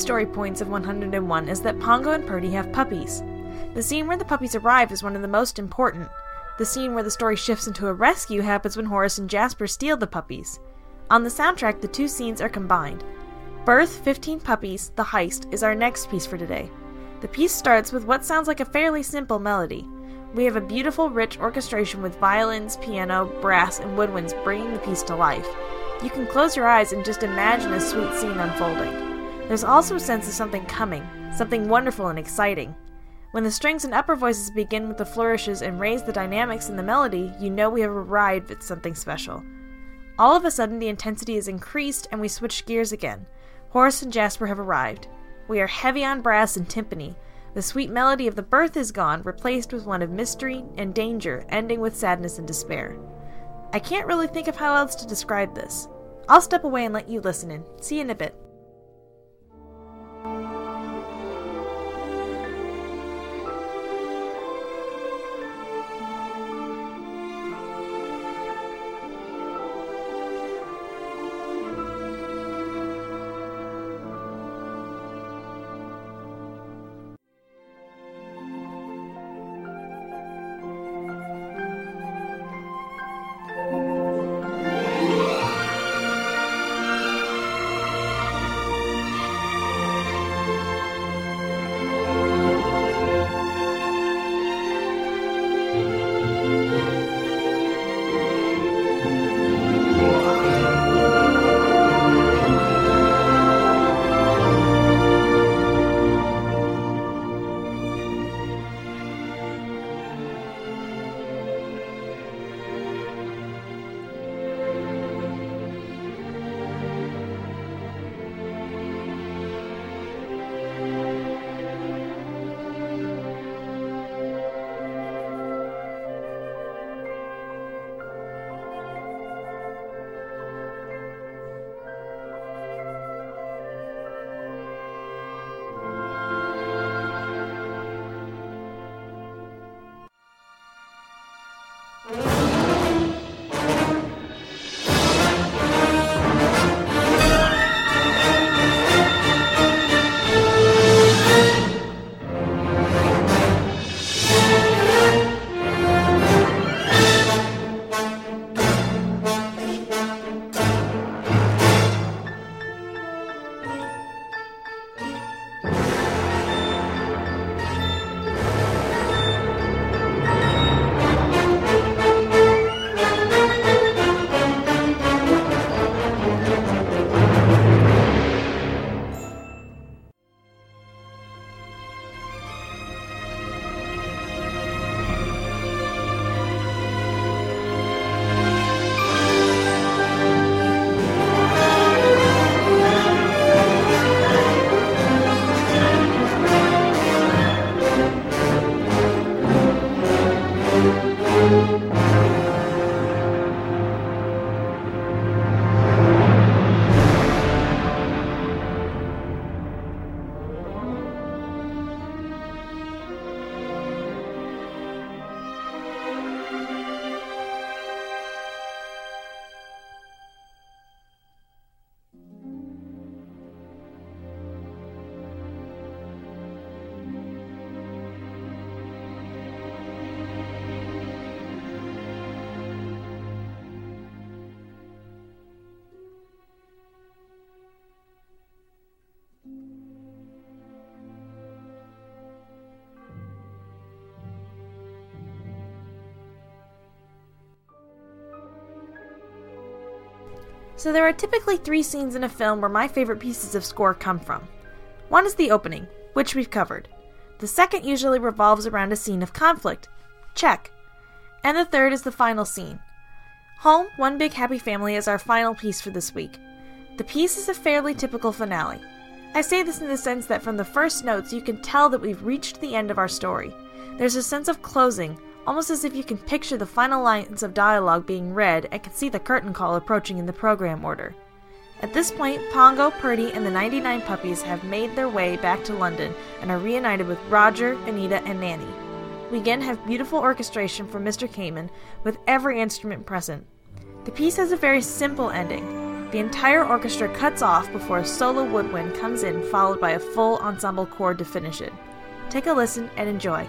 S21: Story points of 101 is that Pongo and Purdy have puppies. The scene where the puppies arrive is one of the most important. The scene where the story shifts into a rescue happens when Horace and Jasper steal the puppies. On the soundtrack, the two scenes are combined. Birth 15 Puppies, The Heist, is our next piece for today. The piece starts with what sounds like a fairly simple melody. We have a beautiful, rich orchestration with violins, piano, brass, and woodwinds bringing the piece to life. You can close your eyes and just imagine a sweet scene unfolding. There's also a sense of something coming, something wonderful and exciting. When the strings and upper voices begin with the flourishes and raise the dynamics in the melody, you know we have arrived at something special. All of a sudden, the intensity is increased and we switch gears again. Horace and Jasper have arrived. We are heavy on brass and timpani. The sweet melody of the birth is gone, replaced with one of mystery and danger, ending with sadness and despair. I can't really think of how else to describe this. I'll step away and let you listen in. See you in a bit. So there are typically three scenes in a film where my favorite pieces of score come from. One is the opening, which we've covered. The second usually revolves around a scene of conflict. Check. And the third is the final scene. Home, One Big Happy Family is our final piece for this week. The piece is a fairly typical finale. I say this in the sense that from the first notes you can tell that we've reached the end of our story. There's a sense of closing, almost as if you can picture the final lines of dialogue being read and can see the curtain call approaching in the program order. At this point, Pongo, Perdy, and the 99 puppies have made their way back to London and are reunited with Roger, Anita, and Nanny. We again have beautiful orchestration from Mr. Kamen, with every instrument present. The piece has a very simple ending. The entire orchestra cuts off before a solo woodwind comes in, followed by a full ensemble chord to finish it. Take a listen and enjoy.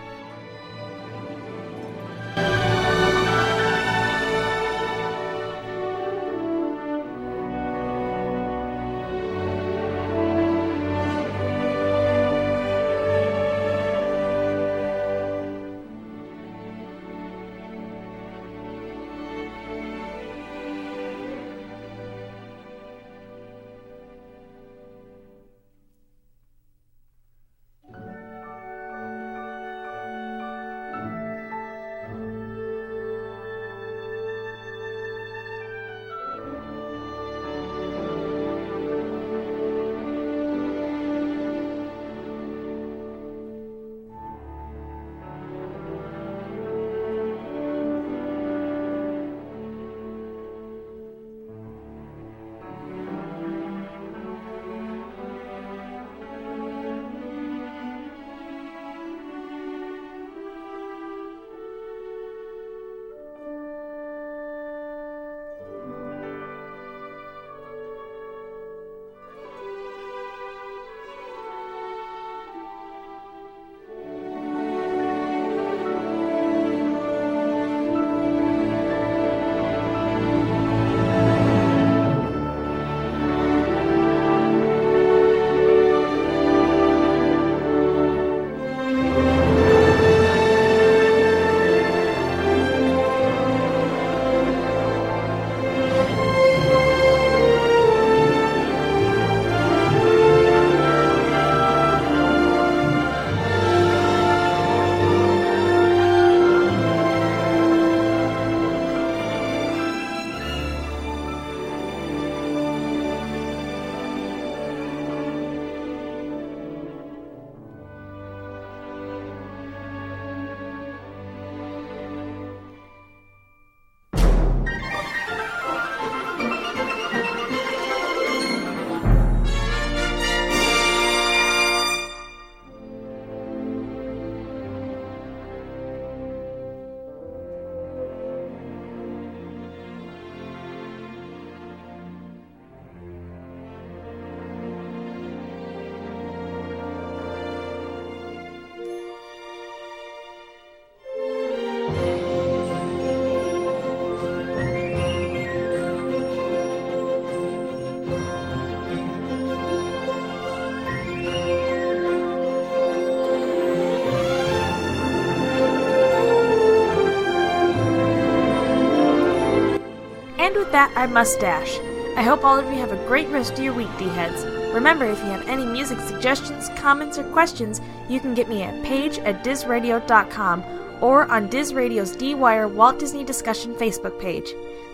S21: With that, I must dash. I hope all of you have a great rest of your week, D-heads. Remember, if you have any music suggestions, comments, or questions, you can get me at paige at dizradio.com or on Diz Radio's D-Wire Walt Disney Discussion Facebook page.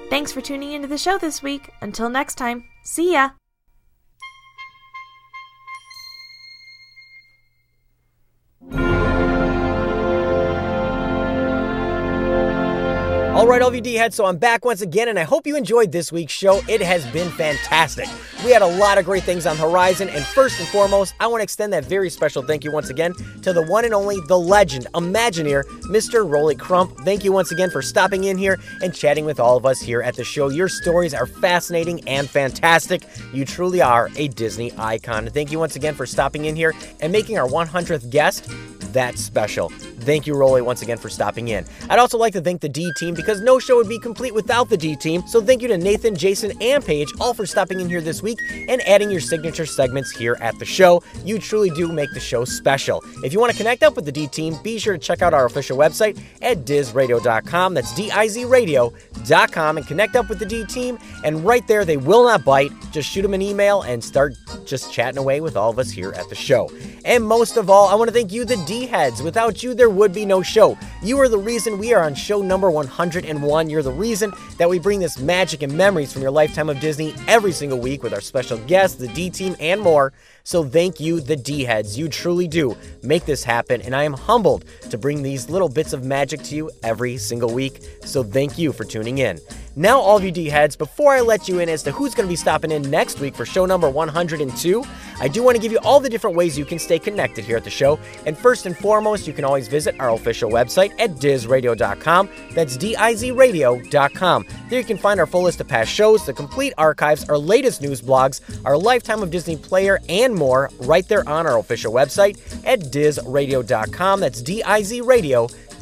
S21: Thanks for tuning into the show this week. Until next time, see ya!
S1: All right, LVD D-heads, so I'm back once again, and I hope you enjoyed this week's show. It has been fantastic. We had a lot of great things on horizon, and first and foremost, I want to extend that very special thank you once again to the one and only, the legend, Imagineer, Mr. Rolly Crump. Thank you once again for stopping in here and chatting with all of us here at the show. Your stories are fascinating and fantastic. You truly are a Disney icon. Thank you once again for stopping in here and making our 100th guest that special. Thank you, Rolly, once again for stopping in. I'd also like to thank the D team because no show would be complete without the D team. So thank you to Nathan, Jason, and Paige all for stopping in here this week and adding your signature segments here at the show. You truly do make the show special. If you want to connect up with the D team, be sure to check out our official website at dizradio.com. That's D-I-Z radio.com and connect up with the D team. And right there, they will not bite. Just shoot them an email and start just chatting away with all of us here at the show. And most of all, I want to thank you, the D heads. Without you, there would be no show. You are the reason we are on show number 101. You're the reason that we bring this magic and memories from your lifetime of Disney every single week with our special guests, the D team, and more. So thank you, the D heads. You truly do make this happen, and I am humbled to bring these little bits of magic to you every single week. So thank you for tuning in. Now, all of you D heads, before I let you in as to who's going to be stopping in next week for show number 102, I do want to give you all the different ways you can stay connected here at the show. And first and foremost, you can always visit our official website at dizradio.com. That's D I Z radio.com. There you can find our full list of past shows, the complete archives, our latest news blogs, our Lifetime of Disney player, and more right there on our official website at dizradio.com. That's D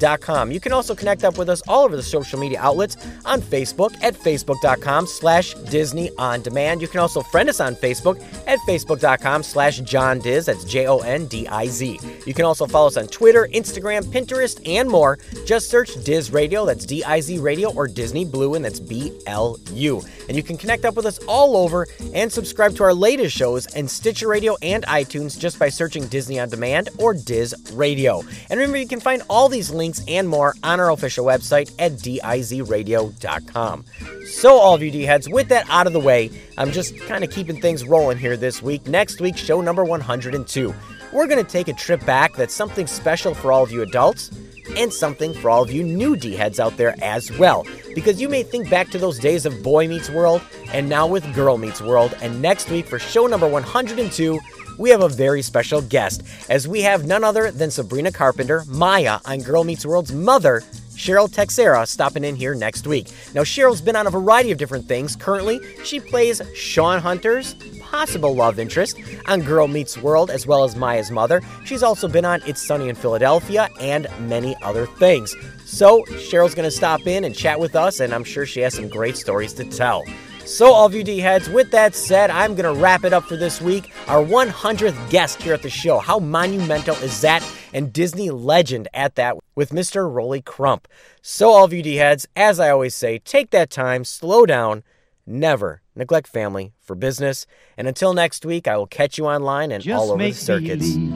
S1: Radio.com. You can also connect up with us all over the social media outlets on Facebook at facebook.com slash Disney On Demand. You can also friend us on Facebook at facebook.com slash Jon Diz. That's J-O-N-D-I-Z. You can also follow us on Twitter, Instagram, Pinterest, and more. Just search Diz Radio, that's D-I-Z Radio, or Disney Blu, and that's B-L-U. And you can connect up with us all over and subscribe to our latest shows in Stitcher Radio and iTunes just by searching Disney On Demand or Diz Radio. And remember, you can find all these links and more on our official website at dizradio.com. So, all of you D heads, with that out of the way, I'm just kind of keeping things rolling here this week. Next week, show number 102. We're going to take a trip back that's something special for all of you adults and something for all of you new D heads out there as well. Because you may think back to those days of Boy Meets World and now with Girl Meets World. And next week, for show number 102, we have a very special guest, as we have none other than Sabrina Carpenter, Maya on Girl Meets World's mother, Cheryl Texiera, stopping in here next week. Now, Cheryl's been on a variety of different things. Currently, she plays Shawn Hunter's possible love interest on Girl Meets World, as well as Maya's mother. She's also been on It's Sunny in Philadelphia and many other things. So, Cheryl's going to stop in and chat with us, and I'm sure she has some great stories to tell. So, all of you D heads, with that said, I'm going to wrap it up for this week. Our 100th guest here at the show. How monumental is that? And Disney legend at that with Mr. Rolly Crump. So, all of you D heads, as I always say, take that time, slow down, never neglect family for business. And until next week, I will catch you online and
S29: Just
S1: all over the circuits.
S29: believe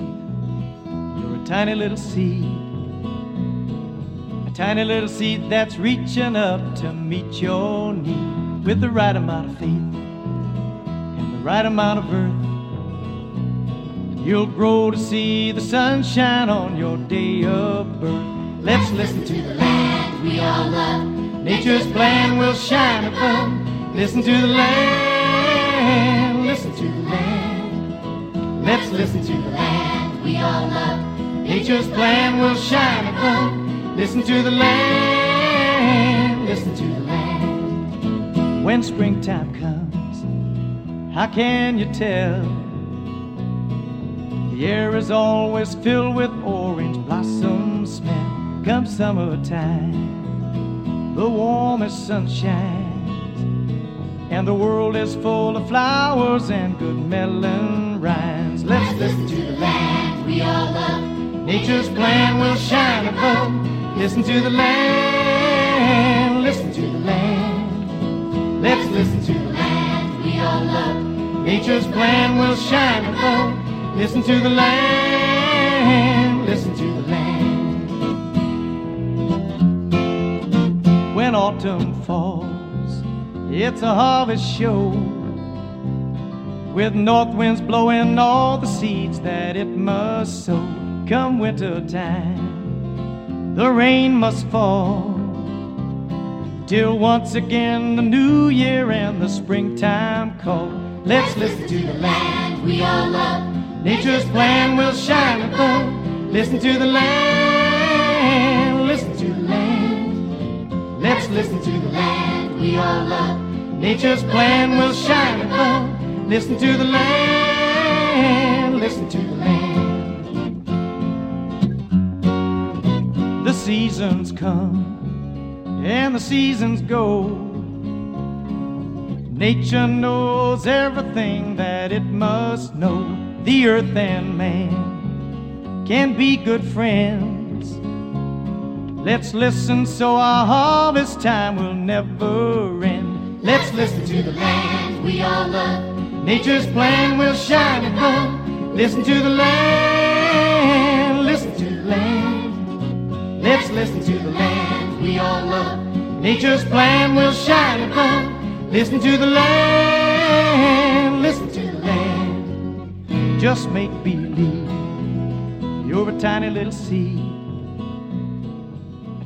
S29: You're a tiny little seed. A tiny little seed that's reaching up to meet your need with the right amount of faith and the right amount of earth. You'll grow to see the sunshine on your day of birth. Let's listen to the land we all love. Nature's plan will shine above. Listen to the land, listen to the land. Let's listen to the land we all love. Nature's plan will shine above. Listen to the land, listen to the land. When springtime comes, how can you tell? The air is always filled with orange blossom smell. Come summertime, the warmest sun shines, and the world is full of flowers and good melon rinds. Let's listen to the land we all love. Nature's plan will shine above. Listen to the land, listen to the land. Let's listen to the land we all love. Nature's plan will shine above. Listen to the land, listen to the land. When autumn falls, it's a harvest show. With north winds blowing all the seeds that it must sow. Come winter time, the rain must fall. Till once again the new year and the springtime call. Let's listen to the land we all love. Nature's plan will shine above. Listen to the land, listen to the land. Let's listen to the land we all love. Nature's plan will shine above. Listen to the land, listen to the land. The seasons come and the seasons go. Nature knows everything that it must know. The earth and man can be good friends. Let's listen so our harvest time will never end. Let's listen to the land we all love. Nature's plan will shine above. Listen to the land, listen to the land. Let's listen to the land we all love. Nature's plan will shine above. Listen to the land, listen to the land. Just make believe you're a tiny little seed.